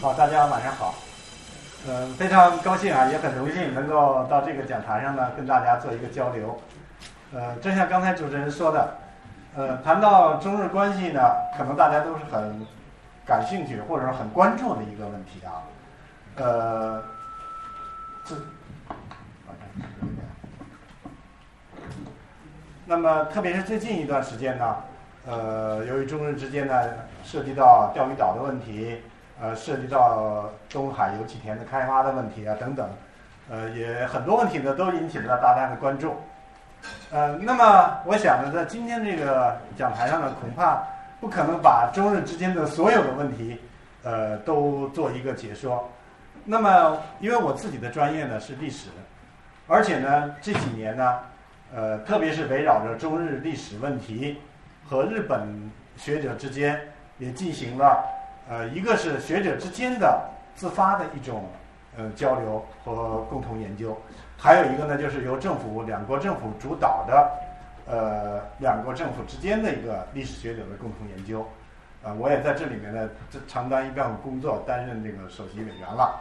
好，大家晚上好。嗯，非常高兴啊，也很荣幸能够到这个讲台上呢，跟大家做一个交流。呃，正像刚才主持人说的，呃，谈到中日关系呢，可能大家都是很感兴趣或者很关注的一个问题啊。呃，这，那么特别是最近一段时间呢，呃，由于中日之间呢涉及到钓鱼岛的问题。呃，涉及到东海油气田的开发的问题啊，等等，呃，也很多问题呢，都引起了大家的关注。呃，那么我想呢，在今天这个讲台上呢，恐怕不可能把中日之间的所有的问题，呃，都做一个解说。那么，因为我自己的专业呢是历史，而且呢这几年呢，呃，特别是围绕着中日历史问题和日本学者之间也进行了。呃，一个是学者之间的自发的一种呃交流和共同研究，还有一个呢，就是由政府两国政府主导的呃两国政府之间的一个历史学者的共同研究。啊，我也在这里面呢，这承担一部分工作，担任这个首席委员了。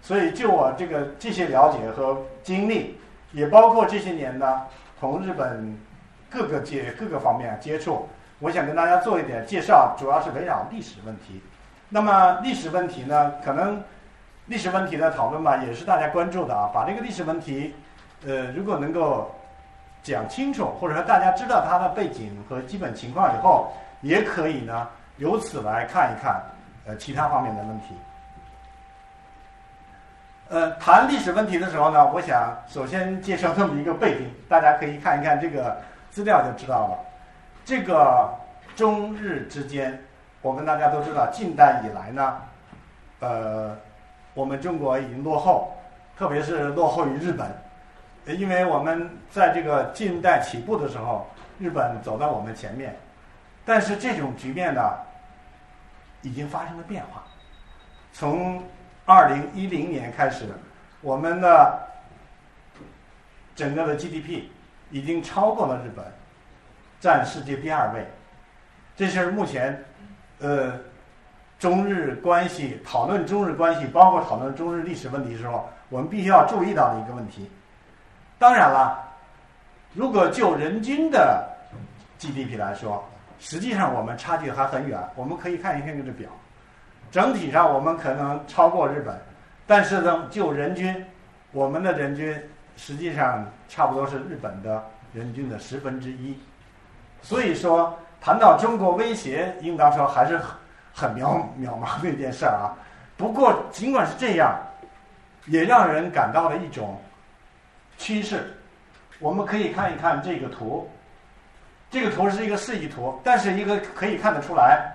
所以，就我这个这些了解和经历，也包括这些年呢，同日本各个界各个方面接触，我想跟大家做一点介绍，主要是围绕历史问题。那么历史问题呢？可能历史问题的讨论吧，也是大家关注的啊。把这个历史问题，呃，如果能够讲清楚，或者说大家知道它的背景和基本情况以后，也可以呢，由此来看一看呃其他方面的问题。呃，谈历史问题的时候呢，我想首先介绍这么一个背景，大家可以看一看这个资料就知道了。这个中日之间。我们大家都知道，近代以来呢，呃，我们中国已经落后，特别是落后于日本，因为我们在这个近代起步的时候，日本走在我们前面，但是这种局面呢，已经发生了变化。从二零一零年开始，我们的整个的 GDP 已经超过了日本，占世界第二位，这是目前。呃，中日关系讨论中日关系，包括讨论中日历史问题的时候，我们必须要注意到的一个问题。当然了，如果就人均的 GDP 来说，实际上我们差距还很远。我们可以看一看这个表，整体上我们可能超过日本，但是呢，就人均，我们的人均实际上差不多是日本的人均的十分之一。所以说。谈到中国威胁，应当说还是很很渺渺茫的一件事儿啊。不过，尽管是这样，也让人感到了一种趋势。我们可以看一看这个图，这个图是一个示意图，但是一个可以看得出来，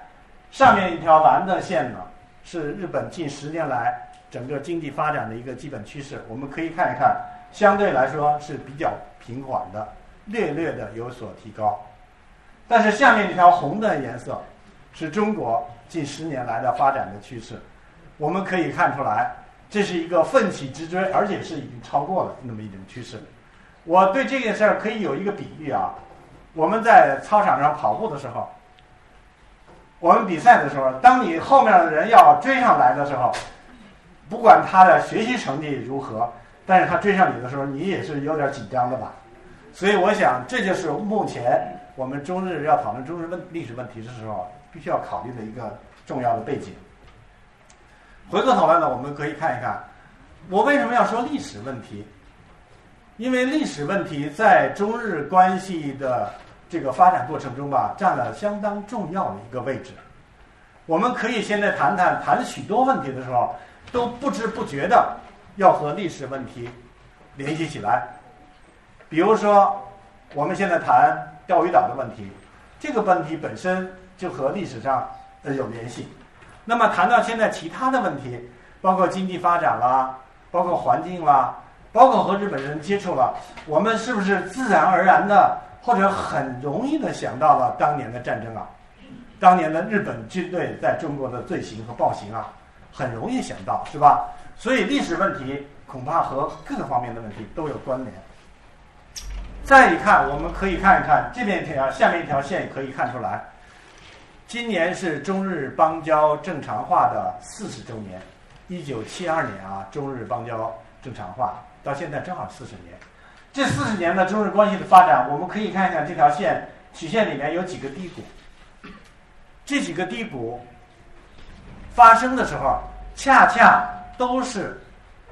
上面一条蓝的线呢，是日本近十年来整个经济发展的一个基本趋势。我们可以看一看，相对来说是比较平缓的，略略的有所提高。但是下面这条红的颜色，是中国近十年来的发展的趋势。我们可以看出来，这是一个奋起直追，而且是已经超过了那么一种趋势。我对这件事儿可以有一个比喻啊，我们在操场上跑步的时候，我们比赛的时候，当你后面的人要追上来的时候，不管他的学习成绩如何，但是他追上你的时候，你也是有点紧张的吧？所以我想，这就是目前。我们中日要讨论中日问历史问题的时候，必须要考虑的一个重要的背景。回过头来呢，我们可以看一看，我为什么要说历史问题？因为历史问题在中日关系的这个发展过程中吧，占了相当重要的一个位置。我们可以现在谈谈，谈许多问题的时候，都不知不觉的要和历史问题联系起来。比如说，我们现在谈。钓鱼岛的问题，这个问题本身就和历史上呃有联系。那么谈到现在其他的问题，包括经济发展啦，包括环境啦，包括和日本人接触了，我们是不是自然而然的或者很容易的想到了当年的战争啊？当年的日本军队在中国的罪行和暴行啊，很容易想到是吧？所以历史问题恐怕和各个方面的问题都有关联。再一看，我们可以看一看这边一条，下面一条线可以看出来。今年是中日邦交正常化的四十周年，一九七二年啊，中日邦交正常化到现在正好四十年。这四十年的中日关系的发展，我们可以看一下这条线曲线里面有几个低谷。这几个低谷发生的时候，恰恰都是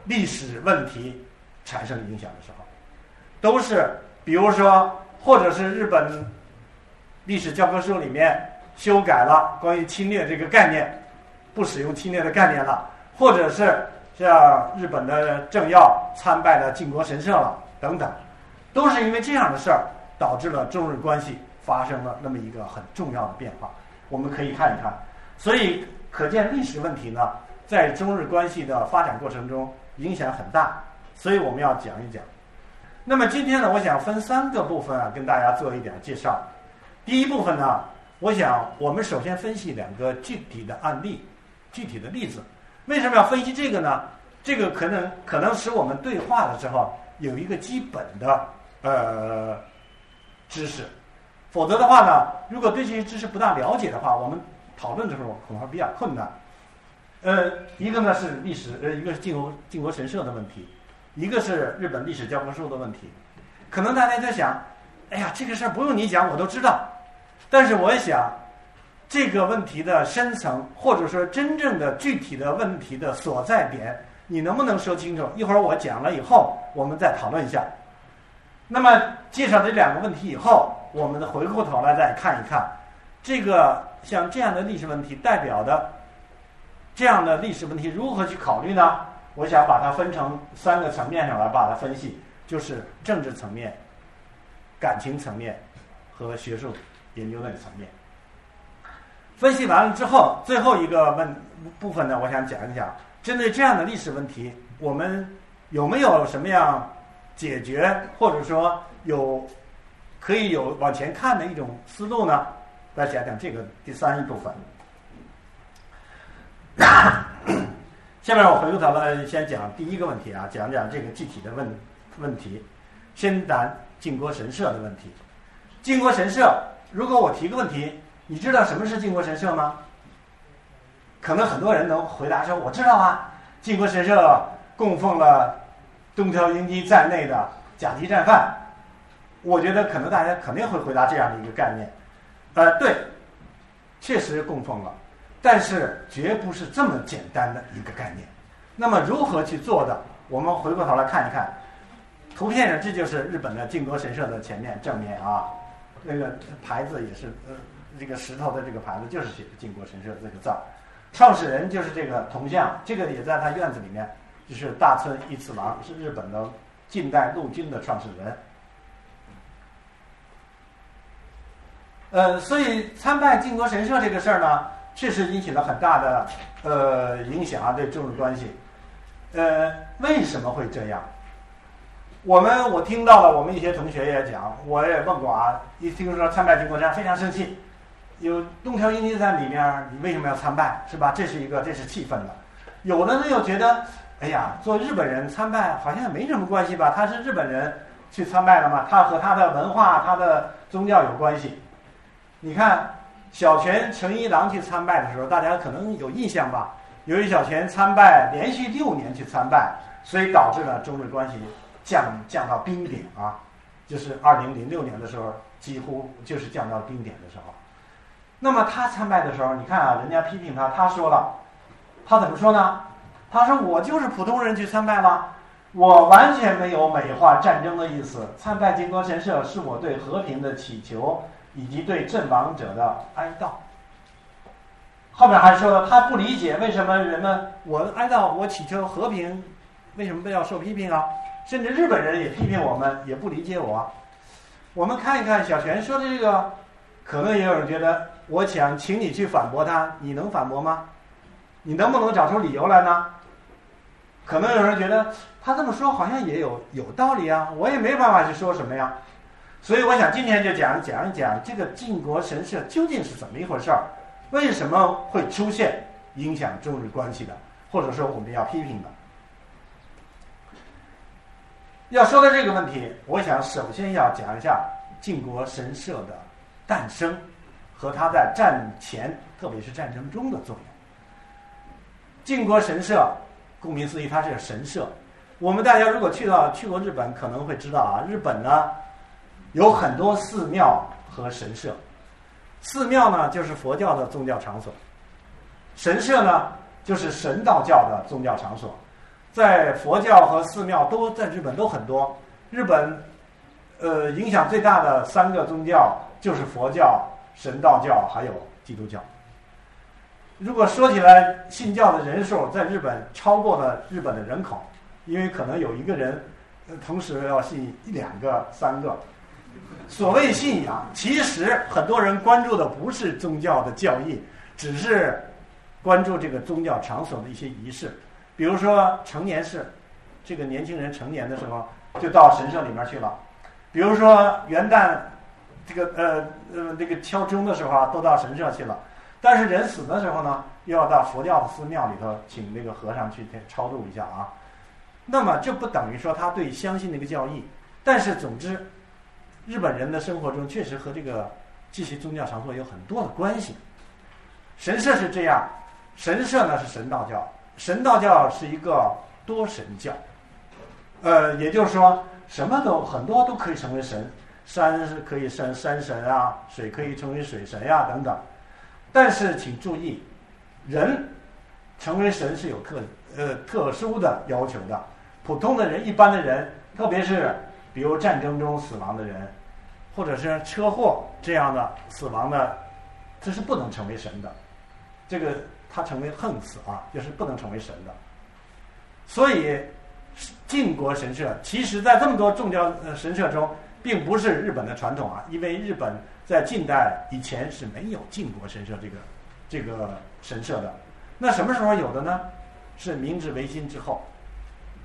历史问题产生影响的时候，都是比如说，或者是日本历史教科书里面修改了关于侵略这个概念，不使用侵略的概念了，或者是像日本的政要参拜了靖国神社了等等，都是因为这样的事儿导致了中日关系发生了那么一个很重要的变化。我们可以看一看，所以可见历史问题呢，在中日关系的发展过程中影响很大，所以我们要讲一讲。那么今天呢，我想分三个部分啊，跟大家做一点介绍。第一部分呢，我想我们首先分析两个具体的案例、具体的例子。为什么要分析这个呢？这个可能可能使我们对话的时候有一个基本的呃知识。否则的话呢，如果对这些知识不大了解的话，我们讨论的时候恐怕比较困难。呃，一个呢是历史，呃，一个是靖国靖国神社的问题，一个是日本历史教科书的问题。可能大家在想，哎呀，这个事儿不用你讲，我都知道。但是我想，这个问题的深层，或者说真正的具体的问题的所在点，你能不能说清楚？一会儿我讲了以后，我们再讨论一下。那么介绍这两个问题以后。我们回过头来再看一看，这个像这样的历史问题代表的这样的历史问题如何去考虑呢？我想把它分成三个层面上来把它分析，就是政治层面、感情层面和学术研究的层面。分析完了之后，最后一个问部分呢，我想讲一讲，针对这样的历史问题，我们有没有什么样解决，或者说有？可以有往前看的一种思路呢，来讲讲这个第三一部分。下面我回过头来先讲第一个问题啊，讲讲这个具体的问问题，先谈靖国神社的问题。靖国神社，如果我提个问题，你知道什么是靖国神社吗？可能很多人能回答说我知道啊，靖国神社供奉了东条英机在内的甲级战犯。我觉得可能大家肯定会回答这样的一个概念，呃，对，确实供奉了，但是绝不是这么简单的一个概念。那么如何去做的？我们回过头来看一看，图片上这就是日本的靖国神社的前面正面啊，那个牌子也是呃这个石头的这个牌子就是写靖国神社这个字儿，创始人就是这个铜像，这个也在他院子里面，就是大村一次郎是日本的近代陆军的创始人。呃，所以参拜靖国神社这个事儿呢，确实引起了很大的呃影响啊，对中日关系。呃，为什么会这样？我们我听到了，我们一些同学也讲，我也问过啊，一听说参拜靖国神非常生气，有东条英机在里面，你为什么要参拜？是吧？这是一个，这是气愤的。有的呢又觉得，哎呀，做日本人参拜好像也没什么关系吧？他是日本人去参拜了嘛，他和他的文化、他的宗教有关系。你看，小泉纯一郎去参拜的时候，大家可能有印象吧？由于小泉参拜连续六年去参拜，所以导致了中日关系降降到冰点啊！就是二零零六年的时候，几乎就是降到冰点的时候。那么他参拜的时候，你看啊，人家批评他，他说了，他怎么说呢？他说：“我就是普通人去参拜了，我完全没有美化战争的意思。参拜金国神社是我对和平的祈求。”以及对阵亡者的哀悼。后面还说了，他不理解为什么人们我哀悼，我祈求和平，为什么要受批评啊？甚至日本人也批评我们，也不理解我。我们看一看小泉说的这个，可能也有人觉得，我想请你去反驳他，你能反驳吗？你能不能找出理由来呢？可能有人觉得他这么说好像也有有道理啊，我也没办法去说什么呀。所以我想今天就讲讲一讲这个靖国神社究竟是怎么一回事儿，为什么会出现影响中日关系的，或者说我们要批评的。要说到这个问题，我想首先要讲一下靖国神社的诞生和它在战前，特别是战争中的作用。靖国神社，顾名思义，它是神社。我们大家如果去到去过日本，可能会知道啊，日本呢有很多寺庙和神社。寺庙呢就是佛教的宗教场所，神社呢就是神道教的宗教场所。在佛教和寺庙都在日本都很多。日本呃影响最大的三个宗教就是佛教、神道教还有基督教。如果说起来，信教的人数在日本超过了日本的人口。因为可能有一个人，同时要信一两个、三个。所谓信仰，其实很多人关注的不是宗教的教义，只是关注这个宗教场所的一些仪式。比如说成年式，这个年轻人成年的时候就到神社里面去了。比如说元旦，这个呃呃这个敲钟的时候啊，都到神社去了。但是人死的时候呢，又要到佛教的寺庙里头，请那个和尚去超度一下啊。那么这不等于说他对相信那个教义，但是总之，日本人的生活中确实和这个这些宗教场所有很多的关系。神社是这样，神社呢是神道教，神道教是一个多神教，呃，也就是说什么都很多都可以成为神，山是可以山山神啊，水可以成为水神呀等等。但是请注意，人成为神是有特呃特殊的要求的。普通的人，一般的人，特别是比如战争中死亡的人，或者是车祸这样的死亡的，这是不能成为神的。这个他成为横死啊，就是不能成为神的。所以靖国神社，其实在这么多宗教神社中，并不是日本的传统啊，因为日本在近代以前是没有靖国神社这个这个神社的。那什么时候有的呢？是明治维新之后。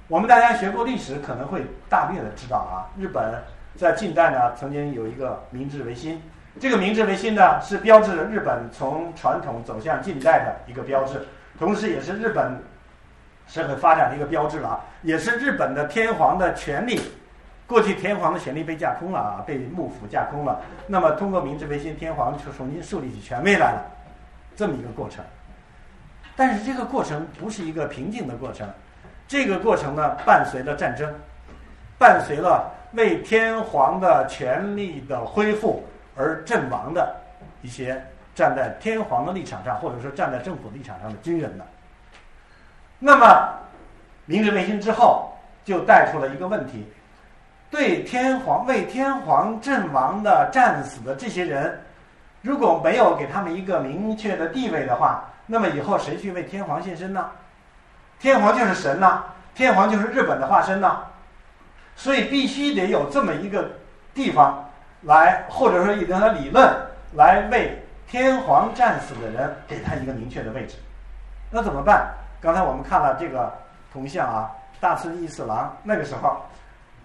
我们大家学过历史，可能会大略的知道啊。日本在近代呢，曾经有一个明治维新。这个明治维新呢，是标志着日本从传统走向近代的一个标志，同时也是日本社会发展的一个标志了，也是日本的天皇的权力。过去天皇的权力被架空了啊，被幕府架空了。那么通过明治维新，天皇就重新树立起权威来了，这么一个过程。但是这个过程不是一个平静的过程。这个过程呢，伴随了战争，伴随了为天皇的权力的恢复而阵亡的一些站在天皇的立场上，或者说站在政府立场上的军人呢。那么，明治维新之后，就带出了一个问题：对天皇为天皇阵亡的战死的这些人，如果没有给他们一个明确的地位的话，那么以后谁去为天皇献身呢？天皇就是神呐，天皇就是日本的化身呐，所以必须得有这么一个地方来，或者说一个理论来为天皇战死的人给他一个明确的位置。那怎么办？刚才我们看了这个铜像啊，大村义四郎那个时候，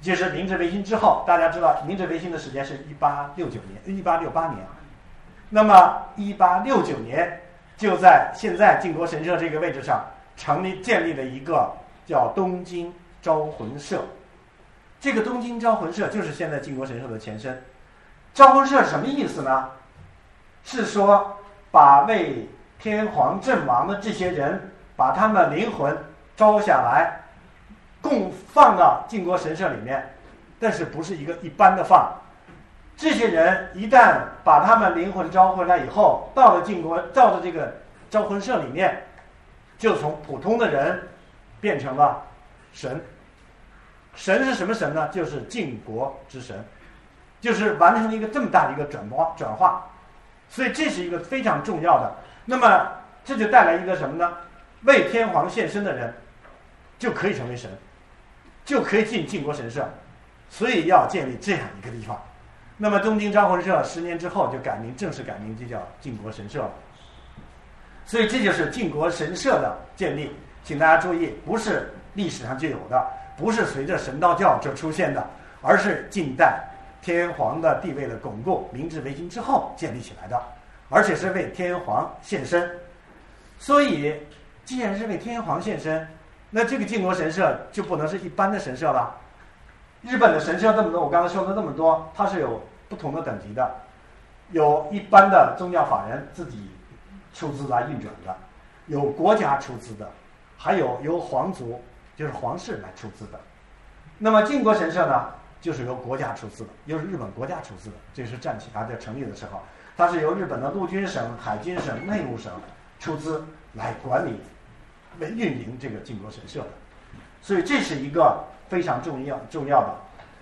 就是明治维新之后，大家知道明治维新的时间是一八六九年，一八六八年，那么一八六九年就在现在靖国神社这个位置上。成立建立了一个叫东京招魂社，这个东京招魂社就是现在靖国神社的前身。招魂社什么意思呢？是说把为天皇阵亡的这些人，把他们的灵魂招下来，供放到靖国神社里面，但是不是一个一般的放。这些人一旦把他们灵魂招回来以后，到了靖国，到了这个招魂社里面。就从普通的人变成了神，神是什么神呢？就是晋国之神，就是完成了一个这么大的一个转化转化，所以这是一个非常重要的。那么这就带来一个什么呢？为天皇献身的人就可以成为神，就可以进晋国神社，所以要建立这样一个地方。那么东京招魂社十年之后就改名，正式改名就叫晋国神社了。所以这就是晋国神社的建立，请大家注意，不是历史上就有的，不是随着神道教就出现的，而是近代天皇的地位的巩固，明治维新之后建立起来的，而且是为天皇献身。所以，既然是为天皇献身，那这个晋国神社就不能是一般的神社了。日本的神社这么多，我刚才说了那么多，它是有不同的等级的。有一般的宗教法人自己出资来运转的，有国家出资的，还有由皇族就是皇室来出资的。那么靖国神社呢，就是由国家出资的，又是日本国家出资的。这是战起它在成立的时候，它是由日本的陆军省、海军省、内务省出资来管理、为运营这个靖国神社的。所以这是一个非常重要重要的。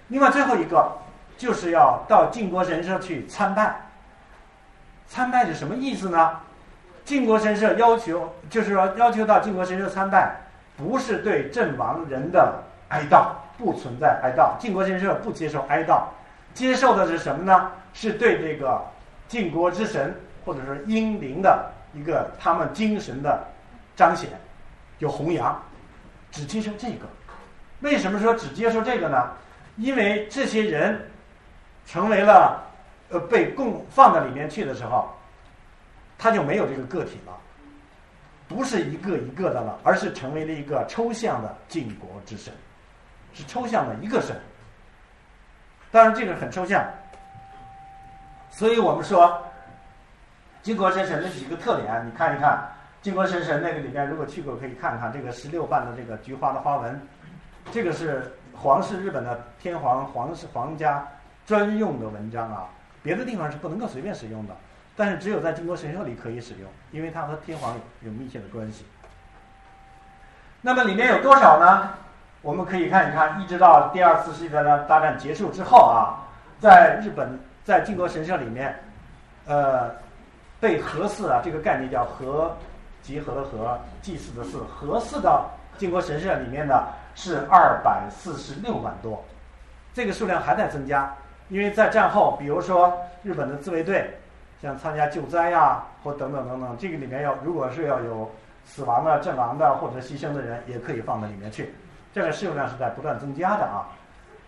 另外最后一个就是要到靖国神社去参拜。参拜是什么意思呢？靖国神社要求就是说要求到靖国神社参拜，不是对阵亡人的哀悼，不存在哀悼。靖国神社不接受哀悼，接受的是什么呢？是对这个靖国之神或者是英灵的一个他们精神的彰显，有弘扬。只接受这个，为什么说只接受这个呢？因为这些人成为了呃被供放到里面去的时候，他就没有这个个体了，不是一个一个的了，而是成为了一个抽象的晋国之神，是抽象的一个神。当然这个很抽象，所以我们说晋国神神的几个特点，你看一看。靖国神社那个里面，如果去过可以看看这个十六瓣的这个菊花的花纹，这个是皇室日本的天皇皇室皇家专用的文章啊，别的地方是不能够随便使用的，但是只有在靖国神社里可以使用，因为它和天皇有有密切的关系。那么里面有多少呢？我们可以看一看，一直到第二次世界大战结束之后啊，在日本在靖国神社里面，呃，被合祀啊，这个概念叫合。集合的合，祭祀的祀，合祀的靖国神社里面呢是二百四十六万多，这个数量还在增加，因为在战后，比如说日本的自卫队，像参加救灾呀，或等等等等，这个里面要如果是要有死亡的、阵亡的或者牺牲的人，也可以放到里面去，这个适用量是在不断增加的啊。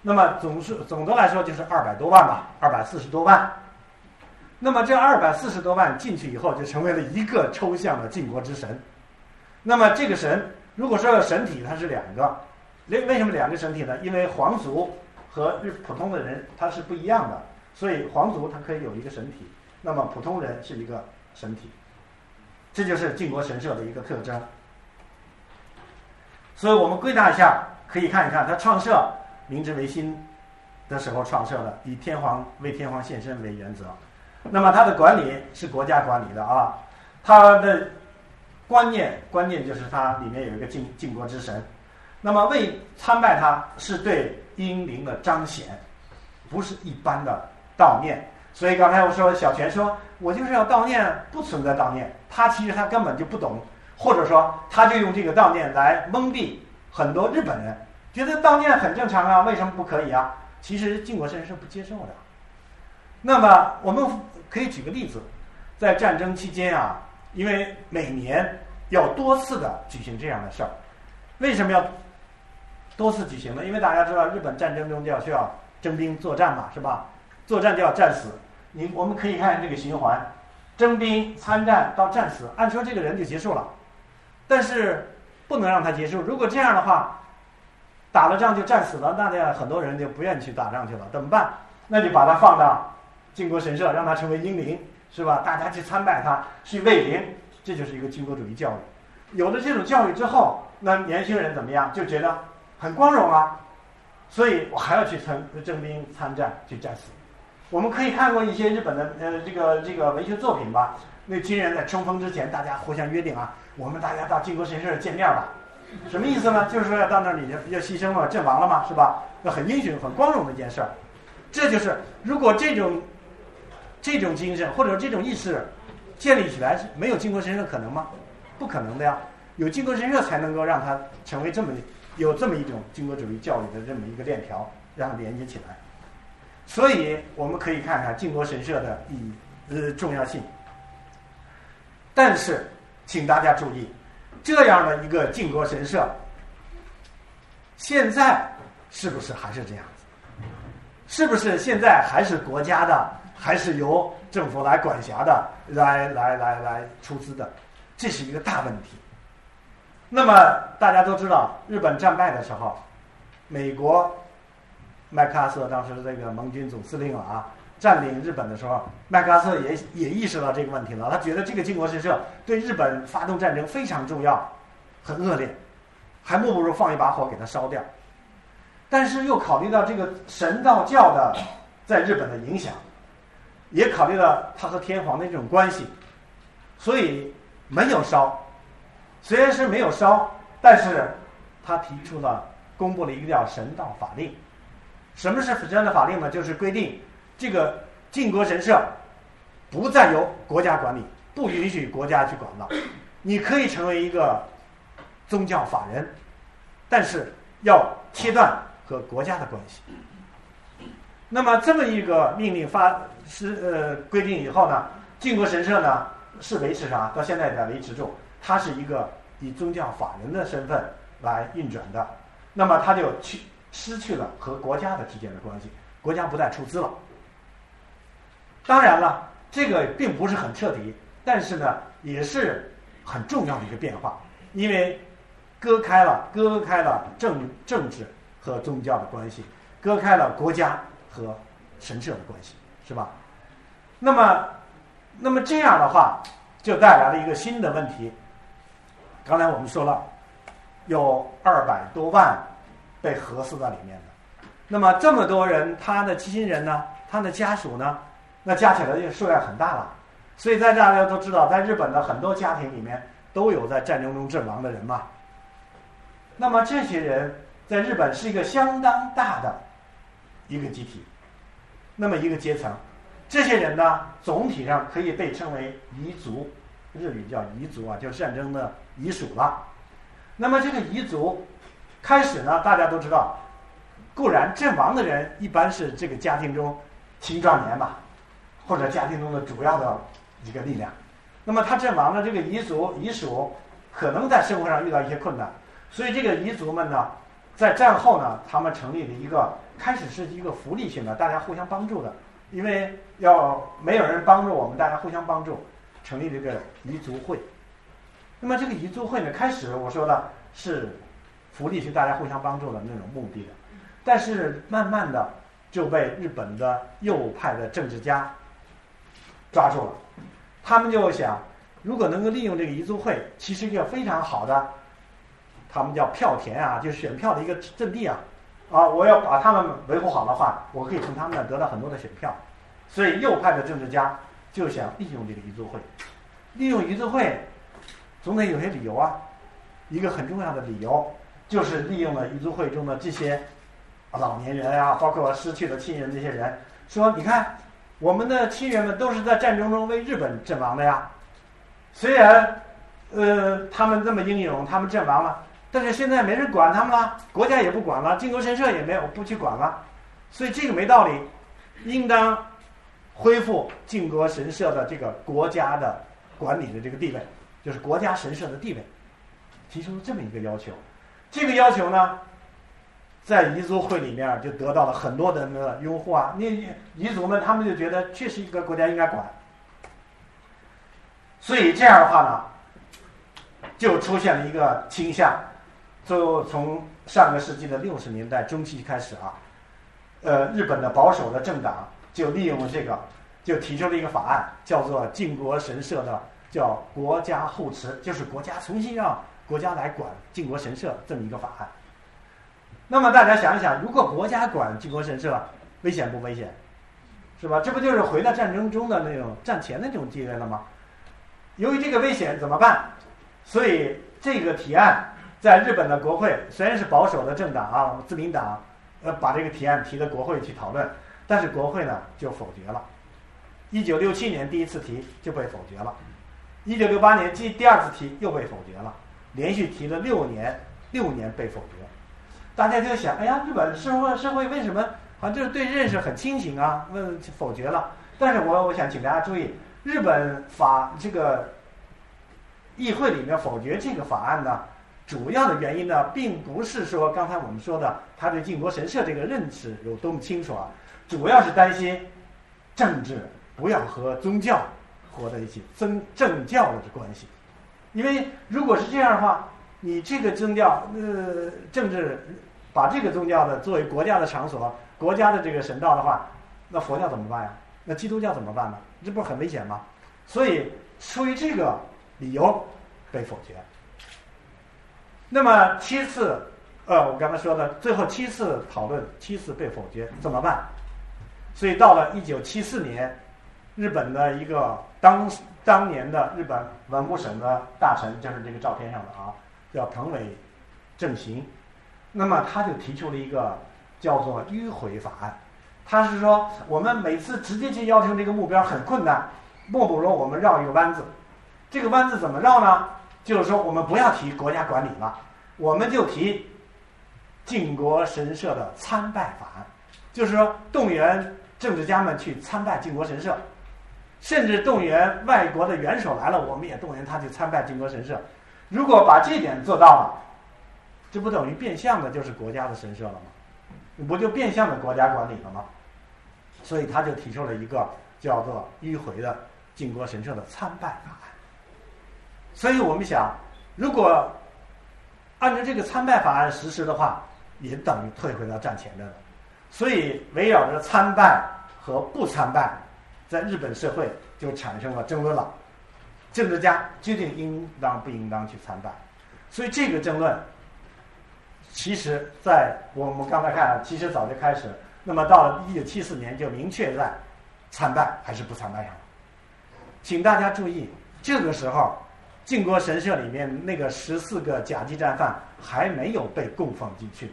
那么总是总的来说就是二百多万吧，二百四十多万。那么这二百四十多万进去以后，就成为了一个抽象的晋国之神。那么这个神，如果说神体，它是两个，为为什么两个神体呢？因为皇族和日普通的人他是不一样的，所以皇族它可以有一个神体，那么普通人是一个神体，这就是晋国神社的一个特征。所以我们归纳一下，可以看一看，它创设明治维新的时候创设的，以天皇为天皇献身为原则。那么它的管理是国家管理的啊，它的观念观念就是它里面有一个靖靖国之神，那么为参拜它是对英灵的彰显，不是一般的悼念。所以刚才我说小泉说，我就是要悼念，不存在悼念，他其实他根本就不懂，或者说他就用这个悼念来蒙蔽很多日本人，觉得悼念很正常啊，为什么不可以啊？其实靖国神是不接受的。那么我们。可以举个例子，在战争期间啊，因为每年要多次的举行这样的事儿，为什么要多次举行呢？因为大家知道，日本战争中就要需要征兵作战嘛，是吧？作战就要战死。你我们可以看这个循环：征兵、参战到战死。按说这个人就结束了，但是不能让他结束。如果这样的话，打了仗就战死了，那这样很多人就不愿意去打仗去了，怎么办？那就把他放到。靖国神社让他成为英灵，是吧？大家去参拜他，去慰灵，这就是一个军国主义教育。有了这种教育之后，那年轻人怎么样？就觉得很光荣啊，所以我还要去参征兵参战去战死。我们可以看过一些日本的呃这个这个文学作品吧。那军人在冲锋之前，大家互相约定啊，我们大家到靖国神社见面吧。什么意思呢？就是说要到那里要牺牲了，阵亡了嘛，是吧？那很英雄、很光荣的一件事儿。这就是如果这种。这种精神或者这种意识建立起来没有靖国神社可能吗？不可能的呀！有靖国神社才能够让它成为这么有这么一种军国主义教育的这么一个链条，让它连接起来。所以我们可以看看靖国神社的意义呃重要性。但是，请大家注意，这样的一个靖国神社，现在是不是还是这样子？是不是现在还是国家的？还是由政府来管辖的，来来来来出资的，这是一个大问题。那么大家都知道，日本战败的时候，美国麦克阿瑟当时这个盟军总司令了啊，占领日本的时候，麦克阿瑟也也意识到这个问题了。他觉得这个靖国神社对日本发动战争非常重要，很恶劣，还莫不如放一把火给它烧掉。但是又考虑到这个神道教的在日本的影响，也考虑到他和天皇的这种关系，所以没有烧。虽然是没有烧，但是他提出了公布了一个叫神道法令。什么是这样的法令呢？就是规定这个靖国神社不再由国家管理，不允许国家去管了。你可以成为一个宗教法人，但是要切断和国家的关系。那么这么一个命令发是呃规定以后呢，靖国神社呢是维持啥？到现在在维持住。它是一个以宗教法人的身份来运转的，那么它就去失去了和国家的之间的关系，国家不再出资了。当然了，这个并不是很彻底，但是呢，也是很重要的一个变化，因为割开了割开了政政治和宗教的关系，割开了国家和神社的关系，是吧？那么，那么这样的话，就带来了一个新的问题。刚才我们说了，有二百多万被核死在里面的，那么这么多人，他的亲人呢，他的家属呢，那加起来就数量很大了。所以在大家都知道，在日本的很多家庭里面都有在战争中阵亡的人嘛。那么这些人在日本是一个相当大的一个集体，那么一个阶层，这些人呢，总体上可以被称为彝族。日语叫彝族啊，就是战争的彝属了。那么这个彝族开始呢，大家都知道，固然阵亡的人一般是这个家庭中青壮年吧，或者家庭中的主要的一个力量。那么他阵亡的这个彝族彝属，可能在生活上遇到一些困难，所以这个彝族们呢，在战后呢，他们成立了一个开始是一个福利性的，大家互相帮助的，因为要没有人帮助我们，大家互相帮助。成立这个彝族会，那么这个彝族会呢，开始我说的是福利，是大家互相帮助的那种目的的，但是慢慢的就被日本的右派的政治家抓住了，他们就想，如果能够利用这个彝族会，其实一个非常好的，他们叫票田啊，就是选票的一个阵地啊，啊，我要把他们维护好的话，我可以从他们那得到很多的选票，所以右派的政治家。就想利用这个彝族会，利用彝族会，总得有些理由啊。一个很重要的理由，就是利用了彝族会中的这些老年人啊，包括失去了亲人这些人，说你看，我们的亲人们都是在战争中为日本阵亡的呀。虽然，呃，他们这么英勇，他们阵亡了，但是现在没人管他们了，国家也不管了，靖国神社也没有不去管了，所以这个没道理，应当。恢复靖国神社的这个国家的管理的这个地位，就是国家神社的地位，提出了这么一个要求。这个要求呢，在彝族会里面就得到了很多人的拥护啊。那彝族们他们就觉得确实一个国家应该管，所以这样的话呢，就出现了一个倾向，就从上个世纪的六十年代中期开始啊，呃，日本的保守的政党。就利用了这个，就提出了一个法案，叫做靖国神社的叫国家护持，就是国家重新让国家来管靖国神社这么一个法案。那么大家想一想，如果国家管靖国神社，危险不危险？是吧？这不就是回到战争中的那种战前的那种地位了吗？由于这个危险怎么办？所以这个提案在日本的国会虽然是保守的政党啊，自民党，呃，把这个提案提到国会去讨论。但是国会呢就否决了，一九六七年第一次提就被否决了，一九六八年第第二次提又被否决了，连续提了六年，六年被否决。大家就想，哎呀，日本社会社会为什么好像就是对认识很清醒啊？问否决了。但是我我想请大家注意，日本法这个议会里面否决这个法案呢，主要的原因呢，并不是说刚才我们说的他对靖国神社这个认识有多么清楚啊。主要是担心政治不要和宗教活在一起，宗政教的关系。因为如果是这样的话，你这个宗教呃政治把这个宗教的作为国家的场所、国家的这个神道的话，那佛教怎么办呀？那基督教怎么办呢？这不是很危险吗？所以出于这个理由被否决。那么七次，呃，我刚才说的最后七次讨论，七次被否决，怎么办？所以到了一九七四年，日本的一个当当年的日本文部省的大臣，就是这个照片上的啊，叫藤尾正行。那么他就提出了一个叫做迂回法案。他是说，我们每次直接去要求这个目标很困难，莫不如我们绕一个弯子。这个弯子怎么绕呢？就是说，我们不要提国家管理了，我们就提靖国神社的参拜法案，就是说动员政治家们去参拜靖国神社，甚至动员外国的元首来了，我们也动员他去参拜靖国神社。如果把这点做到了，这不等于变相的就是国家的神社了吗？不就变相的国家管理了吗？所以他就提出了一个叫做迂回的靖国神社的参拜法案。所以我们想，如果按照这个参拜法案实施的话，也等于退回到战前的了。所以围绕着参拜和不参拜，在日本社会就产生了争论了。政治家究竟应当不应当去参拜，所以这个争论。其实，在我们刚才看，其实早就开始。那么到了一九七四年，就明确在参拜还是不参拜上。请大家注意，这个时候靖国神社里面那个十四个甲级战犯还没有被供奉进去。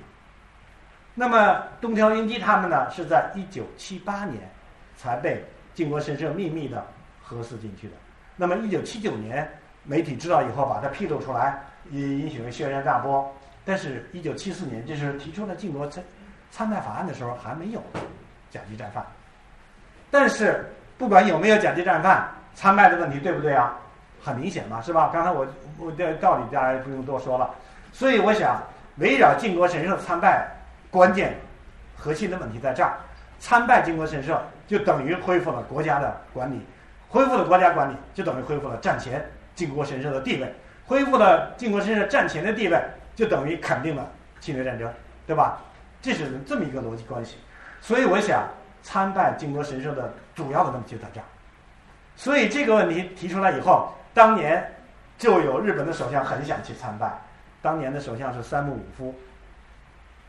那么东条英机他们呢，是在一九七八年才被靖国神社秘密的核实进去的。那么一九七九年，媒体知道以后，把它披露出来，也引起了轩然大波。但是，一九七四年，就是提出了靖国参参拜法案的时候，还没有甲级战犯。但是，不管有没有甲级战犯，参拜的问题对不对啊？很明显嘛，是吧？刚才我我的道理大家不用多说了。所以，我想围绕靖国神社参拜，关键核心的问题在这儿：参拜靖国神社就等于恢复了国家的管理，恢复了国家管理就等于恢复了战前靖国神社的地位，恢复了靖国神社战前的地位。就等于肯定了侵略战争，对吧？这是这么一个逻辑关系。所以我想参拜靖国神社的主要的问题就在这儿。所以这个问题提出来以后，当年就有日本的首相很想去参拜。当年的首相是三木武夫，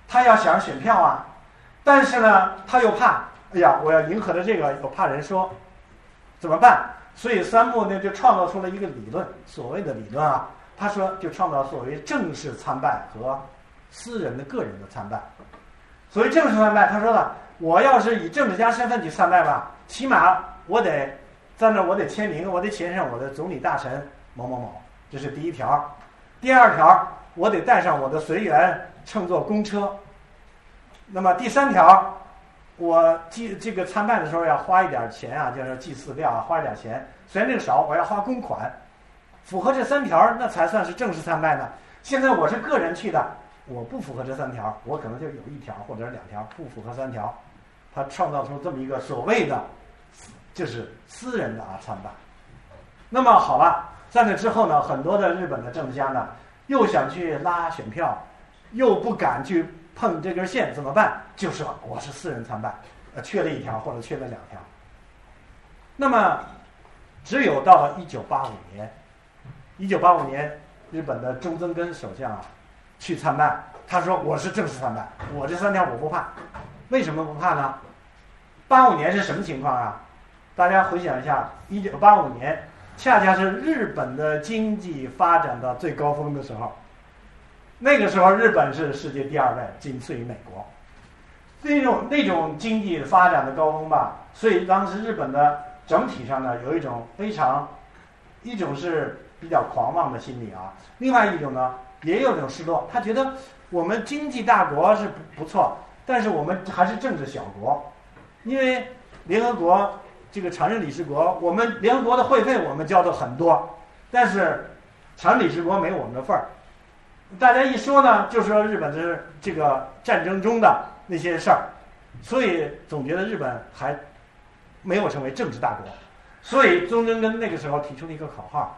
他要想选票啊，但是呢，他又怕，哎呀，我要迎合的这个，我怕人说，怎么办？所以三木呢就创造出了一个理论，所谓的理论啊。他说：“就创造所谓正式参拜和私人的个人的参拜。所谓正式参拜，他说了，我要是以政治家身份去参拜吧，起码我得在那，我得签名，我得签上我的总理大臣某某某，这是第一条。第二条，我得带上我的随员乘坐公车。那么第三条，我祭这个参拜的时候要花一点钱啊，就是祭祀料啊，花一点钱。虽然这个少，我要花公款。”符合这三条，那才算是正式参拜呢。现在我是个人去的，我不符合这三条，我可能就有一条或者两条不符合三条。他创造出这么一个所谓的，就是私人的啊参拜。那么好了，在那之后呢，很多的日本的政治家呢，又想去拉选票，又不敢去碰这根线，怎么办？就说我是私人参拜，呃，缺了一条或者缺了两条。那么，只有到了一九八五年。一九八五年，日本的中曾根首相啊，去参拜。他说：“我是正式参拜，我这三条我不怕。为什么不怕呢？八五年是什么情况啊？大家回想一下，一九八五年恰恰是日本的经济发展的最高峰的时候。那个时候，日本是世界第二位，仅次于美国。那种那种经济发展的高峰吧，所以当时日本的整体上呢，有一种非常，一种是。”比较狂妄的心理啊，另外一种呢，也有种失落。他觉得我们经济大国是不不错，但是我们还是政治小国，因为联合国这个常任理事国，我们联合国的会费我们交的很多，但是常任理事国没我们的份儿。大家一说呢，就说日本是这个战争中的那些事儿，所以总觉得日本还没有成为政治大国。所以中根根那个时候提出了一个口号。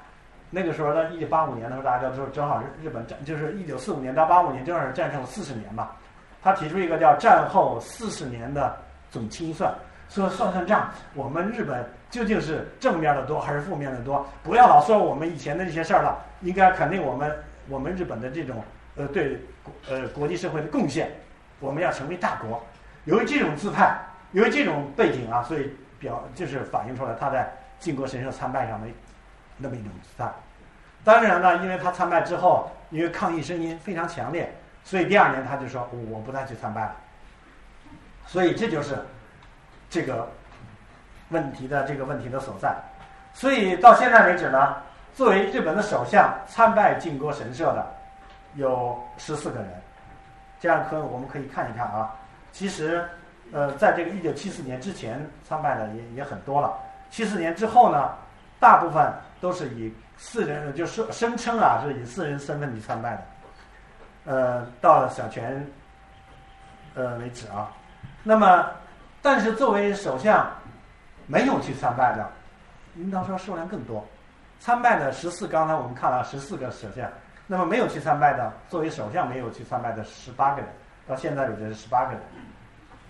那个时候呢，一九八五年的时候，大家都正好是日本战，就是一九四五年到八五年，正好是战胜了四十年吧。他提出一个叫“战后四十年的总清算”，说算算账，我们日本究竟是正面的多还是负面的多？不要老说我们以前的这些事儿了，应该肯定我们我们日本的这种呃对呃国际社会的贡献，我们要成为大国。由于这种姿态，由于这种背景啊，所以表就是反映出来他在靖国神社参拜上的那么一种姿态。当然呢，因为他参拜之后，因为抗议声音非常强烈，所以第二年他就说我不再去参拜了。所以这就是这个问题的这个问题的所在。所以到现在为止呢，作为日本的首相参拜靖国神社的有十四个人。这样可我们可以看一看啊。其实，呃，在这个一九七四年之前参拜的也也很多了。七四年之后呢，大部分都是以私人，就是声称啊是以私人身份去参拜的。呃，到小泉，呃为止啊。那么，但是作为首相，没有去参拜的，应当说数量更多。参拜的十四，刚才我们看了十四个首相，那么没有去参拜的，作为首相没有去参拜的十八个人。到现在为止是十八个人，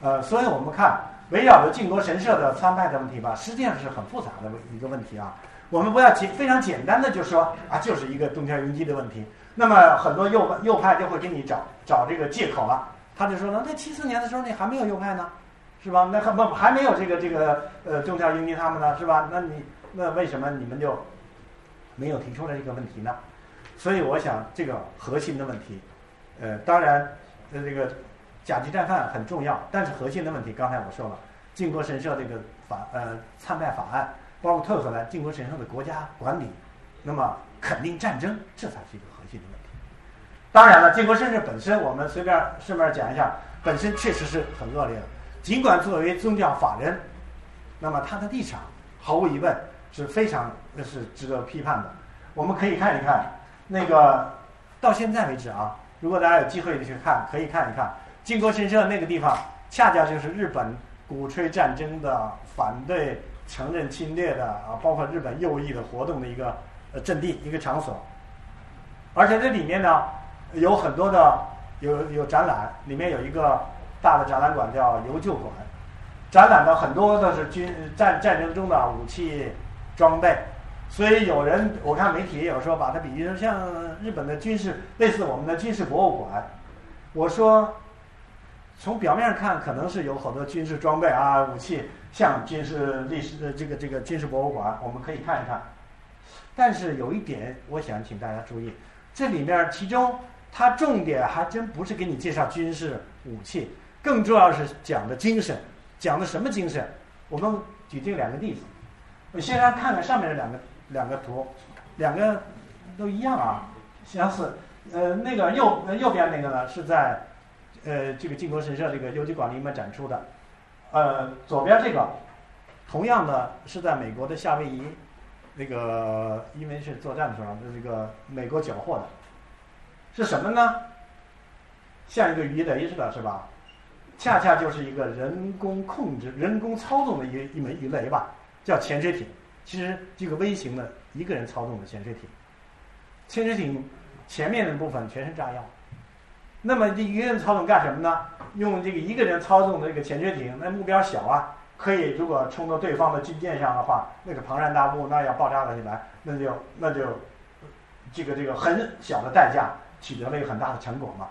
呃，所以我们看围绕着靖国神社的参拜的问题吧，实际上是很复杂的一个问题啊。我们不要简非常简单的就说啊，就是一个东条英机的问题。那么很多右右派就会给你找找这个借口了，他就说呢，那七四年的时候你还没有右派呢，是吧？那还不还没有这个这个呃东条英机他们呢，是吧？那你那为什么你们就没有提出来这个问题呢？所以我想这个核心的问题，呃，当然。呃这个甲级战犯很重要，但是核心的问题，刚才我说了，靖国神社这个法呃参拜法案，包括退回来靖国神社的国家管理，那么肯定战争，这才是一个核心的问题。当然了，靖国神社本身，我们随便顺便讲一下，本身确实是很恶劣的。尽管作为宗教法人，那么他的立场毫无疑问是非常那是值得批判的。我们可以看一看那个到现在为止啊。如果大家有机会去看，可以看一看靖国神社那个地方，恰恰就是日本鼓吹战争的、反对承认侵略的啊，包括日本右翼的活动的一个呃阵地、一个场所。而且这里面呢，有很多的有有展览，里面有一个大的展览馆叫游旧馆，展览的很多都是军战战争中的武器装备。所以有人，我看媒体也有说把它比喻成像日本的军事，类似我们的军事博物馆。我说，从表面上看，可能是有好多军事装备啊、武器，像军事历史的这个这个军事博物馆，我们可以看一看。但是有一点，我想请大家注意，这里面其中它重点还真不是给你介绍军事武器，更重要是讲的精神，讲的什么精神？我们举这两个例子，我先来看看上面这两个。两个图，两个都一样啊，相似。呃，那个右右边那个呢，是在呃这个靖国神社这个游击馆里面展出的。呃，左边这个，同样的是在美国的夏威夷，那个因为是作战的时候，这个美国缴获的，是什么呢？像一个鱼雷似的，是吧？恰恰就是一个人工控制、人工操纵的一一枚鱼雷吧，叫潜水艇。其实这个微型的一个人操纵的潜水艇，潜水艇前面的部分全是炸药。那么这一个人操纵干什么呢？用这个一个人操纵的这个潜水艇，那目标小啊，可以如果冲到对方的军舰上的话，那个庞然大物那要爆炸了起来，那就那就这个这个很小的代价取得了一个很大的成果嘛。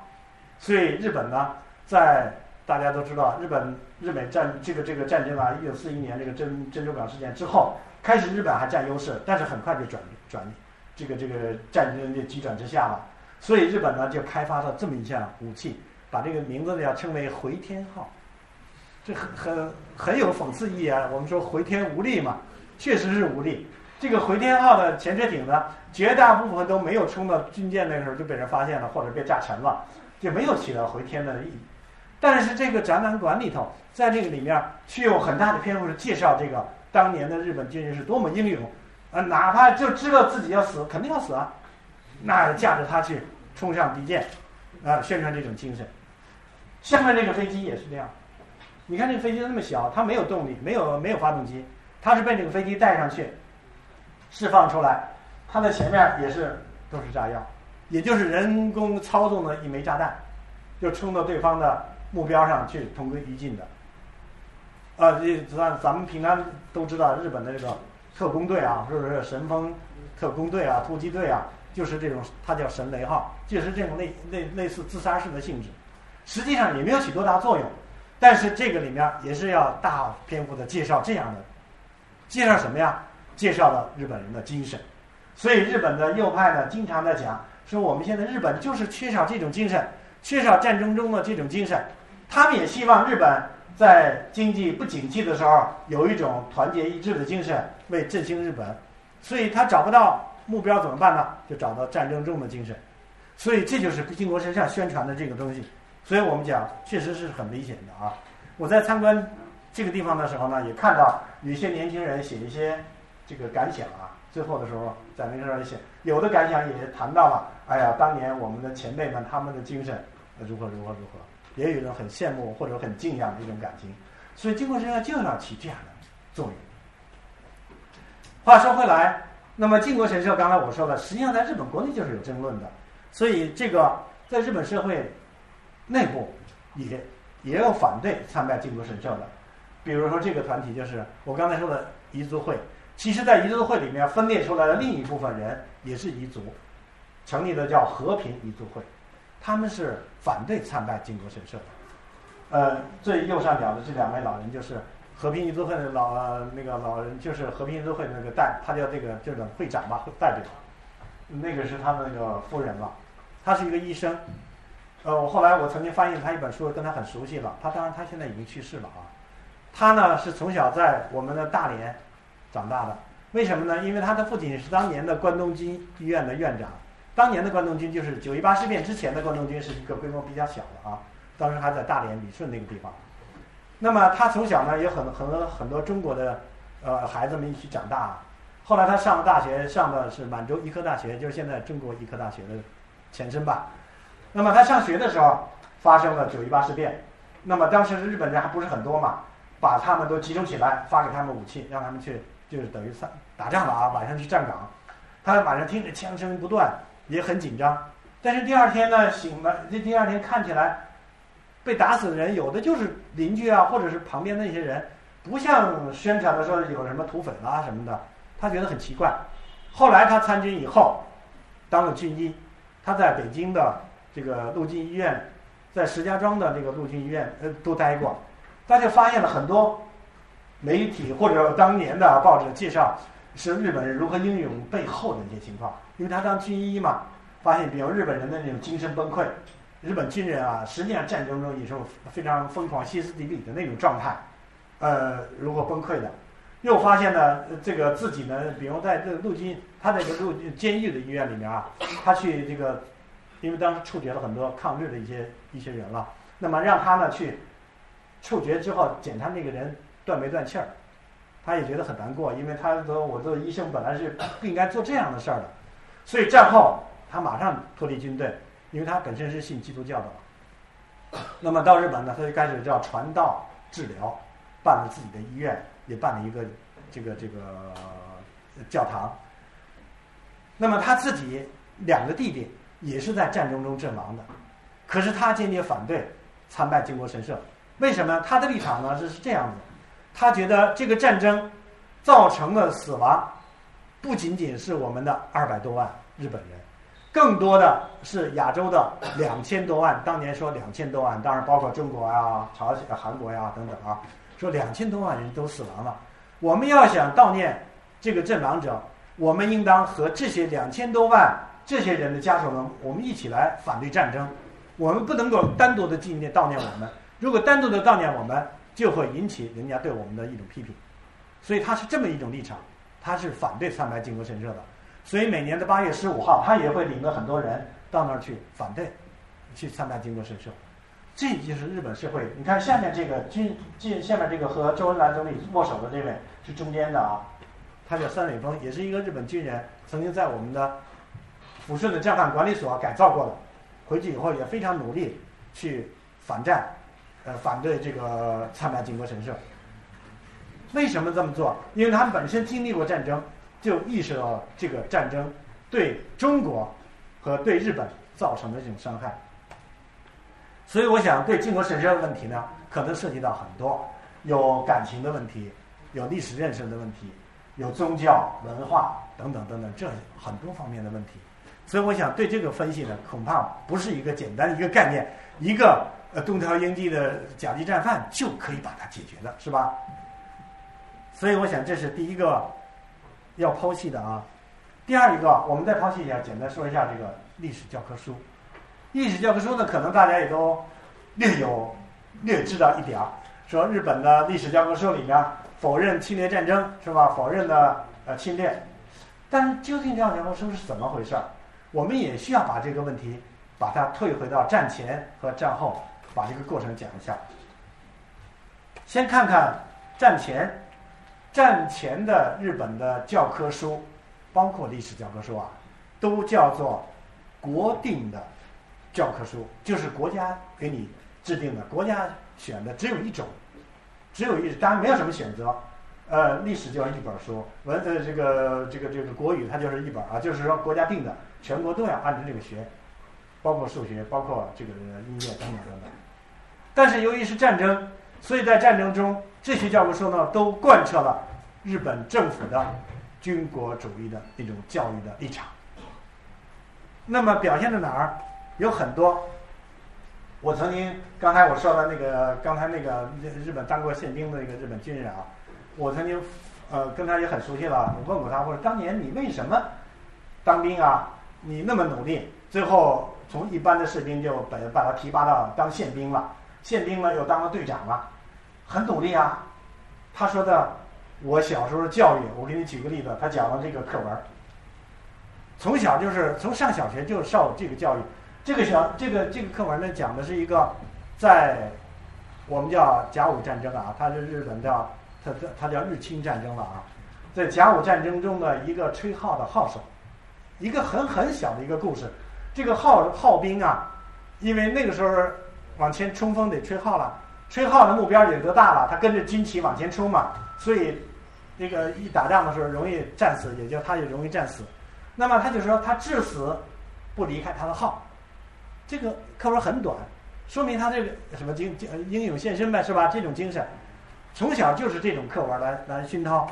所以日本呢，在大家都知道，日本日美战这个这个战争啊，一九四一年这个珍珍珠港事件之后。开始日本还占优势，但是很快就转转，这个这个战争就急转直下了。所以日本呢就开发了这么一项武器，把这个名字呢要称为回天号。这很很很有讽刺意义啊！我们说回天无力嘛，确实是无力。这个回天号的潜水艇呢，绝大部分都没有冲到军舰那时候就被人发现了，或者被炸沉了，就没有起到回天的意义。但是这个展览馆里头，在这个里面却有很大的篇幅是介绍这个。当年的日本军人是多么英勇，啊，哪怕就知道自己要死，肯定要死啊，那架着他去冲上敌舰，啊，宣传这种精神。下面这个飞机也是这样，你看这个飞机那么小，它没有动力，没有没有发动机，它是被这个飞机带上去，释放出来，它的前面也是都是炸药，也就是人工操纵的一枚炸弹，就冲到对方的目标上去，同归于尽的。啊，这咱咱们平常都知道日本的这个特工队啊，是不是神风特工队啊、突击队啊，就是这种，它叫神雷号，就是这种类类类似自杀式的性质，实际上也没有起多大作用，但是这个里面也是要大篇幅的介绍这样的，介绍什么呀？介绍了日本人的精神，所以日本的右派呢，经常在讲说我们现在日本就是缺少这种精神，缺少战争中的这种精神，他们也希望日本。在经济不景气的时候，有一种团结一致的精神，为振兴日本，所以他找不到目标怎么办呢？就找到战争中的精神，所以这就是靖国神社宣传的这个东西。所以我们讲，确实是很危险的啊！我在参观这个地方的时候呢，也看到有一些年轻人写一些这个感想啊，最后的时候在那个写，有的感想也谈到了，哎呀，当年我们的前辈们他们的精神如何如何如何。也有人很羡慕或者很敬仰的一种感情，所以靖国神社就要起这样的作用。话说回来，那么靖国神社刚才我说了，实际上在日本国内就是有争论的，所以这个在日本社会内部也也有反对参拜靖国神社的。比如说这个团体就是我刚才说的彝族会，其实在彝族会里面分裂出来的另一部分人也是彝族，成立的叫和平彝族会。他们是反对参拜靖国神社的，呃，最右上角的这两位老人就是和平彝族会的老那个老人，就是和平彝族会那个代，他叫这个就是会长吧，代表，那个是他的那个夫人了，他是一个医生，呃，我后来我曾经翻译他一本书，跟他很熟悉了，他当然他现在已经去世了啊，他呢是从小在我们的大连长大的，为什么呢？因为他的父亲是当年的关东军医院的院长。当年的关东军就是九一八事变之前的关东军是一个规模比较小的啊，当时还在大连旅顺那个地方。那么他从小呢也很很很多中国的呃孩子们一起长大，后来他上了大学，上的是满洲医科大学，就是现在中国医科大学的前身吧。那么他上学的时候发生了九一八事变，那么当时日本人还不是很多嘛，把他们都集中起来，发给他们武器，让他们去就是等于打打仗了啊，晚上去站岗。他晚上听着枪声不断。也很紧张，但是第二天呢，醒了，这第二天看起来被打死的人，有的就是邻居啊，或者是旁边那些人，不像宣传的说有什么土匪啦什么的，他觉得很奇怪。后来他参军以后，当了军医，他在北京的这个陆军医院，在石家庄的这个陆军医院呃都待过，他就发现了很多媒体或者当年的报纸介绍。是日本人如何英勇背后的一些情况，因为他当军医嘛，发现比如日本人的那种精神崩溃，日本军人啊，实际上战争中也是非常疯狂、歇斯底里的那种状态，呃，如何崩溃的，又发现呢，这个自己呢，比如在这个陆军，他在这个陆监狱的医院里面啊，他去这个，因为当时处决了很多抗日的一些一些人了，那么让他呢去处决之后检查那个人断没断气儿。他也觉得很难过，因为他说：“我做医生本来是不 应该做这样的事儿的。”所以战后他马上脱离军队，因为他本身是信基督教的。那么到日本呢，他就开始叫传道治疗，办了自己的医院，也办了一个这个这个教堂。那么他自己两个弟弟也是在战争中阵亡的，可是他坚决反对参拜靖国神社。为什么？他的立场呢是是这样子。他觉得这个战争造成的死亡不仅仅是我们的二百多万日本人，更多的是亚洲的两千多万。当年说两千多万，当然包括中国呀、朝鲜、韩国呀等等啊，说两千多万人都死亡了。我们要想悼念这个阵亡者，我们应当和这些两千多万这些人的家属们，我们一起来反对战争。我们不能够单独的纪念悼念我们，如果单独的悼念我们。就会引起人家对我们的一种批评，所以他是这么一种立场，他是反对参拜靖国神社的，所以每年的八月十五号，他也会领着很多人到那儿去反对，去参拜靖国神社。这就是日本社会。你看下面这个军，这下面这个和周恩来总理握手的这位是中间的啊，他叫三尾峰，也是一个日本军人，曾经在我们的抚顺的战犯管理所改造过的，回去以后也非常努力去反战。呃，反对这个参拜靖国神社。为什么这么做？因为他们本身经历过战争，就意识到了这个战争对中国和对日本造成的这种伤害。所以，我想对靖国神社的问题呢，可能涉及到很多。有感情的问题，有历史认识的问题，有宗教文化等等等等，这很多方面的问题。所以我想对这个分析呢，恐怕不是一个简单的一个概念，一个呃东条英机的甲级战犯就可以把它解决了，是吧？所以我想这是第一个要剖析的啊。第二一个，我们再抛弃一下，简单说一下这个历史教科书。历史教科书呢，可能大家也都略有略知道一点儿，说日本的历史教科书里面否认侵略战争是吧？否认的呃侵略，但是究竟这样教科书是怎么回事儿？我们也需要把这个问题把它退回到战前和战后，把这个过程讲一下。先看看战前，战前的日本的教科书。包括历史教科书啊，都叫做国定的教科书，就是国家给你制定的，国家选的只有一种，只有一，当然没有什么选择。呃，历史就是一本书，文呃这个这个这个国语它就是一本啊，就是说国家定的，全国都要按照这个学，包括数学，包括这个音乐等等等等。但是由于是战争，所以在战争中这些教科书呢都贯彻了日本政府的。军国主义的一种教育的立场，那么表现在哪儿？有很多。我曾经刚才我说的那个，刚才那个日本当过宪兵的一个日本军人啊，我曾经呃跟他也很熟悉了。我问过他，我说当年你为什么当兵啊？你那么努力，最后从一般的士兵就把把他提拔到当宪兵了，宪兵呢又当了队长了，很努力啊。他说的。我小时候的教育，我给你举个例子，他讲了这个课文，从小就是从上小学就受这个教育。这个小这个这个课文呢，讲的是一个在我们叫甲午战争啊，它是日本叫它它它叫日清战争了啊，在甲午战争中的一个吹号的号手，一个很很小的一个故事。这个号号兵啊，因为那个时候往前冲锋得吹号了，吹号的目标也得大了，他跟着军旗往前冲嘛，所以。那个一打仗的时候容易战死，也就他也容易战死。那么他就说他至死不离开他的号。这个课文很短，说明他这个什么精英勇献身呗，是吧？这种精神，从小就是这种课文来来熏陶。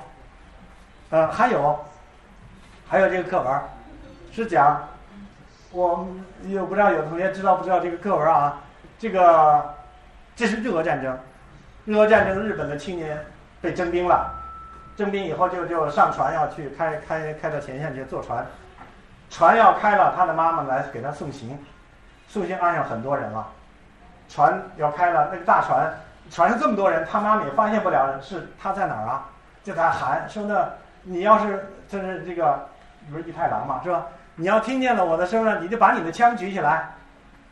呃，还有还有这个课文是讲，我又不知道有同学知道不知道这个课文啊？这个这是日俄战争，日俄战争日本的青年被征兵了。征兵以后就就上船要去开开开到前线去坐船，船要开了，他的妈妈来给他送行，送行岸上很多人了，船要开了，那个大船船上这么多人，他妈妈也发现不了是他在哪儿啊，就在喊说那你要是就是这个不是一太郎嘛是吧？你要听见了我的声呢，你就把你的枪举起来，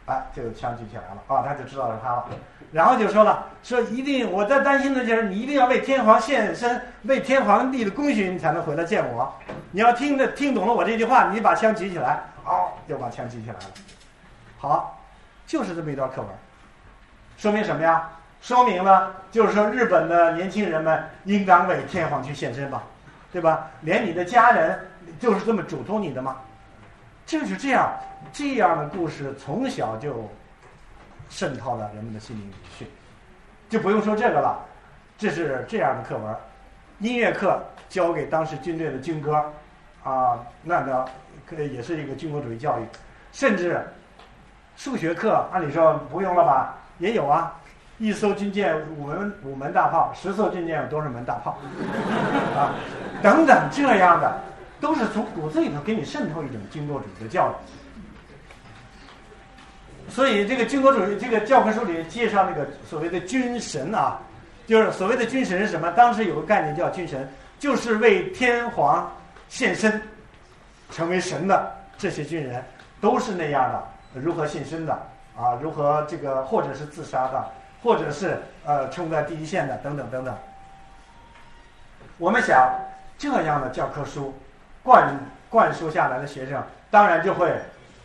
哎，这个枪举起来了啊，他就知道是他了。然后就说了，说一定我在担心的就是你一定要为天皇献身，为天皇立了功勋，你才能回来见我。你要听的听懂了我这句话，你把枪举起来，好，就把枪举起来了。好，就是这么一段课文，说明什么呀？说明了就是说日本的年轻人们应当为天皇去献身吧，对吧？连你的家人就是这么嘱托你的吗？就是这样，这样的故事从小就。渗透了人们的心里去，就不用说这个了。这是这样的课文，音乐课教给当时军队的军歌，啊，那个也是一个军国主义教育。甚至数学课，按理说不用了吧？也有啊，一艘军舰五门五门大炮，十艘军舰有多少门大炮？啊，等等这样的，都是从骨子里头给你渗透一种军国主义的教育。所以，这个军国主义这个教科书里介绍那个所谓的军神啊，就是所谓的军神是什么？当时有个概念叫军神，就是为天皇献身、成为神的这些军人，都是那样的。如何献身的啊？如何这个或者是自杀的，或者是呃冲在第一线的等等等等。我们想，这样的教科书灌灌输下来的学生，当然就会。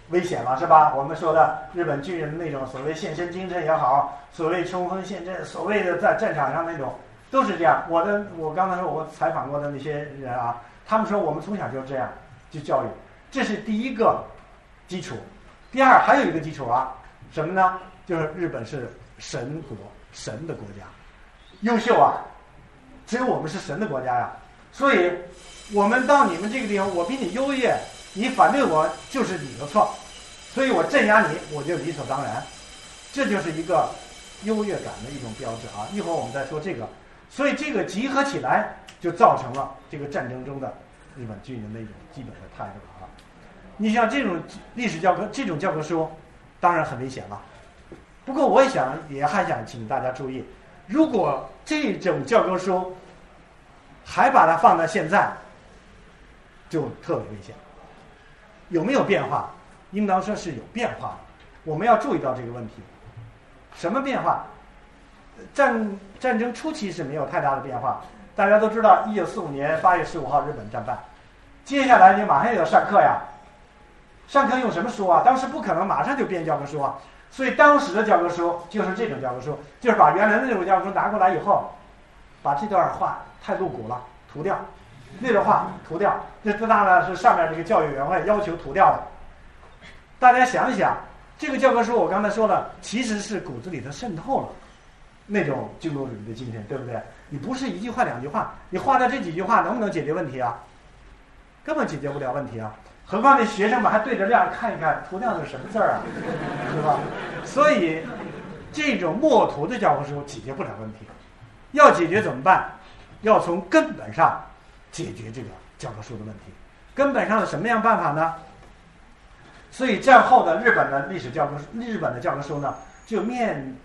危险了是吧？我们说的日本军人那种所谓献身精神也好，所谓冲锋陷阵，所谓的在战场上那种，都是这样。我的我刚才说我采访过的那些人啊，他们说我们从小就这样去教育，这是第一个基础。第二还有一个基础啊，什么呢？就是日本是神国，神的国家。优秀啊，只有我们是神的国家呀。所以，我们到你们这个地方，我比你优越，你反对我就是你的错，所以我镇压你，我就理所当然。这就是一个优越感的一种标志啊！一会儿我们再说这个。所以这个集合起来，就造成了这个战争中的日本军人的一种基本的态度啊。你像这种历史教科，这种教科书，当然很危险了。不过，我也想也还想请大家注意，如果这种教科书还把它放到现在，就特别危险。有没有变化？应当说是有变化的。我们要注意到这个问题。什么变化？战战争初期是没有太大的变化。大家都知道，一九四五年八月十五号日本战败，接下来你马上要上课呀。上课用什么书啊？当时不可能马上就编教科书啊。所以当时的教科书就是这种教科书，就是把原来的那种教科书拿过来以后，把这段话太露骨了，涂掉；那段话涂掉。这最大的是上面这个教育委员会要求涂掉的。大家想一想。这个教科书我刚才说了，其实是骨子里头渗透了那种军国主义的精神，对不对？你不是一句话两句话，你画的这几句话能不能解决问题啊？根本解决不了问题啊！何况那学生们还对着亮看一看，涂掉的是什么字儿啊？是吧？所以这种墨图的教科书解决不了问题。要解决怎么办？要从根本上解决这个教科书的问题。根本上的什么样办法呢？所以战后的日本的历史教科书，日本的教科书呢，就面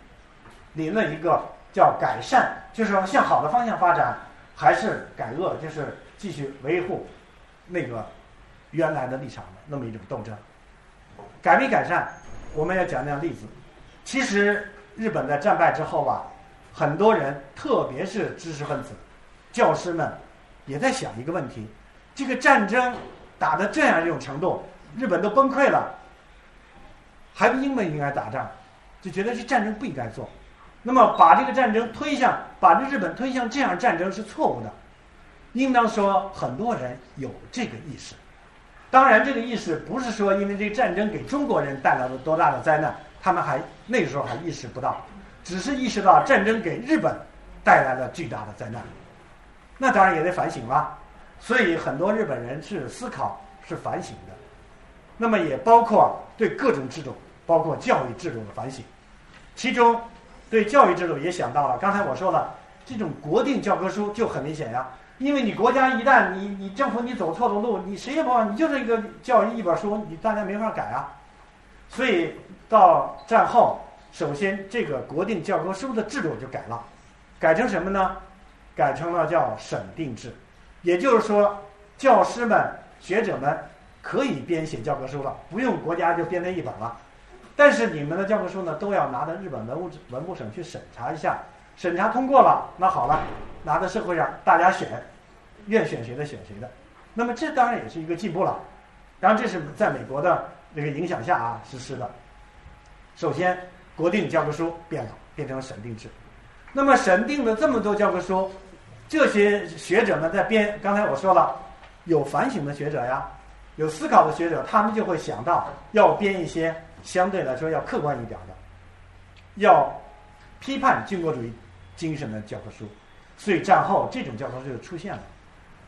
临了一个叫改善，就是说向好的方向发展，还是改恶，就是继续维护那个原来的立场的那么一种斗争。改没改善，我们要讲讲例子。其实日本在战败之后啊，很多人，特别是知识分子、教师们，也在想一个问题：这个战争打到这样一种程度。日本都崩溃了，还不应不应该打仗？就觉得这战争不应该做。那么把这个战争推向，把这日本推向这样战争是错误的。应当说，很多人有这个意识。当然，这个意识不是说因为这个战争给中国人带来了多大的灾难，他们还那个时候还意识不到，只是意识到战争给日本带来了巨大的灾难。那当然也得反省了。所以很多日本人是思考、是反省的。那么也包括对各种制度，包括教育制度的反省，其中对教育制度也想到了。刚才我说了，这种国定教科书就很明显呀，因为你国家一旦你你政府你走错了路，你谁也不你就是一个教育一本书，你大家没法改啊。所以到战后，首先这个国定教科书的制度就改了，改成什么呢？改成了叫审定制，也就是说，教师们、学者们。可以编写教科书了，不用国家就编那一本了。但是你们的教科书呢，都要拿到日本文物文部省去审查一下，审查通过了，那好了，拿到社会上大家选，愿选谁的选谁的。那么这当然也是一个进步了。当然这是在美国的这个影响下啊实施的。首先，国定教科书变了，变成了审定制。那么审定的这么多教科书，这些学者们在编，刚才我说了，有反省的学者呀。有思考的学者，他们就会想到要编一些相对来说要客观一点的，要批判军国主义精神的教科书。所以战后这种教科书就出现了。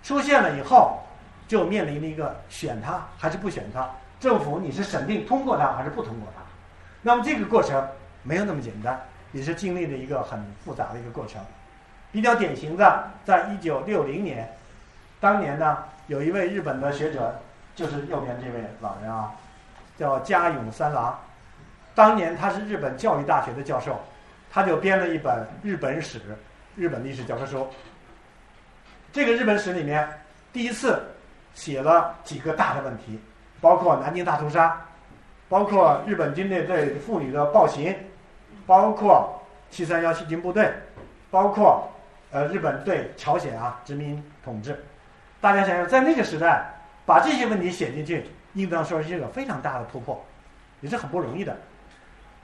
出现了以后，就面临了一个选它还是不选它。政府你是审定通过它还是不通过它？那么这个过程没有那么简单，也是经历了一个很复杂的一个过程。比较典型的，在一九六零年，当年呢，有一位日本的学者。就是右边这位老人啊，叫加永三郎。当年他是日本教育大学的教授，他就编了一本日本史、日本历史教科书。这个日本史里面，第一次写了几个大的问题，包括南京大屠杀，包括日本军队对妇女的暴行，包括七三幺细菌部队，包括呃日本对朝鲜啊殖民统治。大家想想，在那个时代。把这些问题写进去，应当说是一个非常大的突破，也是很不容易的。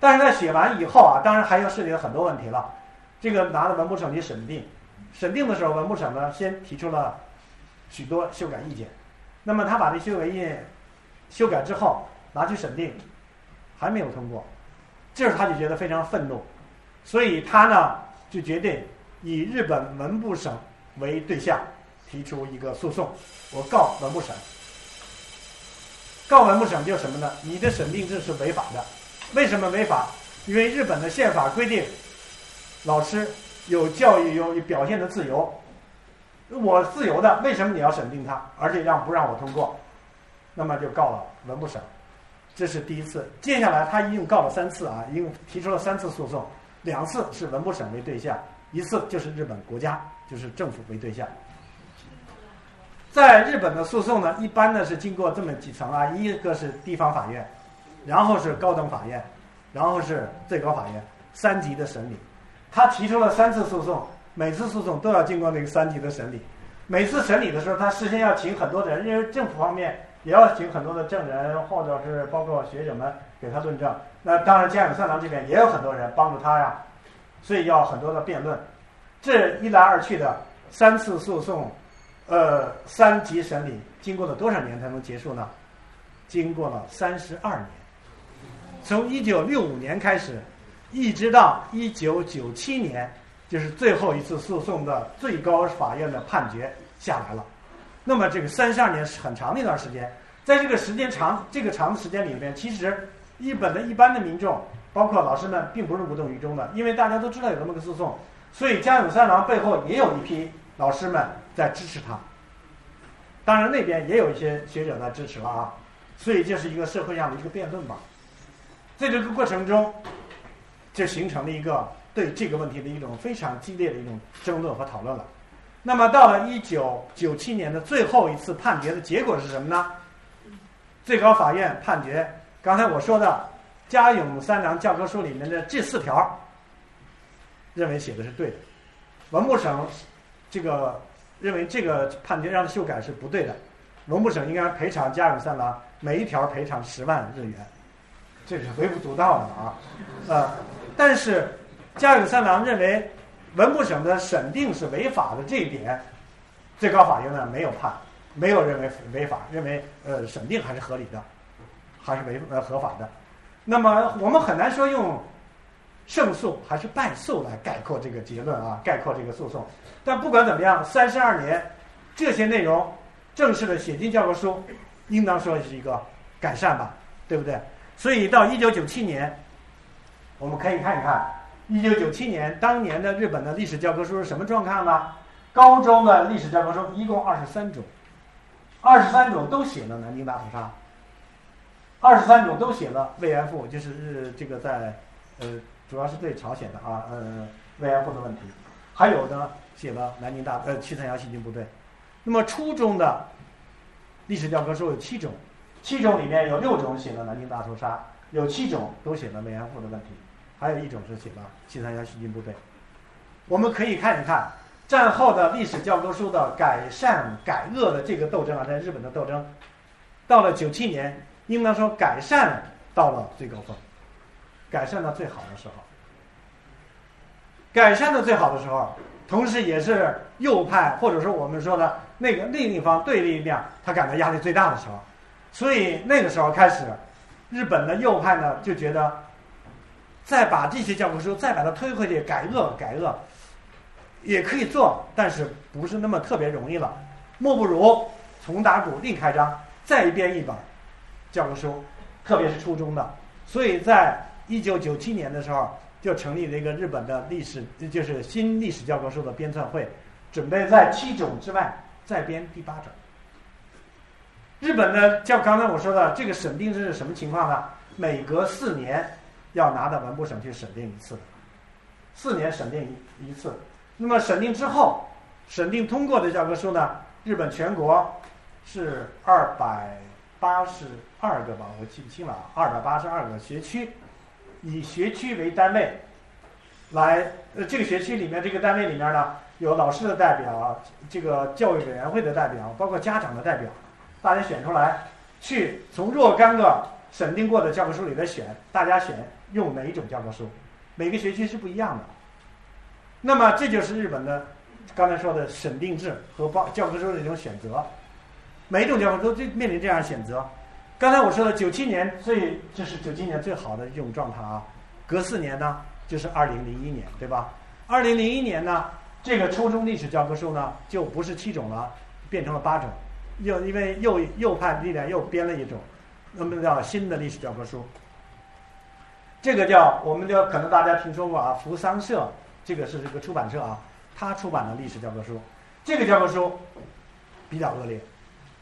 但是在写完以后啊，当然还要涉及到很多问题了。这个拿到文部省去审定，审定的时候，文部省呢先提出了许多修改意见。那么他把这修改意见修改之后拿去审定，还没有通过，这时他就觉得非常愤怒，所以他呢就决定以日本文部省为对象提出一个诉讼，我告文部省。告文部省就是什么呢？你的审定制是违法的，为什么违法？因为日本的宪法规定，老师有教育有表现的自由，我自由的，为什么你要审定他，而且让不让我通过？那么就告了文部省，这是第一次。接下来他一共告了三次啊，一共提出了三次诉讼，两次是文部省为对象，一次就是日本国家，就是政府为对象。在日本的诉讼呢，一般呢是经过这么几层啊，一个是地方法院，然后是高等法院，然后是最高法院，三级的审理。他提出了三次诉讼，每次诉讼都要经过那个三级的审理。每次审理的时候，他事先要请很多人，因为政府方面也要请很多的证人，或者是包括学者们给他论证。那当然，江永三郎这边也有很多人帮助他呀，所以要很多的辩论。这一来二去的三次诉讼。呃，三级审理经过了多少年才能结束呢？经过了三十二年，从一九六五年开始，一直到一九九七年，就是最后一次诉讼的最高法院的判决下来了。那么这个三十二年是很长的一段时间，在这个时间长这个长的时间里面，其实日本的一般的民众，包括老师们，并不是无动于衷的，因为大家都知道有这么个诉讼，所以江永三郎背后也有一批老师们。在支持他，当然那边也有一些学者在支持了啊，所以这是一个社会上的一个辩论吧。在这个过程中，就形成了一个对这个问题的一种非常激烈的一种争论和讨论了。那么到了一九九七年的最后一次判决的结果是什么呢？最高法院判决，刚才我说的家永三郎教科书里面的这四条，认为写的是对的。文部省这个。认为这个判决让他修改是不对的，文部省应该赔偿家永三郎每一条赔偿十万日元，这是微不足道的啊，呃，但是家永三郎认为文部省的审定是违法的这一点，最高法院呢没有判，没有认为违法，认为呃审定还是合理的，还是违呃合法的，那么我们很难说用。胜诉还是败诉来概括这个结论啊，概括这个诉讼。但不管怎么样，三十二年这些内容正式的写进教科书，应当说是一个改善吧，对不对？所以到一九九七年，我们可以看一看一九九七年当年的日本的历史教科书是什么状况呢？高中的历史教科书一共二十三种，二十三种都写了南京大屠杀，二十三种都写了慰安妇，就是这个在呃。主要是对朝鲜的啊，呃，慰安妇的问题，还有呢，写了南京大呃七三幺细菌部队。那么初中的历史教科书有七种，七种里面有六种写了南京大屠杀，有七种都写了慰安妇的问题，还有一种是写了七三幺细菌部队。我们可以看一看战后的历史教科书的改善改恶的这个斗争啊，在日本的斗争，到了九七年，应当说改善到了最高峰。改善到最好的时候，改善的最好的时候，同时也是右派或者说我们说的那个另一方对立面，他感到压力最大的时候，所以那个时候开始，日本的右派呢就觉得，再把这些教科书再把它推回去改恶改恶，也可以做，但是不是那么特别容易了，莫不如重打鼓另开张，再编一本教科书，特别是初中的，所以在。一九九七年的时候，就成立了一个日本的历史，就是新历史教科书的编纂会，准备在七种之外再编第八种。日本的，叫刚才我说的这个审定制是什么情况呢？每隔四年要拿到文部省去审定一次，四年审定一一次。那么审定之后，审定通过的教科书呢？日本全国是二百八十二个吧，我记不清了，二百八十二个学区。以学区为单位，来，呃，这个学区里面这个单位里面呢，有老师的代表，这个教育委员会的代表，包括家长的代表，大家选出来，去从若干个审定过的教科书里边选，大家选用哪一种教科书，每个学区是不一样的。那么这就是日本的刚才说的审定制和报教科书的一种选择，每一种教科书都面临这样选择。刚才我说的九七年最，这是九七年最好的一种状态啊。隔四年呢，就是二零零一年，对吧？二零零一年呢，这个初中历史教科书呢就不是七种了，变成了八种。又因为右右派力量又编了一种，那么叫新的历史教科书。这个叫我们就可能大家听说过啊，扶桑社这个是这个出版社啊，他出版的历史教科书。这个教科书比较恶劣，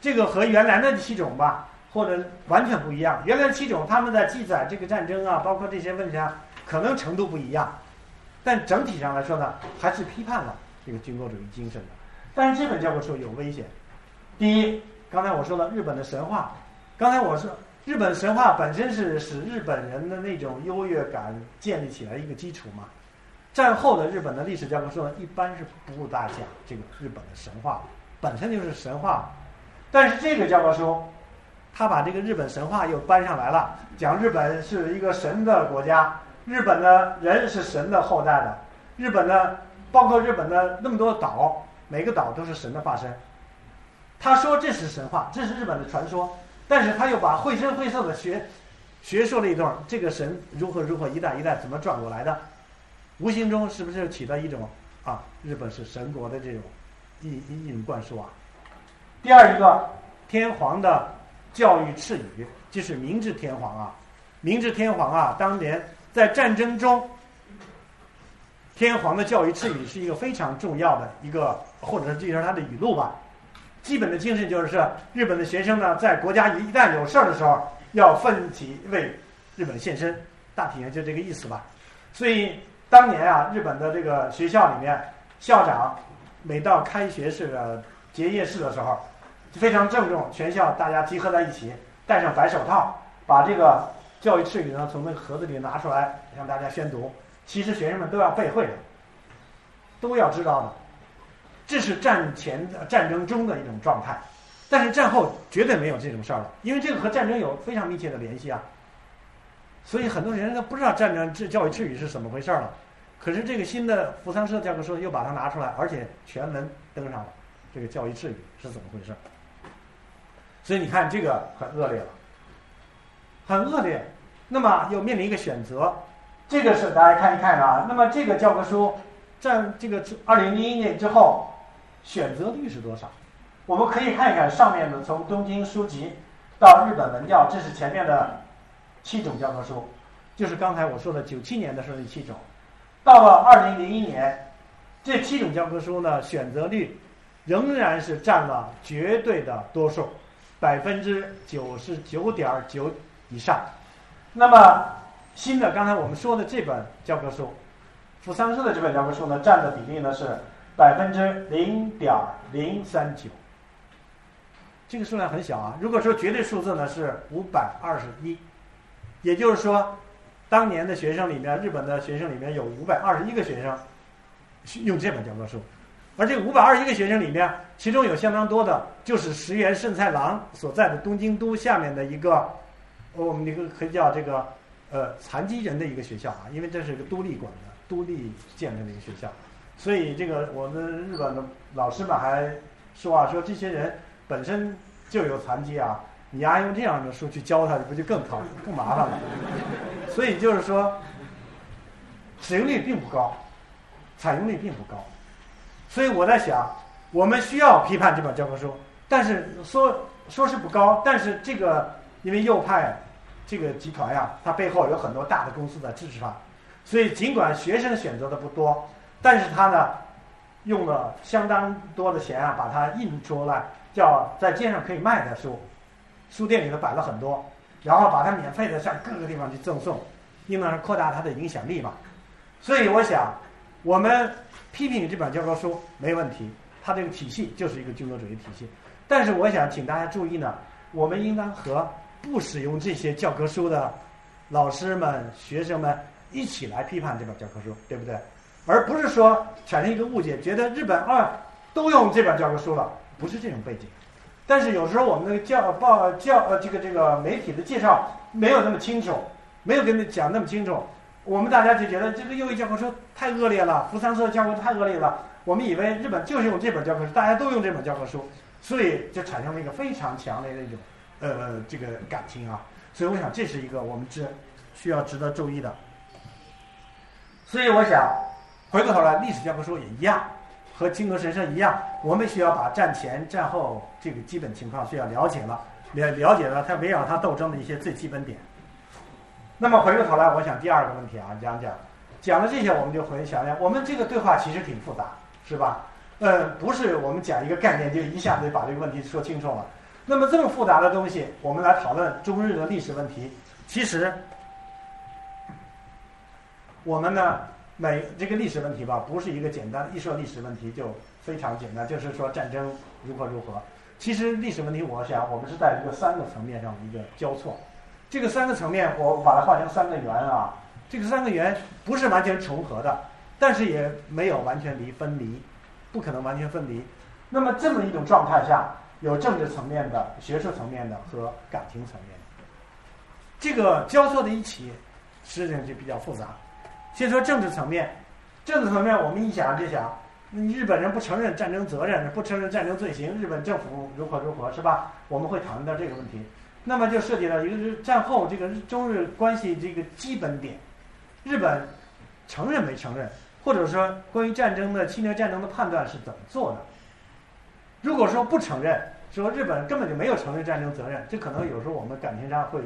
这个和原来的七种吧，或者完全不一样。原来七种他们在记载这个战争啊，包括这些问题啊，可能程度不一样，但整体上来说呢，还是批判了这个军国主义精神的。但是这本教科书有危险。第一，刚才我说了日本的神话，刚才我说日本神话本身是使日本人的那种优越感建立起来一个基础嘛。战后的日本的历史教科书呢，一般是不大讲这个日本的神话，本身就是神话。但是这个教科书，他把这个日本神话又搬上来了，讲日本是一个神的国家，日本的人是神的后代的，日本的包括日本的那么多岛，每个岛都是神的化身。他说这是神话，这是日本的传说，但是他又把绘声绘色的学学说了一段，这个神如何如何一代一代怎么转过来的，无形中是不是起到一种啊日本是神国的这种一一种灌输啊？第二一个天皇的教育赐语，就是明治天皇啊，明治天皇啊，当年在战争中，天皇的教育赐语是一个非常重要的一个，或者是这是他的语录吧。基本的精神就是，日本的学生呢，在国家一旦有事儿的时候，要奋起为日本献身，大体上就这个意思吧。所以当年啊，日本的这个学校里面，校长每到开学式的结业式的时候，非常郑重，全校大家集合在一起，戴上白手套，把这个教育赤语呢从那个盒子里拿出来，向大家宣读。其实学生们都要背会的，都要知道的。这是战前的战争中的一种状态，但是战后绝对没有这种事儿了，因为这个和战争有非常密切的联系啊。所以很多人都不知道战争这教育赤语是怎么回事了。可是这个新的扶桑社教科书又把它拿出来，而且全文登上了这个教育赐语是怎么回事？所以你看这个很恶劣了，很恶劣。那么又面临一个选择，这个是大家看一看啊。那么这个教科书在这个二零零一年之后。选择率是多少？我们可以看一看上面的，从东京书籍到日本文教，这是前面的七种教科书，就是刚才我说的九七年的时候那七种。到了二零零一年，这七种教科书呢，选择率仍然是占了绝对的多数，百分之九十九点九以上。那么新的刚才我们说的这本教科书，扶桑社的这本教科书呢，占的比例呢是。百分之零点零三九，这个数量很小啊。如果说绝对数字呢是五百二十一，也就是说，当年的学生里面，日本的学生里面有五百二十一个学生用这本教科书，而这五百二十一个学生里面，其中有相当多的就是石原慎太郎所在的东京都下面的一个，我们一个可以叫这个呃残疾人的一个学校啊，因为这是一个都立管的、都立建的一个学校。所以，这个我们日本的老师们还说啊，说这些人本身就有残疾啊，你还用这样的书去教他，不就更讨更麻烦了？所以就是说，使用率并不高，采用率并不高。所以我在想，我们需要批判这本教科书，但是说说是不高，但是这个因为右派这个集团呀，它背后有很多大的公司在支持它，所以尽管学生选择的不多。但是他呢，用了相当多的钱啊，把它印出来，叫在街上可以卖的书，书店里头摆了很多，然后把它免费的向各个地方去赠送，应当是扩大它的影响力嘛。所以我想，我们批评你这本教科书没问题，它这个体系就是一个军国主义体系。但是我想请大家注意呢，我们应当和不使用这些教科书的老师们、学生们一起来批判这本教科书，对不对？而不是说产生一个误解，觉得日本啊都用这本教科书了，不是这种背景。但是有时候我们的教报教呃这个这个媒体的介绍没有那么清楚，没有跟你讲那么清楚，我们大家就觉得这个右翼教科书太恶劣了，扶桑社教科书太恶劣了。我们以为日本就是用这本教科书，大家都用这本教科书，所以就产生了一个非常强烈的一种呃这个感情啊。所以我想这是一个我们值需要值得注意的。所以我想。回过头来，历史教科书也一样。和金阁神社一样，我们需要把战前战后这个基本情况需要了解了，了了解了它围绕它斗争的一些最基本点。那么回过头来，我想第二个问题啊，讲讲，讲了这些，我们就回想一想，我们这个对话其实挺复杂，是吧？呃，不是我们讲一个概念就一下子把这个问题说清楚了。那么这么复杂的东西，我们来讨论中日的历史问题，其实我们呢，每这个历史问题吧，不是一个简单一说历史问题就非常简单，就是说战争如何如何。其实历史问题，我想我们是在一个三个层面上的一个交错。这个三个层面，我把它画成三个圆啊。这个三个圆不是完全重合的，但是也没有完全离分离，不可能完全分离。那么这么一种状态下。有政治层面的、学术层面的和感情层面的，这个交错在一起，实际上就比较复杂。先说政治层面，政治层面我们一想就想，日本人不承认战争责任，不承认战争罪行，日本政府如何如何是吧？我们会讨论到这个问题。那么就涉及到一个是战后这个中日关系这个基本点，日本承认没承认，或者说关于战争的侵略战争的判断是怎么做的？如果说不承认。说日本根本就没有承认战争责任，这可能有时候我们感情上会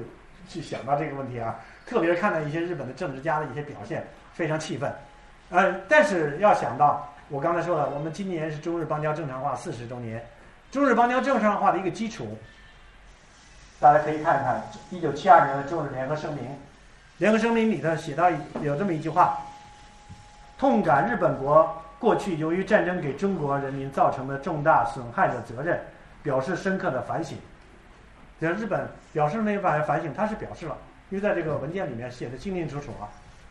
去想到这个问题啊。特别是看到一些日本的政治家的一些表现，非常气愤。呃，但是要想到我刚才说了，我们今年是中日邦交正常化四十周年，中日邦交正常化的一个基础，大家可以看一看一九七二年的中日联合声明。联合声明里头写到有这么一句话：痛感日本国过去由于战争给中国人民造成的重大损害的责任。表示深刻的反省，像日本表示那反反省，他是表示了，因为在这个文件里面写的清清楚楚啊。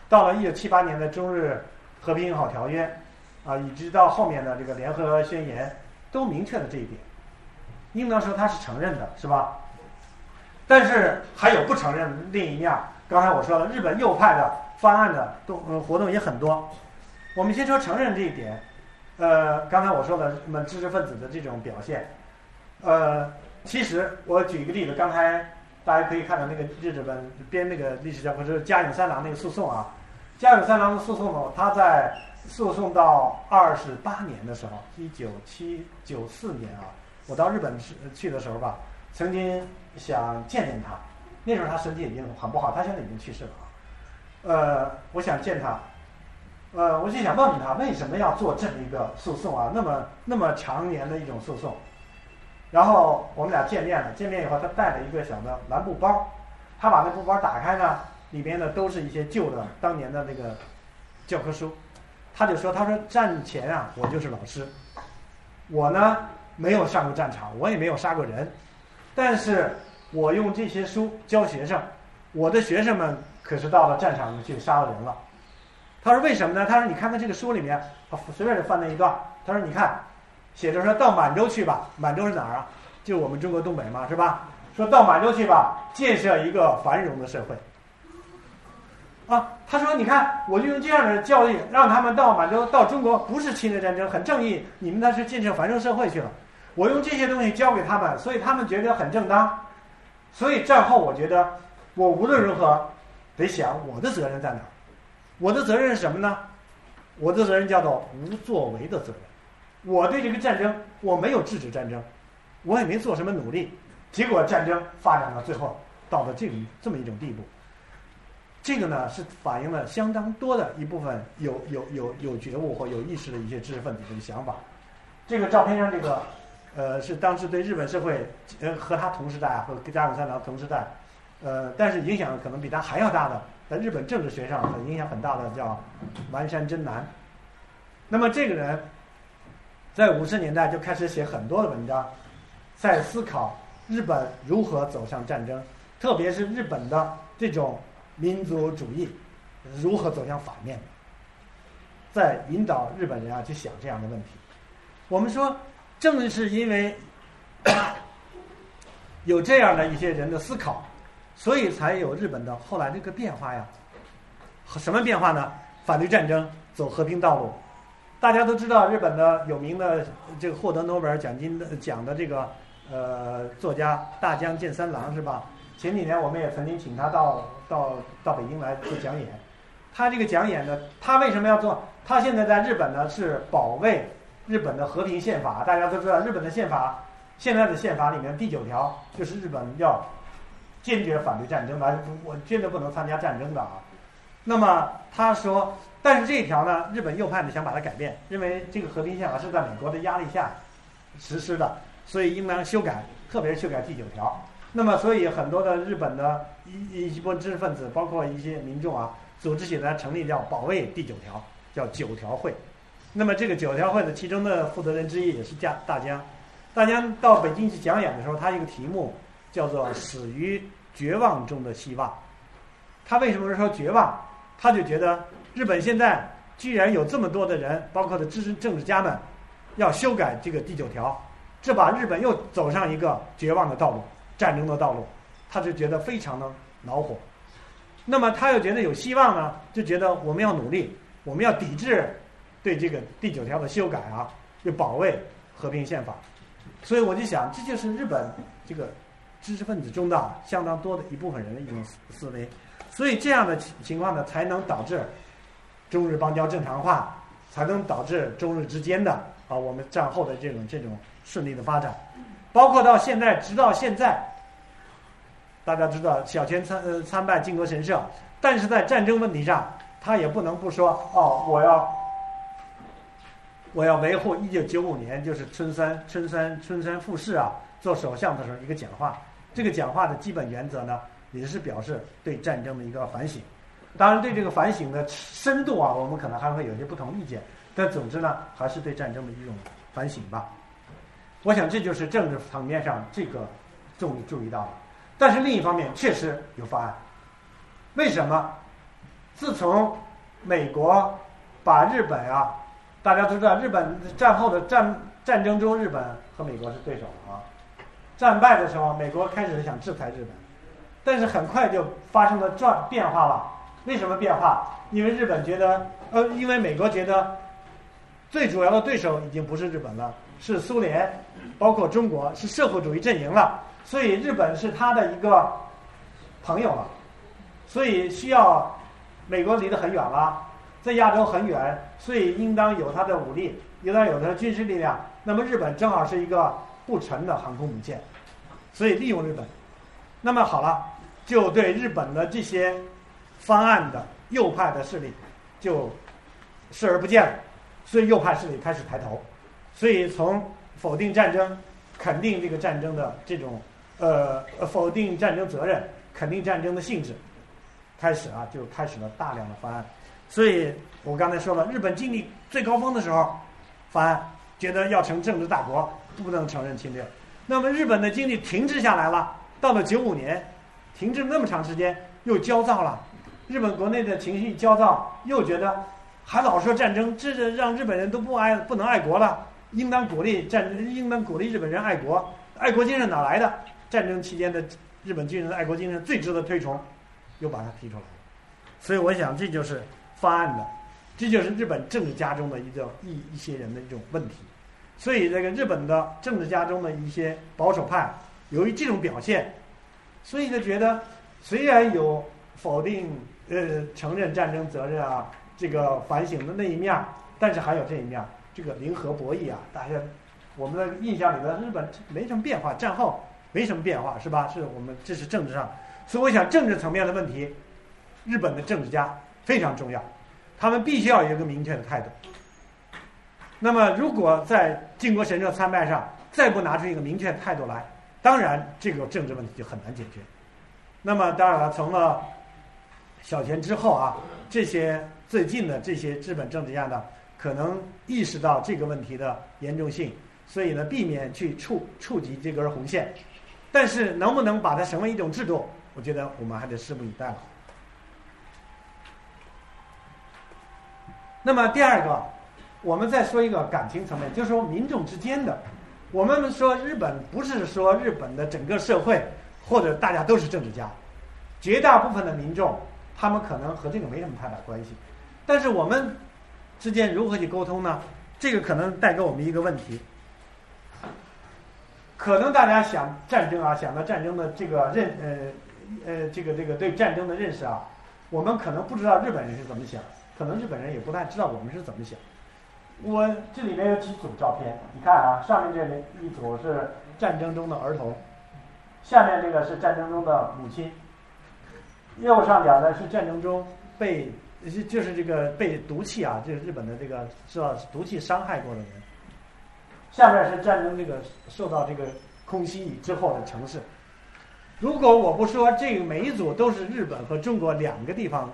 到了一九七八年的中日和平友好条约，啊，以及到后面的这个联合宣言，都明确了这一点。应当说他是承认的，是吧？但是还有不承认另一面。刚才我说了，日本右派的方案的动活动也很多。我们先说承认这一点。呃，刚才我说的什么知识分子的这种表现。呃，其实我举一个例子，刚才大家可以看到那个日本编那个历史教科书加永三郎那个诉讼啊，加永三郎的诉讼呢，他在诉讼到二十八年的时候，一九七九四年啊，我到日本去去的时候吧，曾经想见见他，那时候他身体已经很不好，他现在已经去世了，呃，我想见他，呃，我就想问问他为什么要做这么一个诉讼啊，那么那么长年的一种诉讼。然后我们俩见面了，见面以后他带了一个小的蓝布包，他把那布包打开呢，里边呢都是一些旧的当年的那个教科书，他就说：“他说战前啊，我就是老师，我呢没有上过战场，我也没有杀过人，但是我用这些书教学生，我的学生们可是到了战场上去杀了人了。”他说：“为什么呢？”他说：“你看看这个书里面，随便就翻那一段。”他说：“你看。”写着说到满洲去吧，满洲是哪儿啊？就我们中国东北嘛，是吧？说到满洲去吧，建设一个繁荣的社会。啊，他说你看，我就用这样的教育，让他们到满洲、到中国，不是侵略战争，很正义，你们那是建设繁荣社会去了。我用这些东西教给他们，所以他们觉得很正当。所以战后，我觉得我无论如何得想我的责任在哪儿。我的责任是什么呢？我的责任叫做无作为的责任。我对这个战争，我没有制止战争，我也没做什么努力，结果战争发展到最后，到了这种这么一种地步。这个呢，是反映了相当多的一部分有有有有觉悟或有意识的一些知识分子的想法。这个照片上这个，呃，是当时对日本社会，呃，和他同时代和加永三郎同时代，呃，但是影响可能比他还要大的，在日本政治学上影响很大的叫丸山真男。那么这个人。在五十年代就开始写很多的文章，在思考日本如何走向战争，特别是日本的这种民族主义如何走向反面，在引导日本人啊去想这样的问题。我们说，正是因为有这样的一些人的思考，所以才有日本的后来这个变化呀。什么变化呢？反对战争，走和平道路。大家都知道日本的有名的这个获得诺贝尔奖金的奖的这个呃作家大江健三郎是吧？前几年我们也曾经请他到到到北京来做讲演。他这个讲演呢，他为什么要做？他现在在日本呢是保卫日本的和平宪法，大家都知道，日本的宪法现在的宪法里面第九条就是日本要坚决反对战争的，我坚决不能参加战争的啊。那么他说，但是这一条呢，日本右派呢想把它改变，认为这个和平宪法是在美国的压力下实施的，所以应当修改，特别是修改第九条。那么，所以很多的日本的一一波知识分子，包括一些民众啊，组织起来成立叫保卫第九条，叫九条会。那么这个九条会的其中的负责人之一也是加大江。大江到北京去讲演的时候，他一个题目叫做“死于绝望中的希望”。他为什么说绝望？他就觉得日本现在居然有这么多的人，包括的知识政治家们，要修改这个第九条，这把日本又走上一个绝望的道路。战争的道路，他就觉得非常的恼火。那么他又觉得有希望呢，就觉得我们要努力，我们要抵制对这个第九条的修改啊，要保卫和平宪法。所以我就想，这就是日本这个知识分子中的相当多的一部分人的一种思维。所以这样的情情况呢，才能导致中日邦交正常化，才能导致中日之间的啊我们战后的这种这种顺利的发展。包括到现在，直到现在，大家知道小泉参呃参拜靖国神社，但是在战争问题上，他也不能不说哦，我要我要维护一九九五年就是春山春山春山富士啊做首相的时候一个讲话，这个讲话的基本原则呢，也是表示对战争的一个反省。当然，对这个反省的深度啊，我们可能还会有一些不同意见，但总之呢，还是对战争的一种反省吧。我想这就是政治层面上这个重注意到了，但是另一方面确实有方案。为什么？自从美国把日本啊，大家都知道，日本战后的战战争中，日本和美国是对手啊。战败的时候，美国开始想制裁日本，但是很快就发生了转变化了。为什么变化？因为日本觉得，呃，因为美国觉得最主要的对手已经不是日本了。是苏联，包括中国是社会主义阵营了，所以日本是他的一个朋友了，所以需要美国离得很远了，在亚洲很远，所以应当有他的武力，应当有他的军事力量。那么日本正好是一个不沉的航空母舰，所以利用日本。那么好了，就对日本的这些方案的右派的势力就视而不见了，所以右派势力开始抬头。所以，从否定战争、肯定这个战争的这种，呃，否定战争责任、肯定战争的性质，开始啊，就开始了大量的方案。所以我刚才说了，日本经历最高峰的时候，方案觉得要成政治大国，不能承认侵略。那么日本的经济停滞下来了，到了九五年，停滞那么长时间，又焦躁了。日本国内的情绪焦躁，又觉得还老说战争，这是让日本人都不爱不能爱国了。应当鼓励战，应当鼓励日本人爱国。爱国精神哪来的？战争期间的日本军人的爱国精神最值得推崇，又把它提出来了。所以我想，这就是方案的，这就是日本政治家中的一个一一些人的一种问题。所以，这个日本的政治家中的一些保守派，由于这种表现，所以就觉得，虽然有否定呃承认战争责任啊，这个反省的那一面，但是还有这一面。这个零和博弈啊，大家我们的印象里的日本没什么变化，战后没什么变化，是吧？是我们这是政治上，所以我想政治层面的问题，日本的政治家非常重要，他们必须要有一个明确的态度。那么，如果在靖国神社参拜上再不拿出一个明确态度来，当然这个政治问题就很难解决。那么，当然了，从了小泉之后啊，这些最近的这些日本政治家呢。可能意识到这个问题的严重性，所以呢，避免去触触及这根红线。但是，能不能把它成为一种制度，我觉得我们还得拭目以待了。那么，第二个，我们再说一个感情层面，就是说民众之间的。我们说日本不是说日本的整个社会或者大家都是政治家，绝大部分的民众他们可能和这个没什么太大关系，但是我们。之间如何去沟通呢？这个可能带给我们一个问题。可能大家想战争啊，想到战争的这个认呃呃这个这个对战争的认识啊，我们可能不知道日本人是怎么想，可能日本人也不太知道我们是怎么想。我这里面有几组照片，你看啊，上面这里一组是战争中的儿童，下面这个是战争中的母亲，右上角呢是战争中被就是这个被毒气啊，就是日本的这个受到毒气伤害过的人，下面是战争这个受到这个空袭以之后的城市。如果我不说这个每一组都是日本和中国两个地方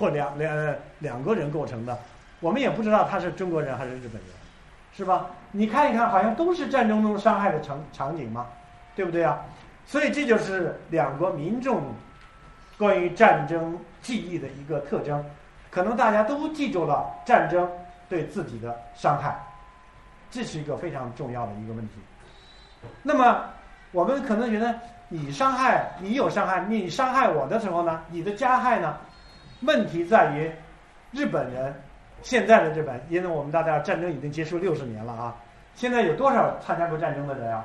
或两两两个人构成的。我们也不知道他是中国人还是日本人，是吧？你看一看，好像都是战争中伤害的场场景嘛，对不对啊？所以这就是两国民众关于战争记忆的一个特征。可能大家都记住了战争对自己的伤害，这是一个非常重要的一个问题。那么我们可能觉得你伤害你有伤害，你伤害我的时候呢？你的加害呢？问题在于日本人。现在的日本，因为我们大家战争已经结束六十年了啊，现在有多少参加过战争的人啊？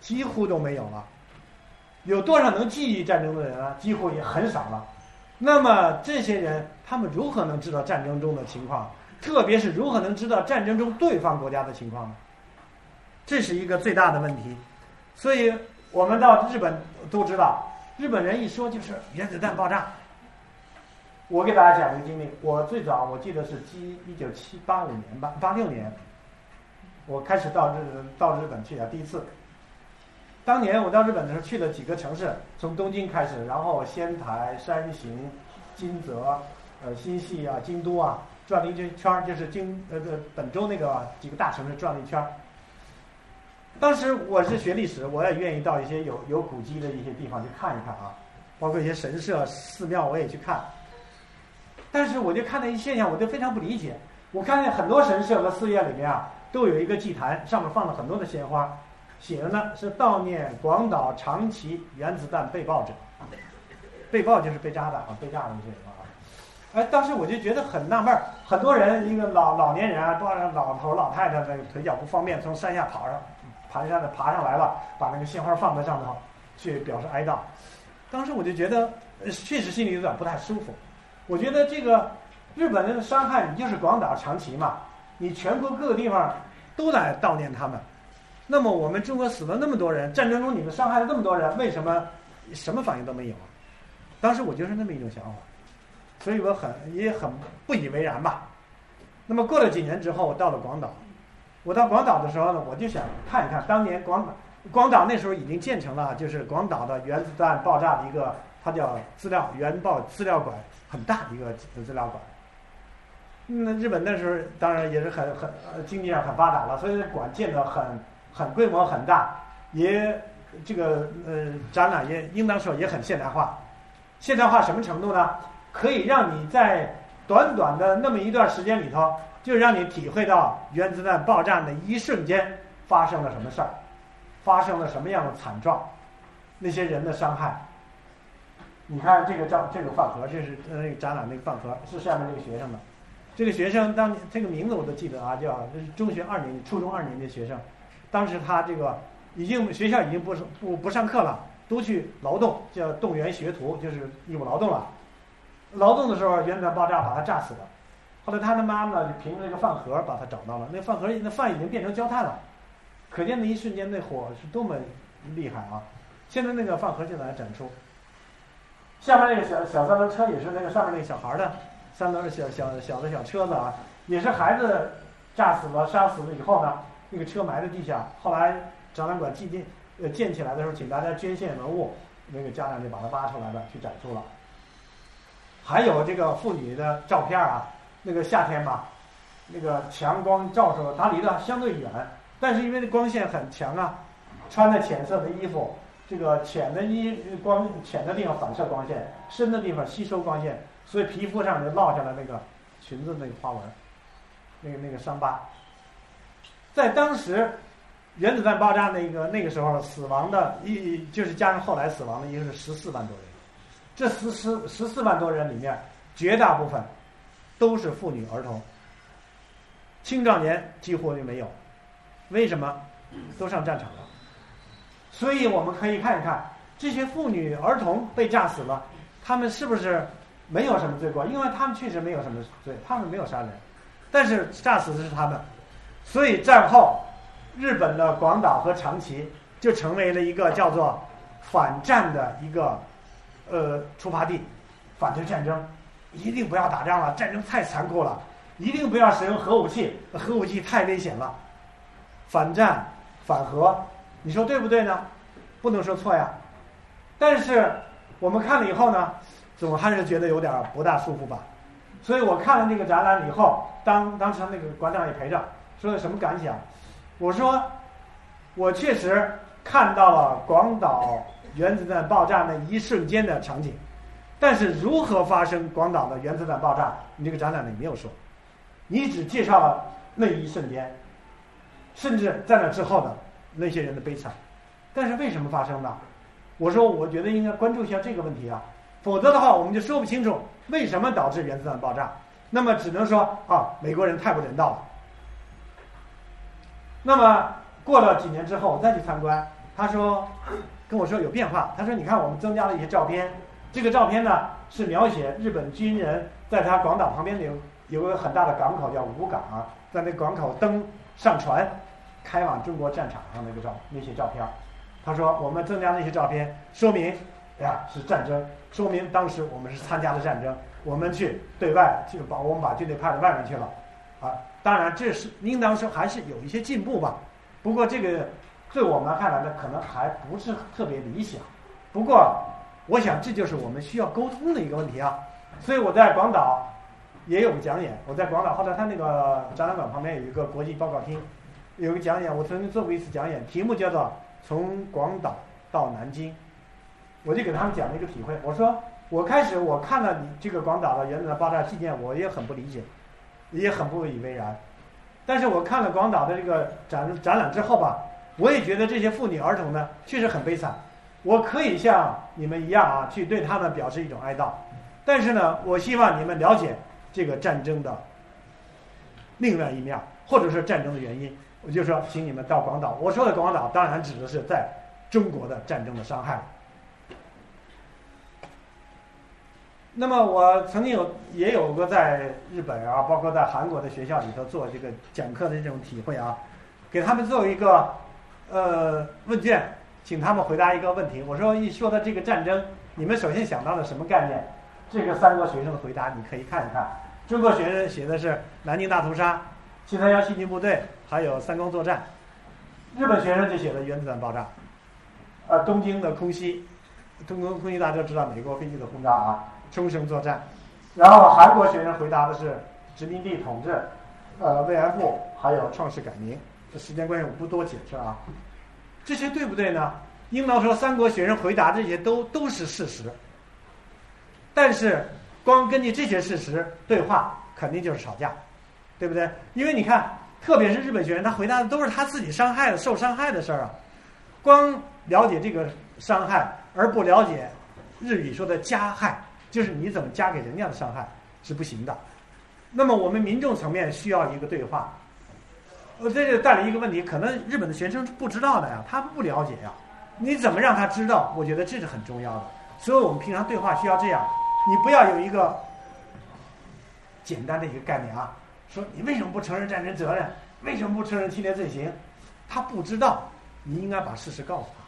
几乎都没有了。有多少能记忆战争的人啊？几乎也很少了。那么这些人，他们如何能知道战争中的情况？特别是如何能知道战争中对方国家的情况呢？这是一个最大的问题。所以我们到日本都知道，日本人一说就是原子弹爆炸。我给大家讲一个经历，我最早我记得是七一九七八五年吧，八六年，我开始到日到日本去的第一次。当年我到日本的时候去了几个城市，从东京开始，然后仙台、山形、金泽、呃新系啊、京都啊，转了一圈圈就是京呃呃本州那个几个大城市转了一圈当时我是学历史，我也愿意到一些有有古迹的一些地方去看一看啊，包括一些神社、寺庙，我也去看。但是我就看到一现象，我就非常不理解。我看见很多神社和寺院里面啊，都有一个祭坛，上面放了很多的鲜花，写的呢是悼念广岛长崎原子弹被爆者。被爆就是被炸的啊，被炸的那些人啊。哎，当时我就觉得很纳闷儿，很多人一个老老年人啊，多少老头老太太那个腿脚不方便，从山下跑上，爬山的爬上来了，把那个鲜花放在上头，去表示哀悼。当时我就觉得，确实心里有点不太舒服。我觉得这个日本人的伤害，你就是广岛、长崎嘛，你全国各个地方都来悼念他们。那么我们中国死了那么多人，战争中你们伤害了那么多人，为什么什么反应都没有？当时我就是那么一种想法，所以我很也很不以为然吧。那么过了几年之后，我到了广岛，我到广岛的时候呢，我就想看一看当年广岛广岛那时候已经建成了，就是广岛的原子弹爆炸的一个，它叫资料原爆资料馆。很大的一个资料馆，那日本那时候当然也是很很经济上很发达了，所以馆建的很很规模很大，也这个呃展览也应当说也很现代化。现代化什么程度呢？可以让你在短短的那么一段时间里头，就让你体会到原子弹爆炸的一瞬间发生了什么事儿，发生了什么样的惨状，那些人的伤害。你看这个照，这个饭盒，这是那个展览那个饭盒，是下面这个学生的。这个学生当年这个名字我都记得啊，叫这是中学二年级、初中二年级的学生。当时他这个已经学校已经不不不上课了，都去劳动，叫动员学徒，就是义务劳动了。劳动的时候，原子弹爆炸把他炸死了。后来他的妈妈就凭着这个饭盒把他找到了，那饭盒那饭已经变成焦炭了，可见那一瞬间那火是多么厉害啊！现在那个饭盒就在展出。下面那个小小三轮车也是那个上面那个小孩的三轮小小小的小车子啊，也是孩子炸死了、杀死了以后呢，那个车埋在地下。后来展览馆建呃建起来的时候，请大家捐献文物，那个家长就把它挖出来了，去展出了。还有这个妇女的照片啊，那个夏天吧，那个强光照射，它离得相对远，但是因为那光线很强啊，穿的浅色的衣服。这个浅的衣光浅的地方反射光线，深的地方吸收光线，所以皮肤上就落下了那个裙子那个花纹，那个那个伤疤。在当时原子弹爆炸那个那个时候，死亡的一就是加上后来死亡的，一个是十四万多人。这十十十四万多人里面，绝大部分都是妇女儿童，青少年几乎就没有。为什么？都上战场了。所以我们可以看一看这些妇女儿童被炸死了，他们是不是没有什么罪过？因为他们确实没有什么罪，他们没有杀人，但是炸死的是他们，所以战后日本的广岛和长崎就成为了一个叫做反战的一个呃出发地，反对战争，一定不要打仗了，战争太残酷了，一定不要使用核武器，核武器太危险了，反战反核，你说对不对呢？不能说错呀，但是我们看了以后呢，总还是觉得有点不大舒服吧。所以我看了那个展览以后，当当时那个馆长也陪着，说的什么感想？我说，我确实看到了广岛原子弹爆炸那一瞬间的场景，但是如何发生广岛的原子弹爆炸，你这个展览里没有说，你只介绍了那一瞬间，甚至在那之后的那些人的悲惨。但是为什么发生呢？我说，我觉得应该关注一下这个问题啊，否则的话，我们就说不清楚为什么导致原子弹爆炸。那么只能说啊，美国人太不人道了。那么过了几年之后，我再去参观，他说跟我说有变化。他说，你看我们增加了一些照片，这个照片呢是描写日本军人在他广岛旁边有有个很大的港口叫武港，在那港口登上船，开往中国战场上那个照那些照片。他说：“我们增加那些照片，说明，呀是战争，说明当时我们是参加了战争，我们去对外去把我们把军队派到外面去了，啊，当然这是应当说还是有一些进步吧。不过这个对我们看来呢，可能还不是特别理想。不过我想这就是我们需要沟通的一个问题啊。所以我在广岛也有个讲演，我在广岛后来他那个展览馆旁边有一个国际报告厅，有个讲演，我曾经做过一次讲演，题目叫做。”从广岛到南京，我就给他们讲了一个体会。我说，我开始我看了你这个广岛的原子弹爆炸纪念，我也很不理解，也很不以为然。但是我看了广岛的这个展展览之后吧，我也觉得这些妇女儿童呢确实很悲惨。我可以像你们一样啊，去对他们表示一种哀悼。但是呢，我希望你们了解这个战争的另外一面，或者是战争的原因。我就说，请你们到广岛。我说的广岛，当然指的是在中国的战争的伤害。那么，我曾经有也有过在日本啊，包括在韩国的学校里头做这个讲课的这种体会啊，给他们做一个呃问卷，请他们回答一个问题。我说，一说到这个战争，你们首先想到了什么概念？这个三个学生的回答，你可以看一看。中国学生写的是南京大屠杀。七三幺细菌部队，还有三光作战，日本学生就写了原子弹爆炸，呃，东京的空袭，东京空袭大家都知道，美国飞机的轰炸啊，冲绳作战，然后韩国学生回答的是殖民地统治，呃，慰安妇，还有创世改名。这时间关系我不多解释啊，这些对不对呢？应当说，三国学生回答这些都都是事实，但是光根据这些事实对话，肯定就是吵架。对不对？因为你看，特别是日本学生，他回答的都是他自己伤害的、受伤害的事儿啊。光了解这个伤害，而不了解日语说的加害，就是你怎么加给人家的伤害是不行的。那么我们民众层面需要一个对话。呃，这就带来一个问题，可能日本的学生是不知道的呀，他们不了解呀。你怎么让他知道？我觉得这是很重要的。所以我们平常对话需要这样，你不要有一个简单的一个概念啊。说你为什么不承认战争责任？为什么不承认侵略罪行？他不知道，你应该把事实告诉他。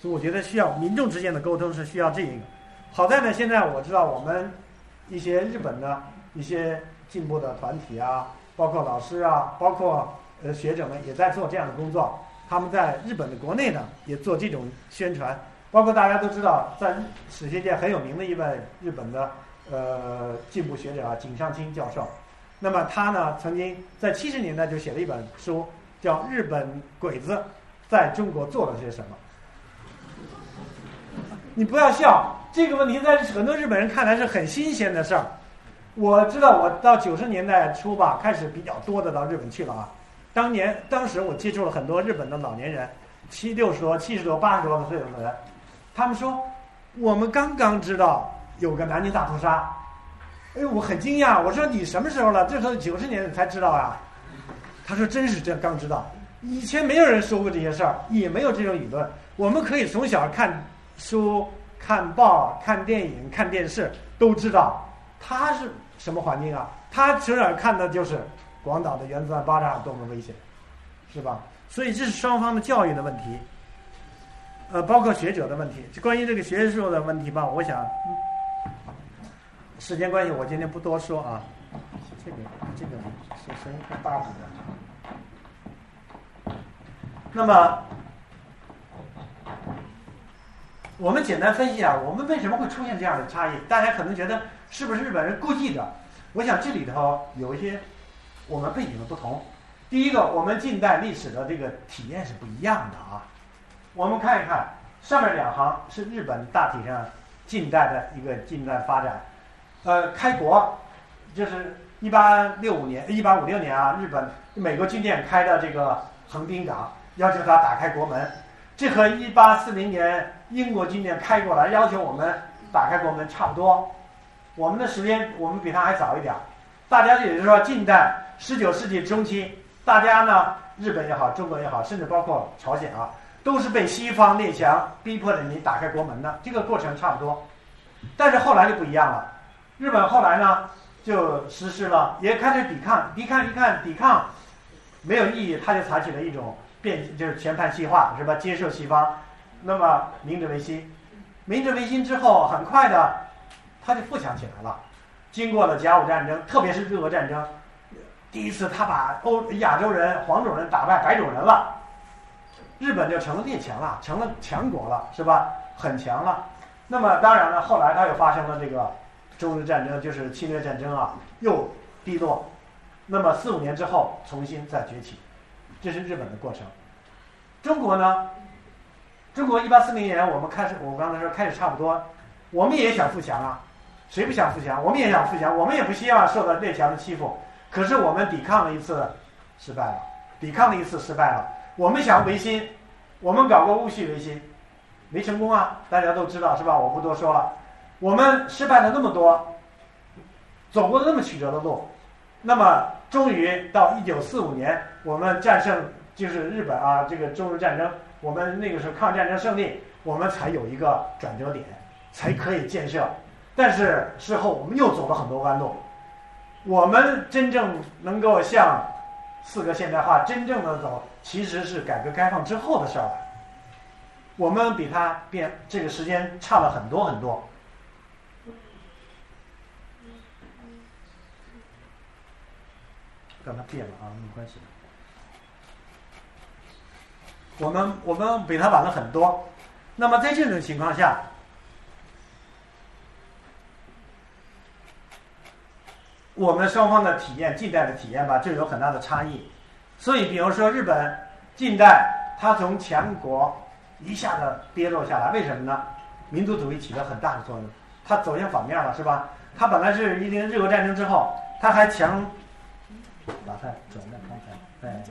所以我觉得需要民众之间的沟通是需要这一个。好在呢，现在我知道我们一些日本的一些进步的团体啊，包括老师啊，包括呃学者们也在做这样的工作。他们在日本的国内呢也做这种宣传，包括大家都知道，在史学界很有名的一位日本的呃进步学者啊，井上清教授。那么他呢，曾经在七十年代就写了一本书，叫《日本鬼子在中国做了些什么》。你不要笑，这个问题在很多日本人看来是很新鲜的事儿。我知道，我到九十年代初吧，开始比较多的到日本去了啊。当年当时我接触了很多日本的老年人，七六十多、七十多、八十多的岁数的人，他们说，我们刚刚知道有个南京大屠杀。哎，我很惊讶。我说你什么时候了？这时候九十年才知道啊。他说真是这刚知道，以前没有人说过这些事儿，也没有这种理论。我们可以从小看书、看报、看电影、看电视，都知道他是什么环境啊？他从小看的就是广岛的原子弹爆炸多么危险，是吧？所以这是双方的教育的问题，呃，包括学者的问题。就关于这个学术的问题吧，我想，时间关系，我今天不多说啊。这个这个是声音大点的。那么。我们简单分析啊，我们为什么会出现这样的差异？大家可能觉得是不是日本人故意的？我想这里头有一些我们背景的不同。第一个，我们近代历史的这个体验是不一样的啊。我们看一看上面两行是日本大体上近代的一个近代发展。呃，开国就是一八六五年、一八五六年啊，日本美国军舰开的这个横滨港，要求他打开国门。这和一八四零年英国军舰开过来要求我们打开国门差不多，我们的时间我们比他还早一点。大家也就是说，近代十九世纪中期，大家呢，日本也好，中国也好，甚至包括朝鲜啊，都是被西方列强逼迫着你打开国门的，这个过程差不多。但是后来就不一样了，日本后来呢就实施了，也开始抵抗，抵抗一看抵抗没有意义，他就采取了一种。变就是全盘西化是吧？接受西方，那么明治维新，明治维新之后，很快的，他就富强起来了。经过了甲午战争，特别是日俄战争，第一次他把欧亚洲人黄种人打败白种人了，日本就成了列强了，成了强国了，是吧？很强了。那么当然了，后来他又发生了这个中日战争，就是侵略战争啊，又低落。那么四五年之后，重新再崛起。这是日本的过程，中国呢？中国一八四零年我们开始，我刚才说开始差不多，我们也想富强啊，谁不想富强？我们也想富强，我们也不希望受到列强的欺负。可是我们抵抗了一次，失败了，抵抗了一次失败了。我们想维新，我们搞过戊戌维新，没成功啊，大家都知道是吧？我不多说了。我们失败了那么多，走过了那么曲折的路，那么。终于到一九四五年，我们战胜就是日本啊，这个中日战争，我们那个时候抗日战争胜利，我们才有一个转折点，才可以建设。但是事后我们又走了很多弯路。我们真正能够向四个现代化真正的走，其实是改革开放之后的事儿了。我们比他变这个时间差了很多很多。让它变了啊，没关系。我们我们比他晚了很多，那么在这种情况下，我们双方的体验，近代的体验吧，就有很大的差异。所以，比如说日本近代，它从强国一下子跌落下来，为什么呢？民族主义起了很大的作用，它走向反面了，是吧？它本来是一定日俄战争之后，它还强。把它转到刚才，哎，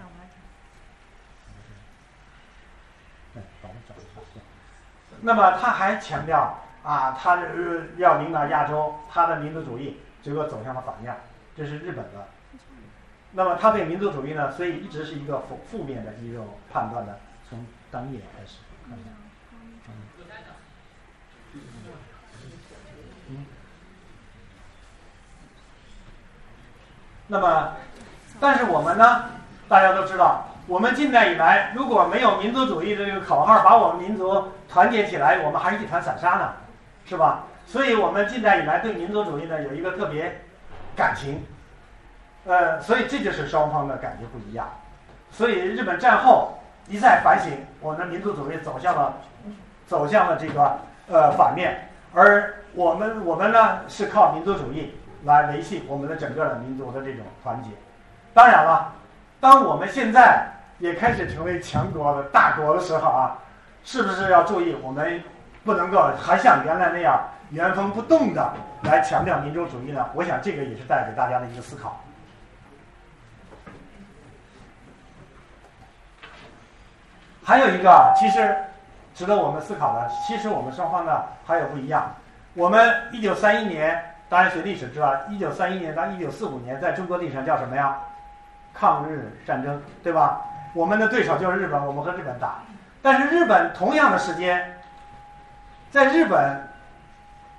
哎，把它转一下。那么他还强调啊，他要领导亚洲，他的民族主义结果走向了反面，这是日本的。那么他对民族主义呢，所以一直是一个负负面的一种判断的，从当年开始。嗯。那么。但是我们呢，大家都知道，我们近代以来如果没有民族主义这个口号把我们民族团结起来，我们还是一团散沙呢，是吧？所以我们近代以来对民族主义呢有一个特别感情，呃，所以这就是双方的感觉不一样。所以日本战后一再反省，我们的民族主义走向了走向了这个呃反面，而我们我们呢是靠民族主义来维系我们的整个的民族的这种团结。当然了，当我们现在也开始成为强国的大国的时候啊，是不是要注意我们不能够还像原来那样原封不动的来强调民族主义呢？我想这个也是带给大家的一个思考。还有一个其实值得我们思考的，其实我们双方呢还有不一样。我们一九三一年，大家学历史知道，一九三一年到一九四五年，在中国历史上叫什么呀？抗日战争，对吧？我们的对手就是日本，我们和日本打。但是日本同样的时间，在日本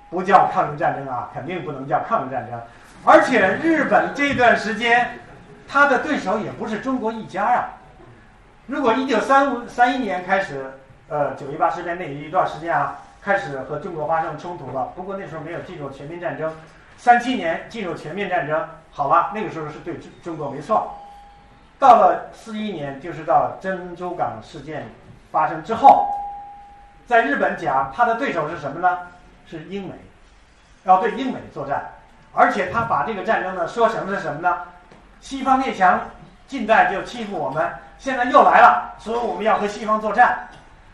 不叫抗日战争啊，肯定不能叫抗日战争。而且日本这段时间他的对手也不是中国一家啊。如果一九三五三一年开始，呃，九一八事变那一段时间啊，开始和中国发生冲突了。不过那时候没有进入全面战争。三七年进入全面战争，好吧，那个时候是对中中国没错。到了四一年，就是到珍珠港事件发生之后，在日本讲他的对手是什么呢？是英美，要对英美作战，而且他把这个战争呢说成是什么呢？西方列强近代就欺负我们。现在又来了，所以我们要和西方作战，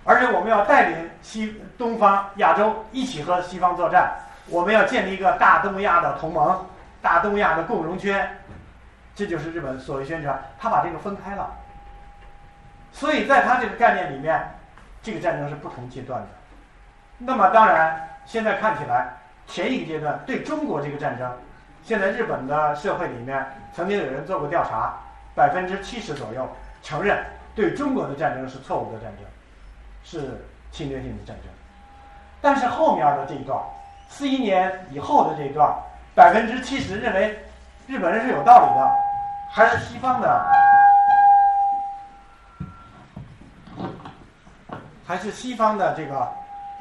而且我们要带领西东方亚洲一起和西方作战。我们要建立一个大东亚的同盟，大东亚的共荣圈，这就是日本所谓宣传。他把这个分开了，所以在他这个概念里面，这个战争是不同阶段的。那么当然，现在看起来，前一个阶段对中国这个战争，现在日本的社会里面曾经有人做过调查，百分之七十左右。承认对中国的战争是错误的战争，是侵略性的战争，但是后面的这一段，四一年以后的这一段，百分之七十认为日本人是有道理的，还是西方的，还是西方的这个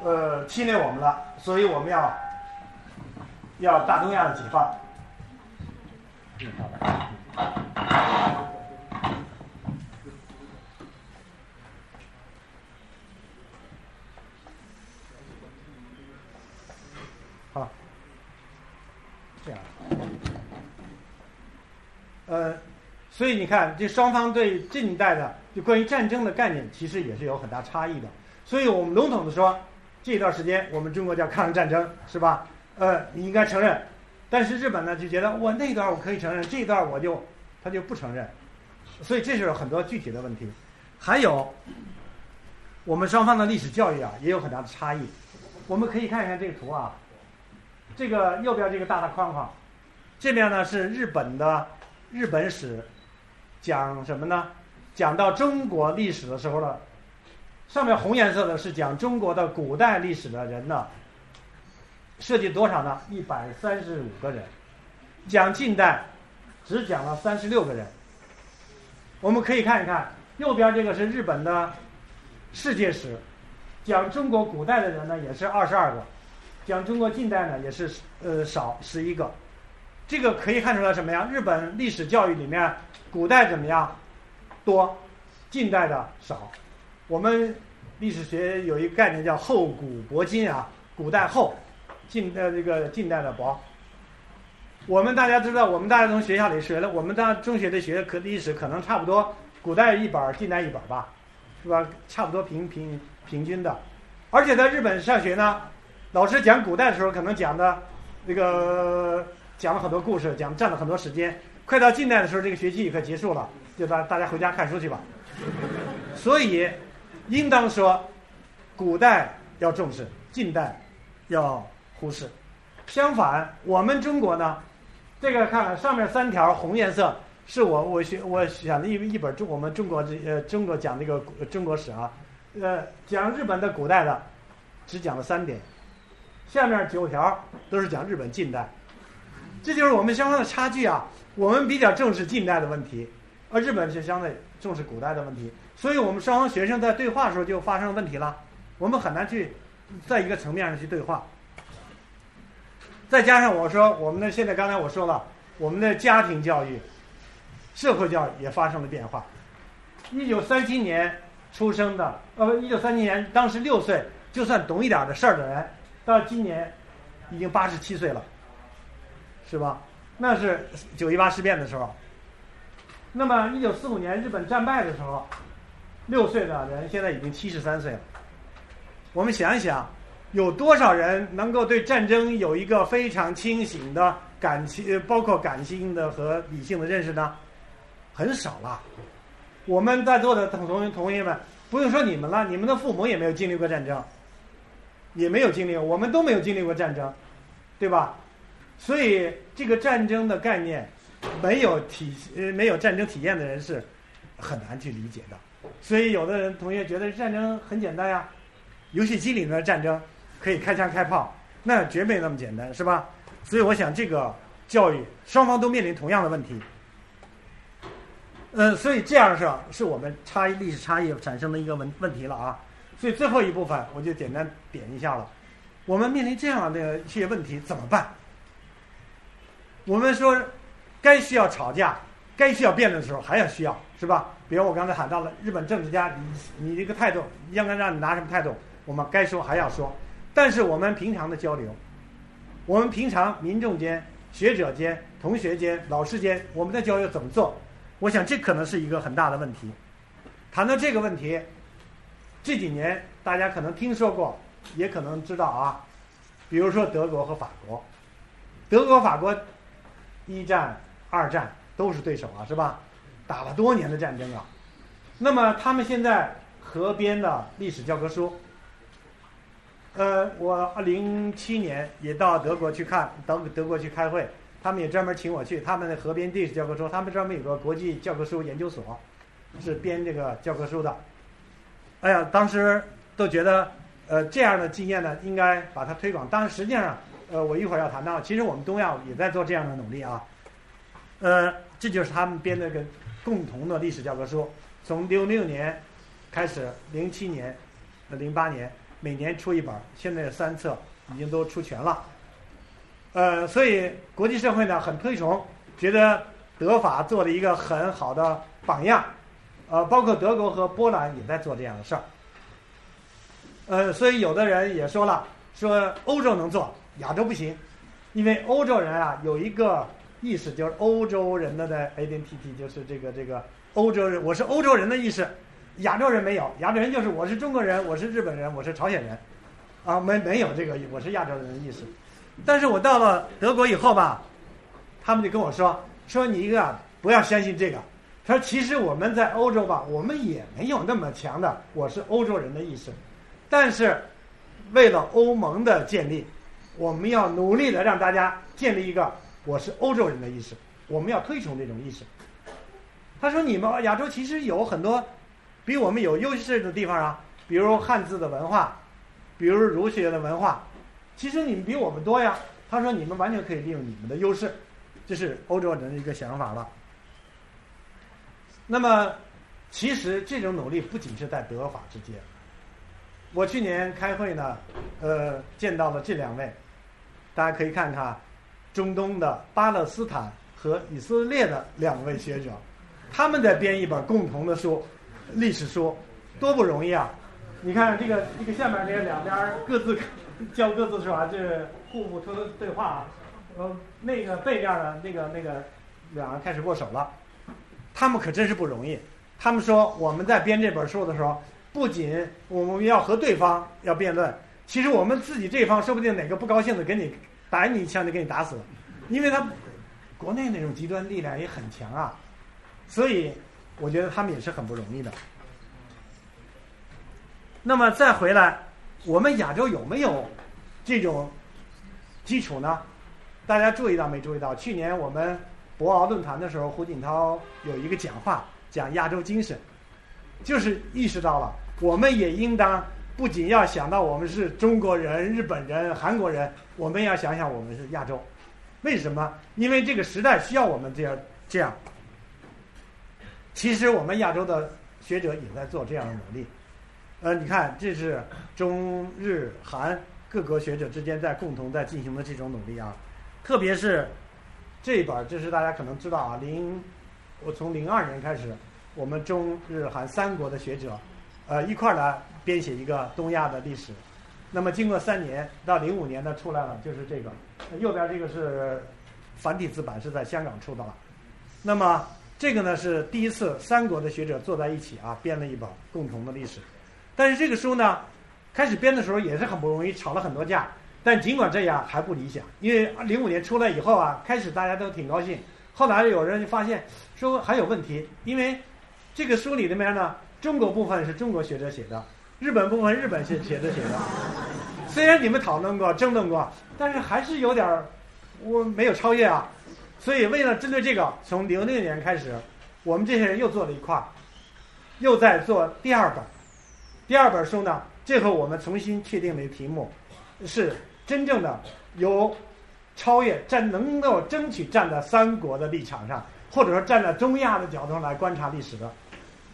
呃侵略我们了，所以我们要要大东亚的解放。好。这样，呃，所以你看，这双方对近代的就关于战争的概念，其实也是有很大差异的。所以我们笼统的说，这段时间我们中国叫抗日战争，是吧？呃，你应该承认。但是日本呢，就觉得我那段我可以承认，这段我就他就不承认。所以这是很多具体的问题。还有，我们双方的历史教育啊，也有很大的差异。我们可以看一看这个图啊。这个右边这个大的框框，这边呢是日本的日本史，讲什么呢？讲到中国历史的时候呢，上面红颜色的是讲中国的古代历史的人呢，设计多少呢？一百三十五个人，讲近代只讲了三十六个人。我们可以看一看右边这个是日本的世界史，讲中国古代的人呢也是二十二个。讲中国近代呢，也是呃少十一个，这个可以看出来什么呀？日本历史教育里面，古代怎么样多，近代的少。我们历史学有一个概念叫厚古薄今啊，古代厚，近呃这个近代的薄。我们大家知道，我们大家从学校里学了，我们当中学的学可历史可能差不多，古代一本，近代一本吧，是吧？差不多平平平均的，而且在日本上学呢。老师讲古代的时候，可能讲的那个讲了很多故事，讲占了很多时间。快到近代的时候，这个学期也快结束了，就大大家回家看书去吧。所以，应当说，古代要重视，近代要忽视。相反，我们中国呢，这个看上面三条红颜色，是我我选我选的一一本中我们中国这呃中国讲这个中国史啊，呃讲日本的古代的，只讲了三点。下面九条都是讲日本近代，这就是我们双方的差距啊。我们比较重视近代的问题，而日本是相对重视古代的问题，所以我们双方学生在对话的时候就发生了问题了。我们很难去在一个层面上去对话。再加上我说我们的现在刚才我说了，我们的家庭教育、社会教育也发生了变化。一九三七年出生的，呃，一九三七年当时六岁，就算懂一点的事儿的人。到今年已经八十七岁了，是吧？那是九一八事变的时候。那么一九四五年日本战败的时候，六岁的人现在已经七十三岁了。我们想一想，有多少人能够对战争有一个非常清醒的感情，包括感性的和理性的认识呢？很少了。我们在座的同同同学们，不用说你们了，你们的父母也没有经历过战争。也没有经历，我们都没有经历过战争，对吧？所以这个战争的概念，没有体呃没有战争体验的人是很难去理解的。所以有的人同学觉得战争很简单呀，游戏机里面的战争可以开枪开炮，那绝没那么简单，是吧？所以我想这个教育双方都面临同样的问题。嗯，所以这样是是我们差异历史差异产生的一个问问题了啊。所以最后一部分我就简单点一下了。我们面临这样的一些问题怎么办？我们说该需要吵架、该需要辩论的时候还要需要，是吧？比如我刚才喊到了日本政治家，你你这个态度应该让你拿什么态度？我们该说还要说。但是我们平常的交流，我们平常民众间、学者间、同学间、老师间，我们的交流怎么做？我想这可能是一个很大的问题。谈到这个问题，这几年大家可能听说过，也可能知道啊。比如说德国和法国，德国、法国一战、二战都是对手啊，是吧？打了多年的战争啊。那么他们现在合编的历史教科书。呃，我二零七年也到德国去看，德德国去开会，他们也专门请我去。他们的河边历史教科书，他们专门有个国际教科书研究所，是编这个教科书的。哎呀，当时都觉得，呃，这样的经验呢，应该把它推广。当然，实际上，呃，我一会儿要谈到，其实我们东亚也在做这样的努力啊。呃，这就是他们编的个共同的历史教科书，从六六年开始，零七年，呃，零八年。每年出一本，现在三册已经都出全了。呃，所以国际社会呢很推崇，觉得德法做了一个很好的榜样。呃，包括德国和波兰也在做这样的事儿。呃，所以有的人也说了，说欧洲能做，亚洲不行，因为欧洲人啊有一个意识，就是欧洲人的的 identity，就是这个这个欧洲人，我是欧洲人的意识。亚洲人没有，亚洲人就是我是中国人，我是日本人，我是朝鲜人，啊，没没有这个我是亚洲人的意识。但是我到了德国以后吧，他们就跟我说，说你一个不要相信这个。他说其实我们在欧洲吧，我们也没有那么强的我是欧洲人的意识，但是为了欧盟的建立，我们要努力的让大家建立一个我是欧洲人的意识，我们要推崇这种意识。他说你们亚洲其实有很多。比我们有优势的地方啊，比如汉字的文化，比如儒学的文化，其实你们比我们多呀。他说你们完全可以利用你们的优势，这是欧洲人的一个想法了。那么，其实这种努力不仅是在德法之间。我去年开会呢，呃，见到了这两位，大家可以看看，中东的巴勒斯坦和以色列的两位学者，他们在编一本共同的书。历史书多不容易啊！你看这个这个下面这两边各自教各自是吧？这互不对对话，呃，那个背面呢，那个那个两人开始握手了。他们可真是不容易。他们说我们在编这本书的时候，不仅我们要和对方要辩论，其实我们自己这方说不定哪个不高兴的给你打你一枪就给你打死了，因为他国内那种极端力量也很强啊，所以。我觉得他们也是很不容易的。那么再回来，我们亚洲有没有这种基础呢？大家注意到没注意到？去年我们博鳌论坛的时候，胡锦涛有一个讲话，讲亚洲精神，就是意识到了，我们也应当不仅要想到我们是中国人、日本人、韩国人，我们要想想我们是亚洲。为什么？因为这个时代需要我们这样这样。其实我们亚洲的学者也在做这样的努力，呃，你看，这是中日韩各国学者之间在共同在进行的这种努力啊。特别是这一本，这是大家可能知道啊，零，我从零二年开始，我们中日韩三国的学者，呃，一块儿来编写一个东亚的历史。那么经过三年，到零五年呢出来了，就是这个，右边这个是繁体字版，是在香港出的了。那么。这个呢是第一次三国的学者坐在一起啊，编了一本共同的历史。但是这个书呢，开始编的时候也是很不容易，吵了很多架。但尽管这样还不理想，因为零五年出来以后啊，开始大家都挺高兴。后来有人发现说还有问题，因为这个书里里面呢，中国部分是中国学者写的，日本部分日本写写者写的。虽然你们讨论过、争论过，但是还是有点儿我没有超越啊。所以，为了针对这个，从零六年开始，我们这些人又做了一块儿，又在做第二本。第二本书呢，这回我们重新确定的题目，是真正的由超越站，能够争取站在三国的立场上，或者说站在中亚的角度上来观察历史的。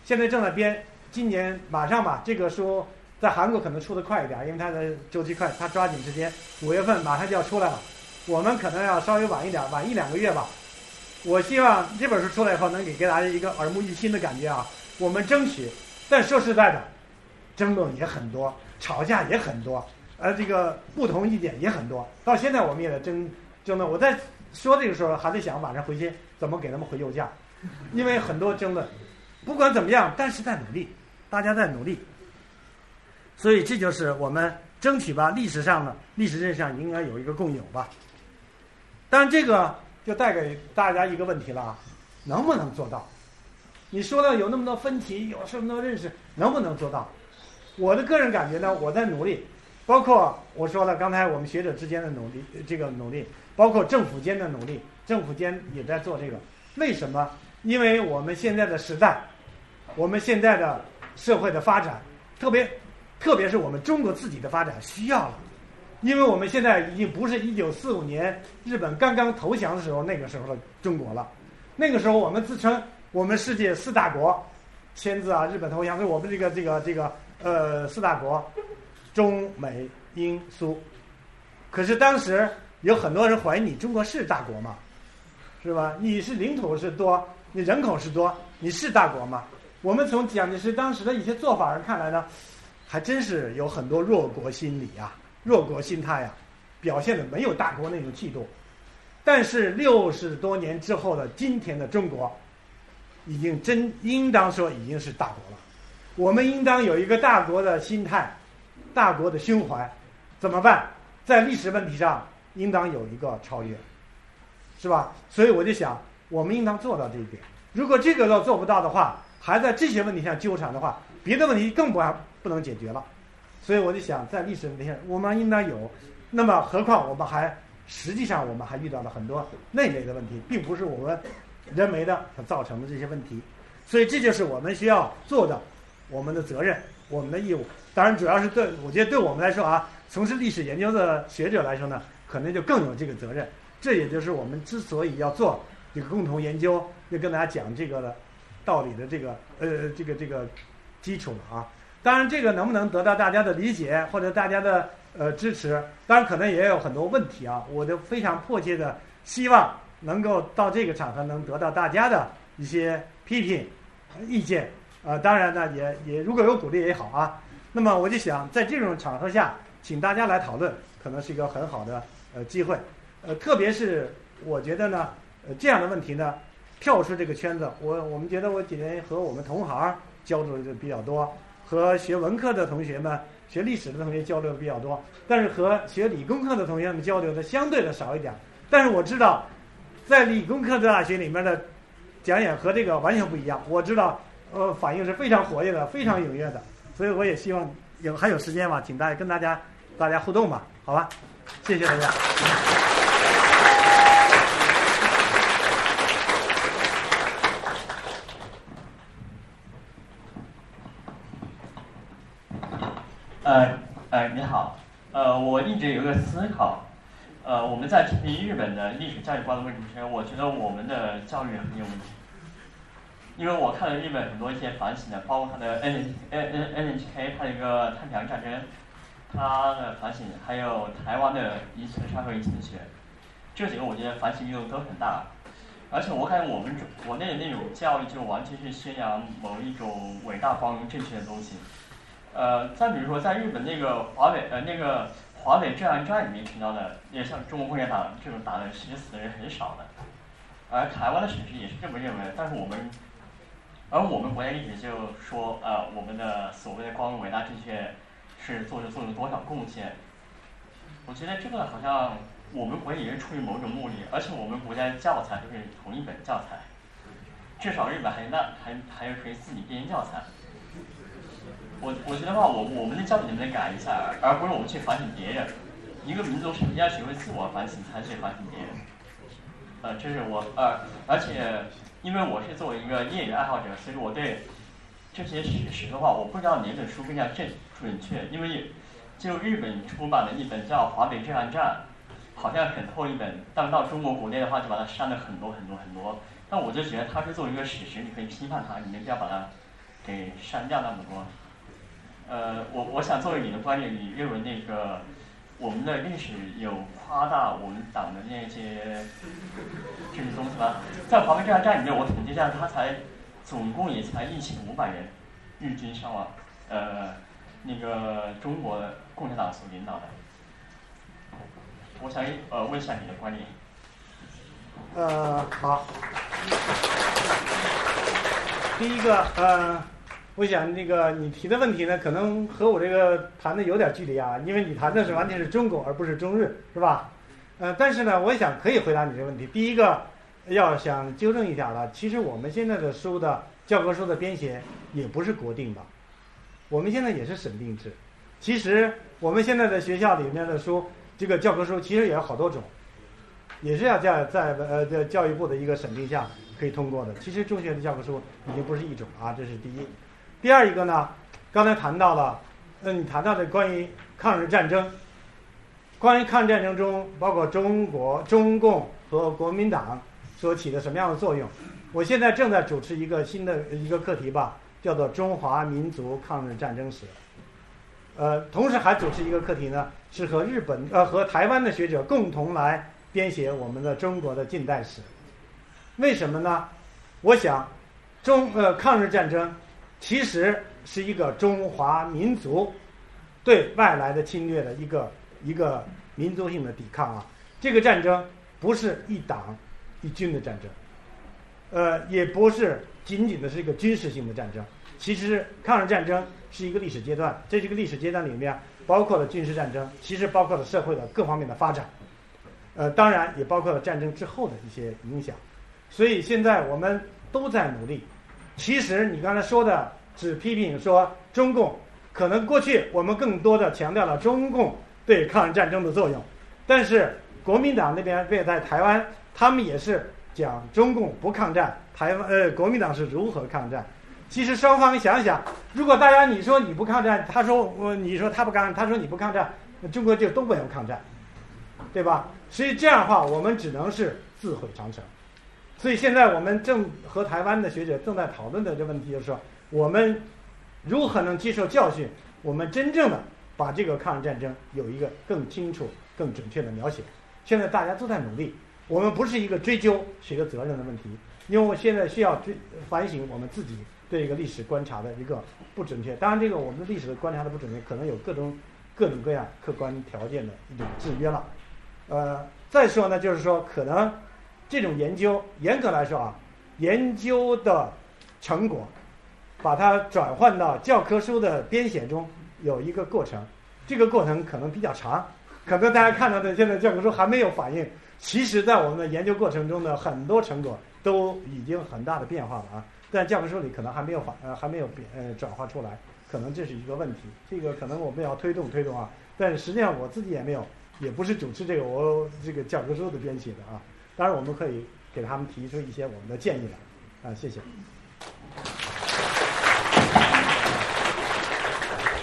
现在正在编，今年马上吧，这个书在韩国可能出的快一点，因为它的周期快，它抓紧时间，五月份马上就要出来了。我们可能要稍微晚一点，晚一两个月吧。我希望这本书出来以后，能给给大家一个耳目一新的感觉啊！我们争取，但说实在的，争论也很多，吵架也很多，呃，这个不同意见也很多。到现在我们也在争争论。我在说这个时候，还在想晚上回去怎么给他们回邮件，因为很多争论。不管怎么样，但是在努力，大家在努力。所以这就是我们争取吧。历史上呢，历史认识上应该有一个共有吧。但这个。就带给大家一个问题了啊，能不能做到？你说的有那么多分歧，有这么多认识，能不能做到？我的个人感觉呢，我在努力，包括我说了刚才我们学者之间的努力，这个努力，包括政府间的努力，政府间也在做这个。为什么？因为我们现在的时代，我们现在的社会的发展，特别，特别是我们中国自己的发展需要了。因为我们现在已经不是一九四五年日本刚刚投降的时候那个时候的中国了，那个时候我们自称我们世界四大国，签字啊，日本投降是我们这个这个这个呃四大国，中美英苏，可是当时有很多人怀疑你中国是大国吗？是吧？你是领土是多，你人口是多，你是大国吗？我们从蒋介石当时的一些做法上看来呢，还真是有很多弱国心理啊。弱国心态呀，表现的没有大国那种气度。但是六十多年之后的今天的中国，已经真应当说已经是大国了。我们应当有一个大国的心态，大国的胸怀，怎么办？在历史问题上，应当有一个超越，是吧？所以我就想，我们应当做到这一点。如果这个都做不到的话，还在这些问题上纠缠的话，别的问题更不不能解决了。所以我就想，在历史问题上，我们应当有。那么，何况我们还实际上我们还遇到了很多内类的问题，并不是我们人为的造成的这些问题。所以，这就是我们需要做的，我们的责任，我们的义务。当然，主要是对我觉得对我们来说啊，从事历史研究的学者来说呢，可能就更有这个责任。这也就是我们之所以要做这个共同研究，要跟大家讲这个的道理的这个呃这个这个基础了啊。当然，这个能不能得到大家的理解或者大家的呃支持？当然，可能也有很多问题啊。我就非常迫切的希望能够到这个场合能得到大家的一些批评意见。呃，当然呢，也也如果有鼓励也好啊。那么我就想在这种场合下，请大家来讨论，可能是一个很好的呃机会。呃，特别是我觉得呢，呃这样的问题呢，跳出这个圈子，我我们觉得我几年和我们同行交流的比较多。和学文科的同学们、学历史的同学交流的比较多，但是和学理工科的同学们交流的相对的少一点。但是我知道，在理工科的大学里面的讲演和这个完全不一样。我知道，呃，反应是非常活跃的，非常踊跃的。所以我也希望有还有时间吧，请大家跟大家大家互动吧，好吧？谢谢大家。呃呃，你好，呃，我一直有个思考，呃，我们在批评日本的历史教育观的问题时，我觉得我们的教育很有问题，因为我看了日本很多一些反省的，包括他的 N N N N H K 他的一个太平洋战争，他的反省，还有台湾的一次社会经济学，这几个我觉得反省力度都很大，而且我感觉我们国内的那种教育就完全是宣扬某一种伟大光荣正确的东西。呃，再比如说，在日本那个华北呃那个华北治安战里面提到的，也像中国共产党这种打的其实死的人很少的，而台湾的史实也是这么认为。但是我们，而我们国家一直就说，呃，我们的所谓的光荣伟大正确是做着做了多少贡献。我觉得这个好像我们国家也是出于某种目的，而且我们国家教材都是同一本教材，至少日本还那还还有可以自己编教材。我我觉得话，我我们的教育能不能改一下，而不是我们去反省别人。一个民族首先要学会自我反省，才去反省别人。呃，这是我呃，而且因为我是作为一个业余爱好者，所以我对这些史实的话，我不知道哪本书更加正准确。因为就日本出版的一本叫《华北震撼战》，好像很厚一本，但到中国国内的话，就把它删了很多很多很多，但我就觉得它是作为一个史实，你可以批判它，你没必要把它给删掉那么多。呃，我我想作为你的观点，你认为那个我们的历史有夸大我们党的那些政治东西吗？在华北这场战里面，我统计一下，他才总共也才一千五百人日军伤亡，呃，那个中国共产党所领导的。我想呃问一下你的观点。呃，好。第一个，呃，我想那个你提的问题呢，可能和我这个谈的有点距离啊，因为你谈的是完全是中国，而不是中日，是吧？呃，但是呢，我想可以回答你这个问题。第一个，要想纠正一下了，其实我们现在的书的教科书的编写也不是国定的，我们现在也是省定制。其实我们现在的学校里面的书，这个教科书其实也有好多种。也是要在在呃在教育部的一个审定下可以通过的。其实中学的教科书已经不是一种啊，这是第一。第二一个呢，刚才谈到了，嗯，你谈到的关于抗日战争，关于抗日战争中包括中国中共和国民党所起的什么样的作用，我现在正在主持一个新的一个课题吧，叫做《中华民族抗日战争史》。呃，同时还主持一个课题呢，是和日本呃和台湾的学者共同来。编写我们的中国的近代史，为什么呢？我想，中呃抗日战争其实是一个中华民族对外来的侵略的一个一个民族性的抵抗啊。这个战争不是一党一军的战争，呃，也不是仅仅的是一个军事性的战争。其实抗日战争是一个历史阶段，在这个历史阶段里面，包括了军事战争，其实包括了社会的各方面的发展。呃，当然也包括了战争之后的一些影响，所以现在我们都在努力。其实你刚才说的只批评说中共，可能过去我们更多的强调了中共对抗日战争的作用，但是国民党那边对在台湾，他们也是讲中共不抗战，台湾呃国民党是如何抗战。其实双方想想，如果大家你说你不抗战，他说我你说他不抗，他说你不抗战，中国就都不用抗战，对吧？所以这样的话，我们只能是自毁长城。所以现在我们正和台湾的学者正在讨论的这问题，就是说，我们如何能接受教训？我们真正的把这个抗日战争有一个更清楚、更准确的描写。现在大家都在努力，我们不是一个追究谁的责任的问题，因为我现在需要追反省我们自己对一个历史观察的一个不准确。当然，这个我们的历史的观察的不准确，可能有各种各种各样客观条件的一种制约了。呃，再说呢，就是说，可能这种研究，严格来说啊，研究的成果，把它转换到教科书的编写中，有一个过程，这个过程可能比较长，可能大家看到的现在教科书还没有反映，其实在我们的研究过程中的很多成果都已经很大的变化了啊，但教科书里可能还没有反呃还没有变呃转化出来，可能这是一个问题，这个可能我们要推动推动啊，但实际上我自己也没有。也不是主持这个我这个教科书的编写的啊，当然我们可以给他们提出一些我们的建议来，啊，谢谢。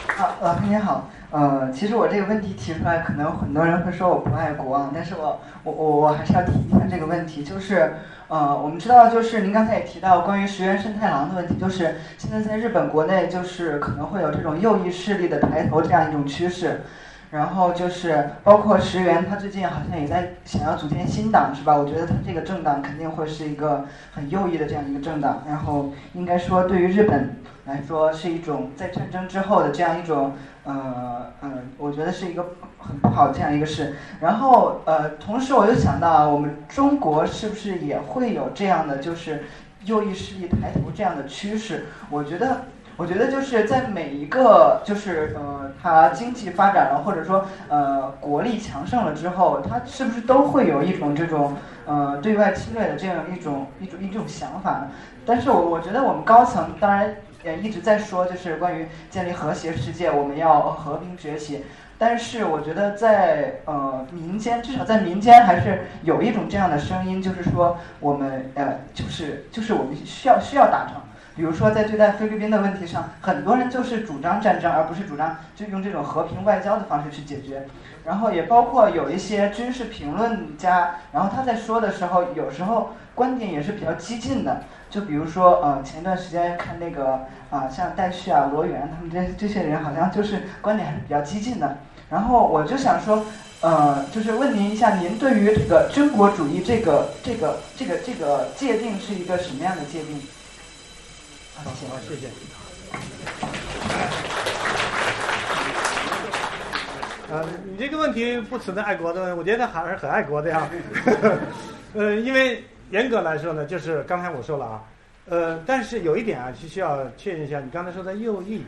好，老师您好，呃，其实我这个问题提出来，可能很多人会说我不爱国啊，但是我我我我还是要提一下这个问题，就是呃，我们知道就是您刚才也提到关于石原慎太郎的问题，就是现在在日本国内就是可能会有这种右翼势力的抬头这样一种趋势。然后就是包括石原，他最近好像也在想要组建新党，是吧？我觉得他这个政党肯定会是一个很右翼的这样一个政党。然后应该说，对于日本来说，是一种在战争之后的这样一种，呃呃，我觉得是一个很不好的这样一个事。然后呃，同时我又想到，我们中国是不是也会有这样的就是右翼势力抬头这样的趋势？我觉得。我觉得就是在每一个就是呃，它经济发展了，或者说呃国力强盛了之后，它是不是都会有一种这种呃对外侵略的这样一种一种一种想法呢？但是我我觉得我们高层当然也一直在说，就是关于建立和谐世界，我们要和平崛起。但是我觉得在呃民间，至少在民间还是有一种这样的声音，就是说我们呃就是就是我们需要需要打仗。比如说在对待菲律宾的问题上，很多人就是主张战争，而不是主张就用这种和平外交的方式去解决。然后也包括有一些军事评论家，然后他在说的时候，有时候观点也是比较激进的。就比如说，呃，前一段时间看那个啊，像戴旭啊、罗源他们这这些人，好像就是观点还是比较激进的。然后我就想说，呃，就是问您一下，您对于这个军国主义这个这个这个这个界定是一个什么样的界定？好，谢谢。呃，你这个问题不存在爱国的问题，我觉得还是很爱国的呀。呃，因为严格来说呢，就是刚才我说了啊，呃，但是有一点啊，是需要确认一下，你刚才说的右翼，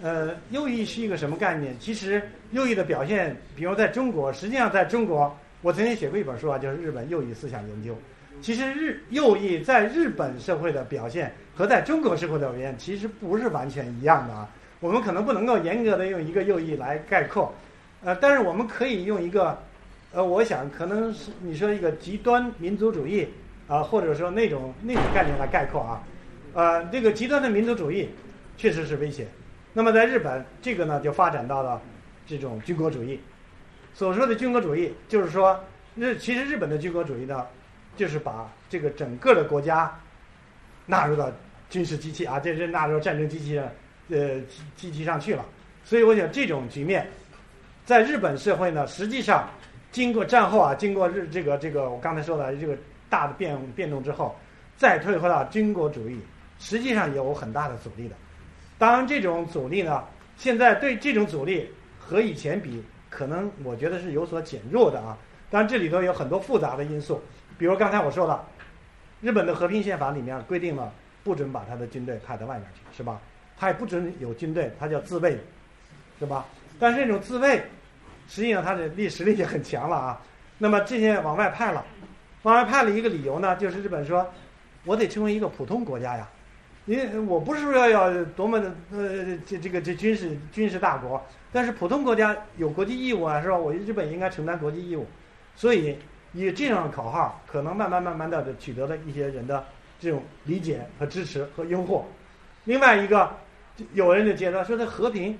呃，右翼是一个什么概念？其实右翼的表现，比如在中国，实际上在中国，我曾经写过一本书啊，就是《日本右翼思想研究》。其实日右翼在日本社会的表现和在中国社会的表现其实不是完全一样的啊。我们可能不能够严格的用一个右翼来概括。呃，但是我们可以用一个，呃，我想可能是你说一个极端民族主义啊，或者说那种那种概念来概括啊，呃，这个极端的民族主义确实是威胁。那么在日本，这个呢就发展到了这种军国主义。所说的军国主义，就是说日其实日本的军国主义呢，就是把这个整个的国家纳入到军事机器啊，这是纳入战争机器呃机机器上去了。所以我想这种局面。在日本社会呢，实际上经过战后啊，经过日这个这个我刚才说的这个大的变变动之后，再退回到军国主义，实际上有很大的阻力的。当然，这种阻力呢，现在对这种阻力和以前比，可能我觉得是有所减弱的啊。当然，这里头有很多复杂的因素，比如刚才我说了，日本的和平宪法里面规定了不准把他的军队派到外面去，是吧？他也不准有军队，他叫自卫，是吧？但是这种自卫，实际上他的历史力也很强了啊。那么这些往外派了，往外派了一个理由呢，就是日本说，我得成为一个普通国家呀。因为我不是说要要多么的呃这这个这军事军事大国，但是普通国家有国际义务啊，是吧？我日本应该承担国际义务，所以以这样的口号，可能慢慢慢慢的取得了一些人的这种理解和支持和拥护。另外一个，有人就觉得说，这和平。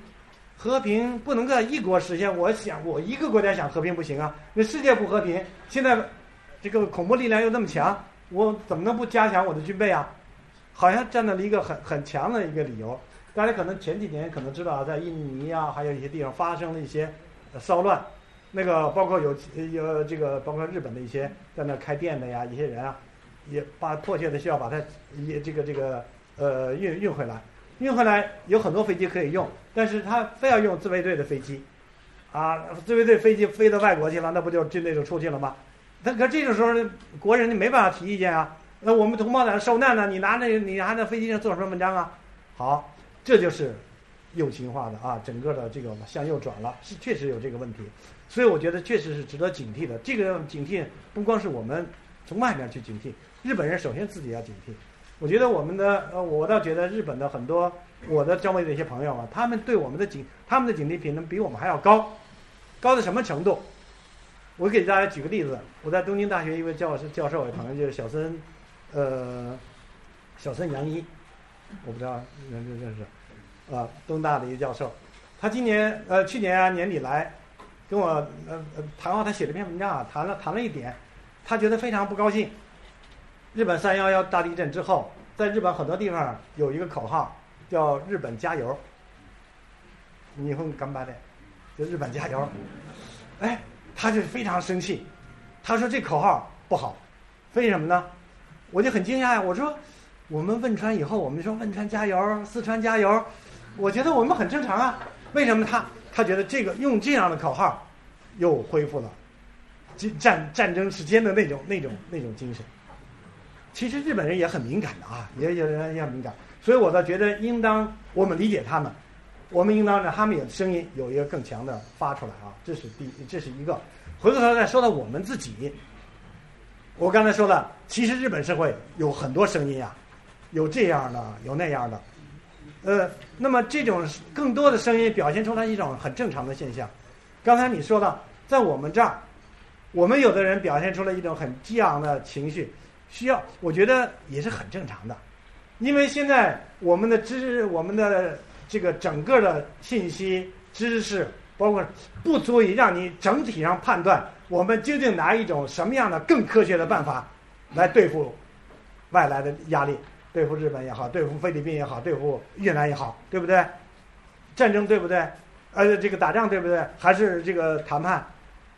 和平不能在一国实现。我想，我一个国家想和平不行啊。那世界不和平，现在这个恐怖力量又那么强，我怎么能不加强我的军备啊？好像站在了一个很很强的一个理由。大家可能前几年可能知道，在印尼啊，还有一些地方发生了一些骚乱，那个包括有有这个包括日本的一些在那开店的呀，一些人啊，也把迫切的需要把它也这个这个呃运运回来。运回来有很多飞机可以用，但是他非要用自卫队的飞机，啊，自卫队飞机飞到外国去了，那不就军队就出去了吗？那可这种时候，国人你没办法提意见啊。那我们同胞在那受难呢，你拿那，你还在飞机上做什么文章啊？好，这就是右倾化的啊，整个的这个向右转了，是确实有这个问题。所以我觉得确实是值得警惕的。这个警惕不光是我们从外面去警惕，日本人首先自己要警惕。我觉得我们的呃，我倒觉得日本的很多我的周围的一些朋友啊，他们对我们的警他们的警惕品能比我们还要高，高到什么程度？我给大家举个例子，我在东京大学一位教授教授朋友就是小森，呃，小森洋一，我不知道认不认识，啊，东大的一个教授，他今年呃去年啊年底来跟我呃呃谈话，他写了篇文章啊，谈了谈了一点，他觉得非常不高兴。日本三幺幺大地震之后，在日本很多地方有一个口号，叫“日本加油”。你会干巴的，就日本加油。哎，他就非常生气，他说这口号不好，为什么呢？我就很惊讶呀，我说我们汶川以后，我们说汶川加油，四川加油，我觉得我们很正常啊。为什么他他觉得这个用这样的口号，又恢复了战战争时间的那种那种那种精神？其实日本人也很敏感的啊，也有人也很敏感，所以我倒觉得应当我们理解他们，我们应当让他们有声音有一个更强的发出来啊，这是第这是一个。回过头再说到我们自己，我刚才说了，其实日本社会有很多声音啊，有这样的，有那样的，呃，那么这种更多的声音表现出来一种很正常的现象。刚才你说到，在我们这儿，我们有的人表现出了一种很激昂的情绪。需要，我觉得也是很正常的，因为现在我们的知识，我们的这个整个的信息知识，包括不足以让你整体上判断我们究竟拿一种什么样的更科学的办法来对付外来的压力，对付日本也好，对付菲律宾也好，对付越南也好，对不对？战争对不对？呃，这个打仗对不对？还是这个谈判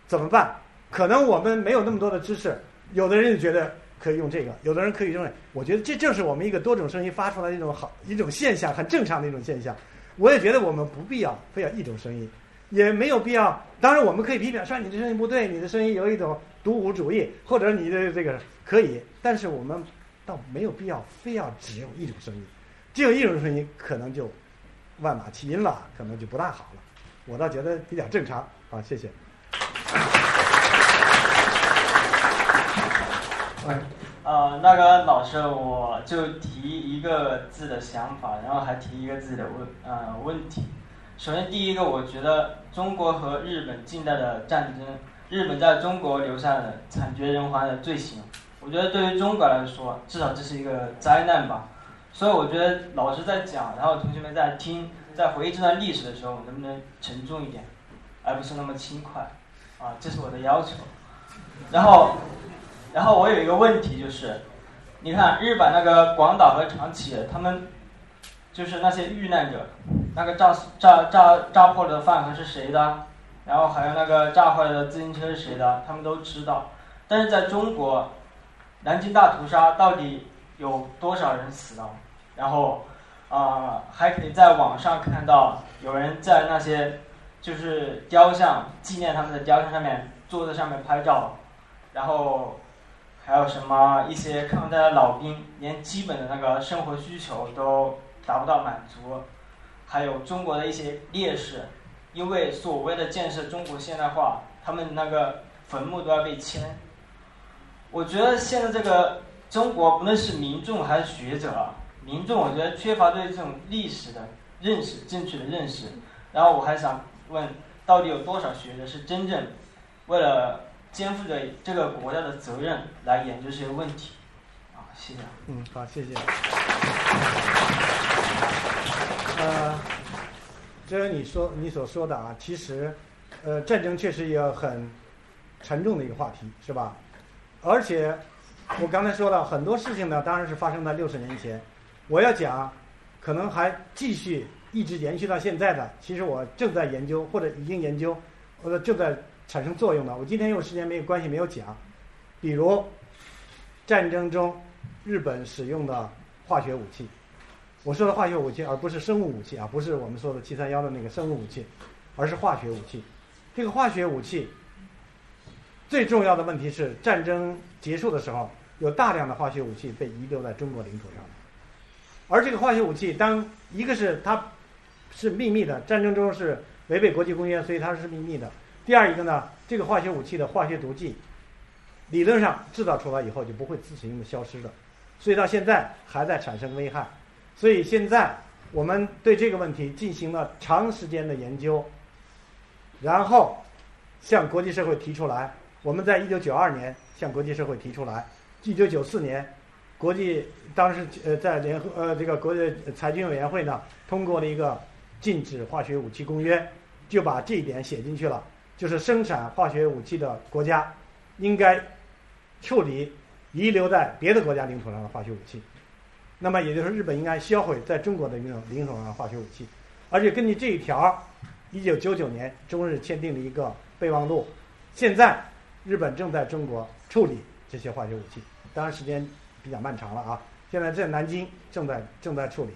怎么办？可能我们没有那么多的知识，有的人就觉得可以用这个，有的人可以用。我觉得这正是我们一个多种声音发出来的一种好一种现象，很正常的一种现象。我也觉得我们不必要非要一种声音，也没有必要。当然，我们可以批评说你的声音不对，你的声音有一种独舞主义，或者你的这个可以。但是我们倒没有必要非要只有一种声音，只有一种声音可能就万马齐喑了，可能就不大好了。我倒觉得比较正常。好，谢谢。喂，呃，那个老师，我就提一个字的想法，然后还提一个字的问呃问题。首先，第一个，我觉得中国和日本近代的战争，日本在中国留下了惨绝人寰的罪行。我觉得对于中国来说，至少这是一个灾难吧。所以我觉得老师在讲，然后同学们在听，在回忆这段历史的时候，能不能沉重一点，而不是那么轻快？啊，这是我的要求。然后。然后我有一个问题就是，你看日本那个广岛和长崎，他们就是那些遇难者，那个炸炸炸炸破的饭盒是谁的？然后还有那个炸坏的自行车是谁的？他们都知道。但是在中国，南京大屠杀到底有多少人死了？然后啊，还可以在网上看到有人在那些就是雕像纪念他们的雕像上面坐在上面拍照，然后。还有什么一些抗战的老兵，连基本的那个生活需求都达不到满足，还有中国的一些烈士，因为所谓的建设中国现代化，他们那个坟墓都要被迁。我觉得现在这个中国，不论是民众还是学者啊，民众我觉得缺乏对这种历史的认识，正确的认识。然后我还想问，到底有多少学者是真正为了？肩负着这个国家的责任来研究这些问题，啊，谢谢。嗯，好，谢谢。呃，这是你说你所说的啊，其实，呃，战争确实也很沉重的一个话题，是吧？而且我刚才说了很多事情呢，当然是发生在六十年前。我要讲，可能还继续一直延续到现在的，其实我正在研究或者已经研究，或者正在。产生作用的，我今天有时间没有关系没有讲，比如战争中日本使用的化学武器，我说的化学武器而不是生物武器啊，不是我们说的七三幺的那个生物武器，而是化学武器。这个化学武器最重要的问题是，战争结束的时候，有大量的化学武器被遗留在中国领土上，而这个化学武器，当一个是它是秘密的，战争中是违背国际公约，所以它是秘密的。第二一个呢，这个化学武器的化学毒剂，理论上制造出来以后就不会自行的消失的，所以到现在还在产生危害。所以现在我们对这个问题进行了长时间的研究，然后向国际社会提出来。我们在一九九二年向国际社会提出来，一九九四年，国际当时呃在联合呃这个国际裁军委员会呢通过了一个禁止化学武器公约，就把这一点写进去了。就是生产化学武器的国家，应该处理遗留在别的国家领土上的化学武器。那么，也就是日本应该销毁在中国的领土领土上的化学武器。而且根据这一条，一九九九年中日签订了一个备忘录。现在日本正在中国处理这些化学武器，当然时间比较漫长了啊。现在在南京正在正在处理。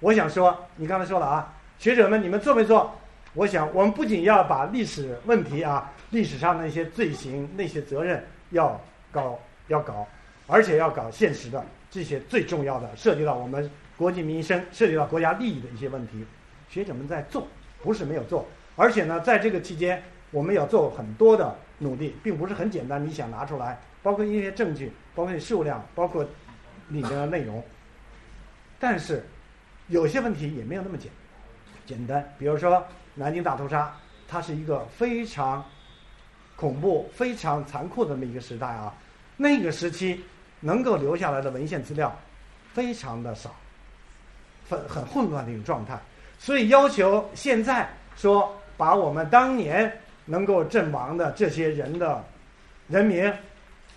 我想说，你刚才说了啊，学者们，你们做没做？我想，我们不仅要把历史问题啊，历史上那些罪行、那些责任要搞要搞，而且要搞现实的这些最重要的，涉及到我们国计民生、涉及到国家利益的一些问题，学者们在做，不是没有做。而且呢，在这个期间，我们要做很多的努力，并不是很简单。你想拿出来，包括一些证据，包括数量，包括里面的内容，但是有些问题也没有那么简简单。比如说。南京大屠杀，它是一个非常恐怖、非常残酷的那么一个时代啊。那个时期能够留下来的文献资料非常的少，很很混乱的一种状态。所以要求现在说把我们当年能够阵亡的这些人的人名，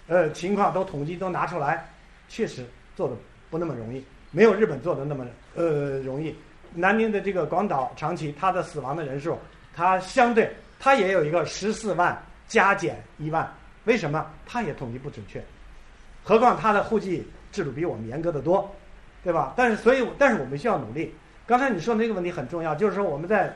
呃情况都统计都拿出来，确实做的不那么容易，没有日本做的那么呃容易。南宁的这个广岛长崎，它的死亡的人数，它相对它也有一个十四万加减一万，为什么？它也统计不准确，何况它的户籍制度比我们严格的多，对吧？但是所以，但是我们需要努力。刚才你说的那个问题很重要，就是说我们在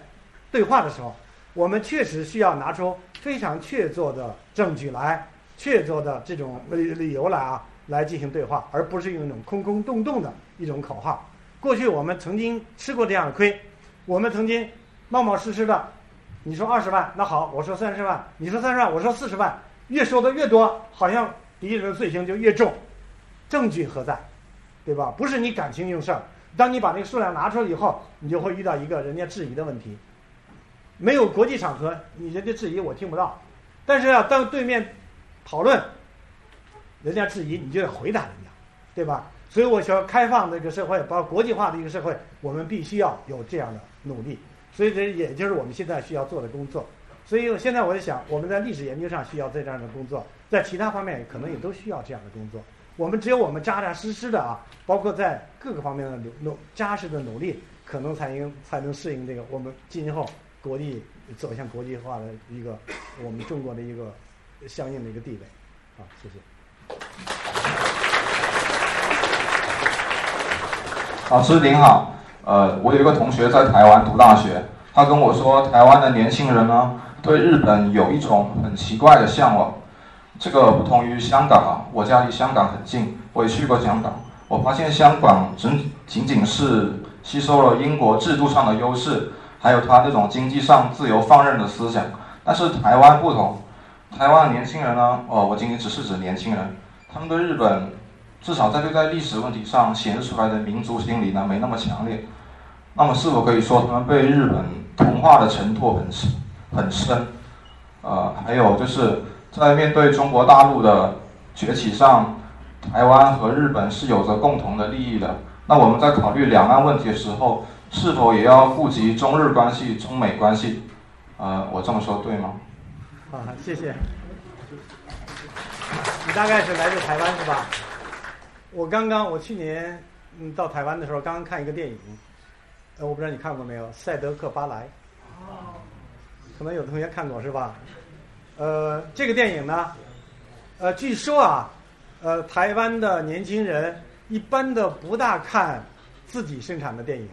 对话的时候，我们确实需要拿出非常确凿的证据来，确凿的这种理理由来啊，来进行对话，而不是用一种空空洞洞的一种口号。过去我们曾经吃过这样的亏，我们曾经冒冒失失的，你说二十万，那好，我说三十万，你说三十万，我说四十万，越说的越多，好像敌人的罪行就越重，证据何在，对吧？不是你感情用事儿。当你把那个数量拿出来以后，你就会遇到一个人家质疑的问题。没有国际场合，你人家质疑我听不到。但是要当对面讨论，人家质疑，你就得回答人家，对吧？所以我想开放这个社会，包括国际化的一个社会，我们必须要有这样的努力。所以这也就是我们现在需要做的工作。所以现在我在想，我们在历史研究上需要这样的工作，在其他方面可能也都需要这样的工作。我们只有我们扎扎实实的啊，包括在各个方面的努努扎实的努力，可能才能才能适应这个我们今后国际走向国际化的一个我们中国的一个相应的一个地位。好，谢谢。老师您好，呃，我有一个同学在台湾读大学，他跟我说，台湾的年轻人呢，对日本有一种很奇怪的向往。这个不同于香港啊，我家离香港很近，我也去过香港。我发现香港仅仅仅是吸收了英国制度上的优势，还有他那种经济上自由放任的思想。但是台湾不同，台湾的年轻人呢，哦，我仅仅只是指年轻人，他们对日本至少在对待历史问题上显示出来的民族心理呢，没那么强烈。那么是否可以说他们被日本同化的程度很深很深？呃，还有就是。在面对中国大陆的崛起上，台湾和日本是有着共同的利益的。那我们在考虑两岸问题的时候，是否也要顾及中日关系、中美关系？呃，我这么说对吗？啊，谢谢。你大概是来自台湾是吧？我刚刚，我去年嗯到台湾的时候，刚刚看一个电影，呃，我不知道你看过没有，《赛德克巴莱》。哦。可能有的同学看过是吧？呃，这个电影呢，呃，据说啊，呃，台湾的年轻人一般的不大看自己生产的电影，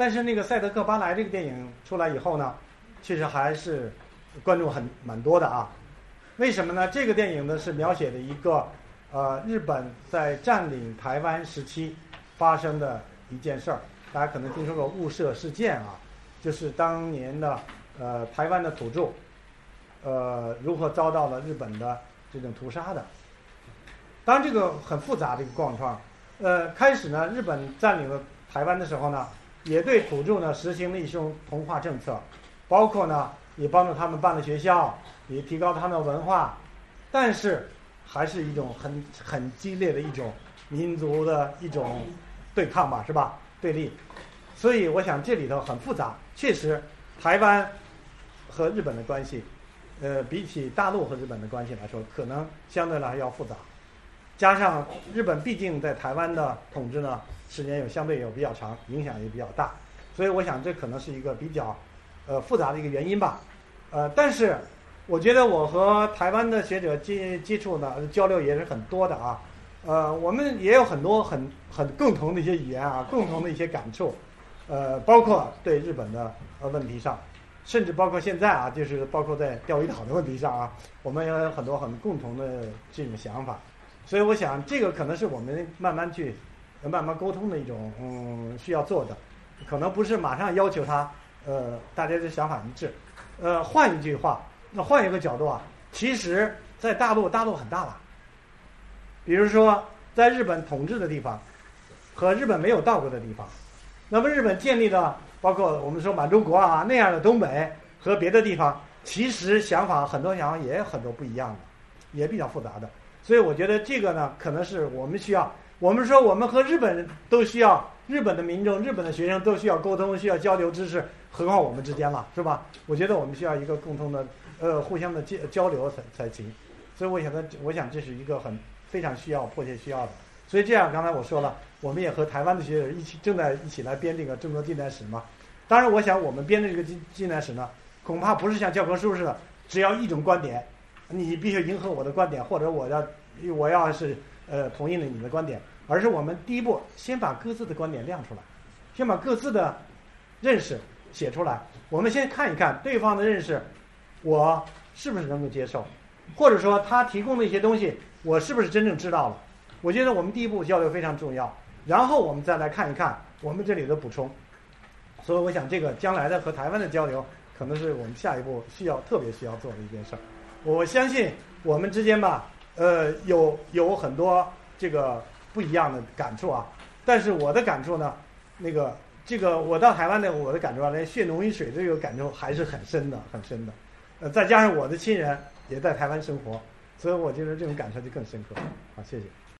但是那个《赛德克·巴莱》这个电影出来以后呢，其实还是观众很蛮多的啊。为什么呢？这个电影呢是描写的一个呃日本在占领台湾时期发生的一件事儿，大家可能听说过雾社事件啊，就是当年的呃台湾的土著。呃，如何遭到了日本的这种屠杀的？当然，这个很复杂的一个状况。呃，开始呢，日本占领了台湾的时候呢，也对土著呢实行了一种同化政策，包括呢也帮助他们办了学校，也提高他们的文化，但是还是一种很很激烈的一种民族的一种对抗吧，是吧？对立。所以我想这里头很复杂。确实，台湾和日本的关系。呃，比起大陆和日本的关系来说，可能相对来要复杂。加上日本毕竟在台湾的统治呢，时间有相对有比较长，影响也比较大，所以我想这可能是一个比较呃复杂的一个原因吧。呃，但是我觉得我和台湾的学者接接触呢，交流也是很多的啊。呃，我们也有很多很很共同的一些语言啊，共同的一些感触，呃，包括对日本的呃问题上。甚至包括现在啊，就是包括在钓鱼岛的问题上啊，我们也有很多很共同的这种想法，所以我想这个可能是我们慢慢去慢慢沟通的一种嗯需要做的，可能不是马上要求他呃大家的想法一致，呃换一句话，那换一个角度啊，其实在大陆大陆很大了，比如说在日本统治的地方和日本没有到过的地方，那么日本建立的。包括我们说满洲国啊那样的东北和别的地方，其实想法很多想法也有很多不一样的，也比较复杂的。所以我觉得这个呢，可能是我们需要我们说我们和日本人都需要，日本的民众、日本的学生都需要沟通，需要交流知识，何况我们之间了，是吧？我觉得我们需要一个共同的，呃，互相的交交流才才行。所以我想，我想这是一个很非常需要、迫切需要的。所以这样，刚才我说了，我们也和台湾的学者一起正在一起来编这个中国近代史嘛。当然，我想我们编的这个近近代史呢，恐怕不是像教科书似的，只要一种观点，你必须迎合我的观点，或者我要我要是呃同意了你的观点，而是我们第一步先把各自的观点亮出来，先把各自的认识写出来。我们先看一看对方的认识，我是不是能够接受，或者说他提供的一些东西，我是不是真正知道了。我觉得我们第一步交流非常重要，然后我们再来看一看我们这里的补充。所以我想，这个将来的和台湾的交流，可能是我们下一步需要特别需要做的一件事儿。我相信我们之间吧，呃，有有很多这个不一样的感触啊。但是我的感触呢，那个这个我到台湾的我的感触啊，连血浓于水这个感触还是很深的，很深的。呃，再加上我的亲人也在台湾生活，所以我觉得这种感受就更深刻。好，谢谢。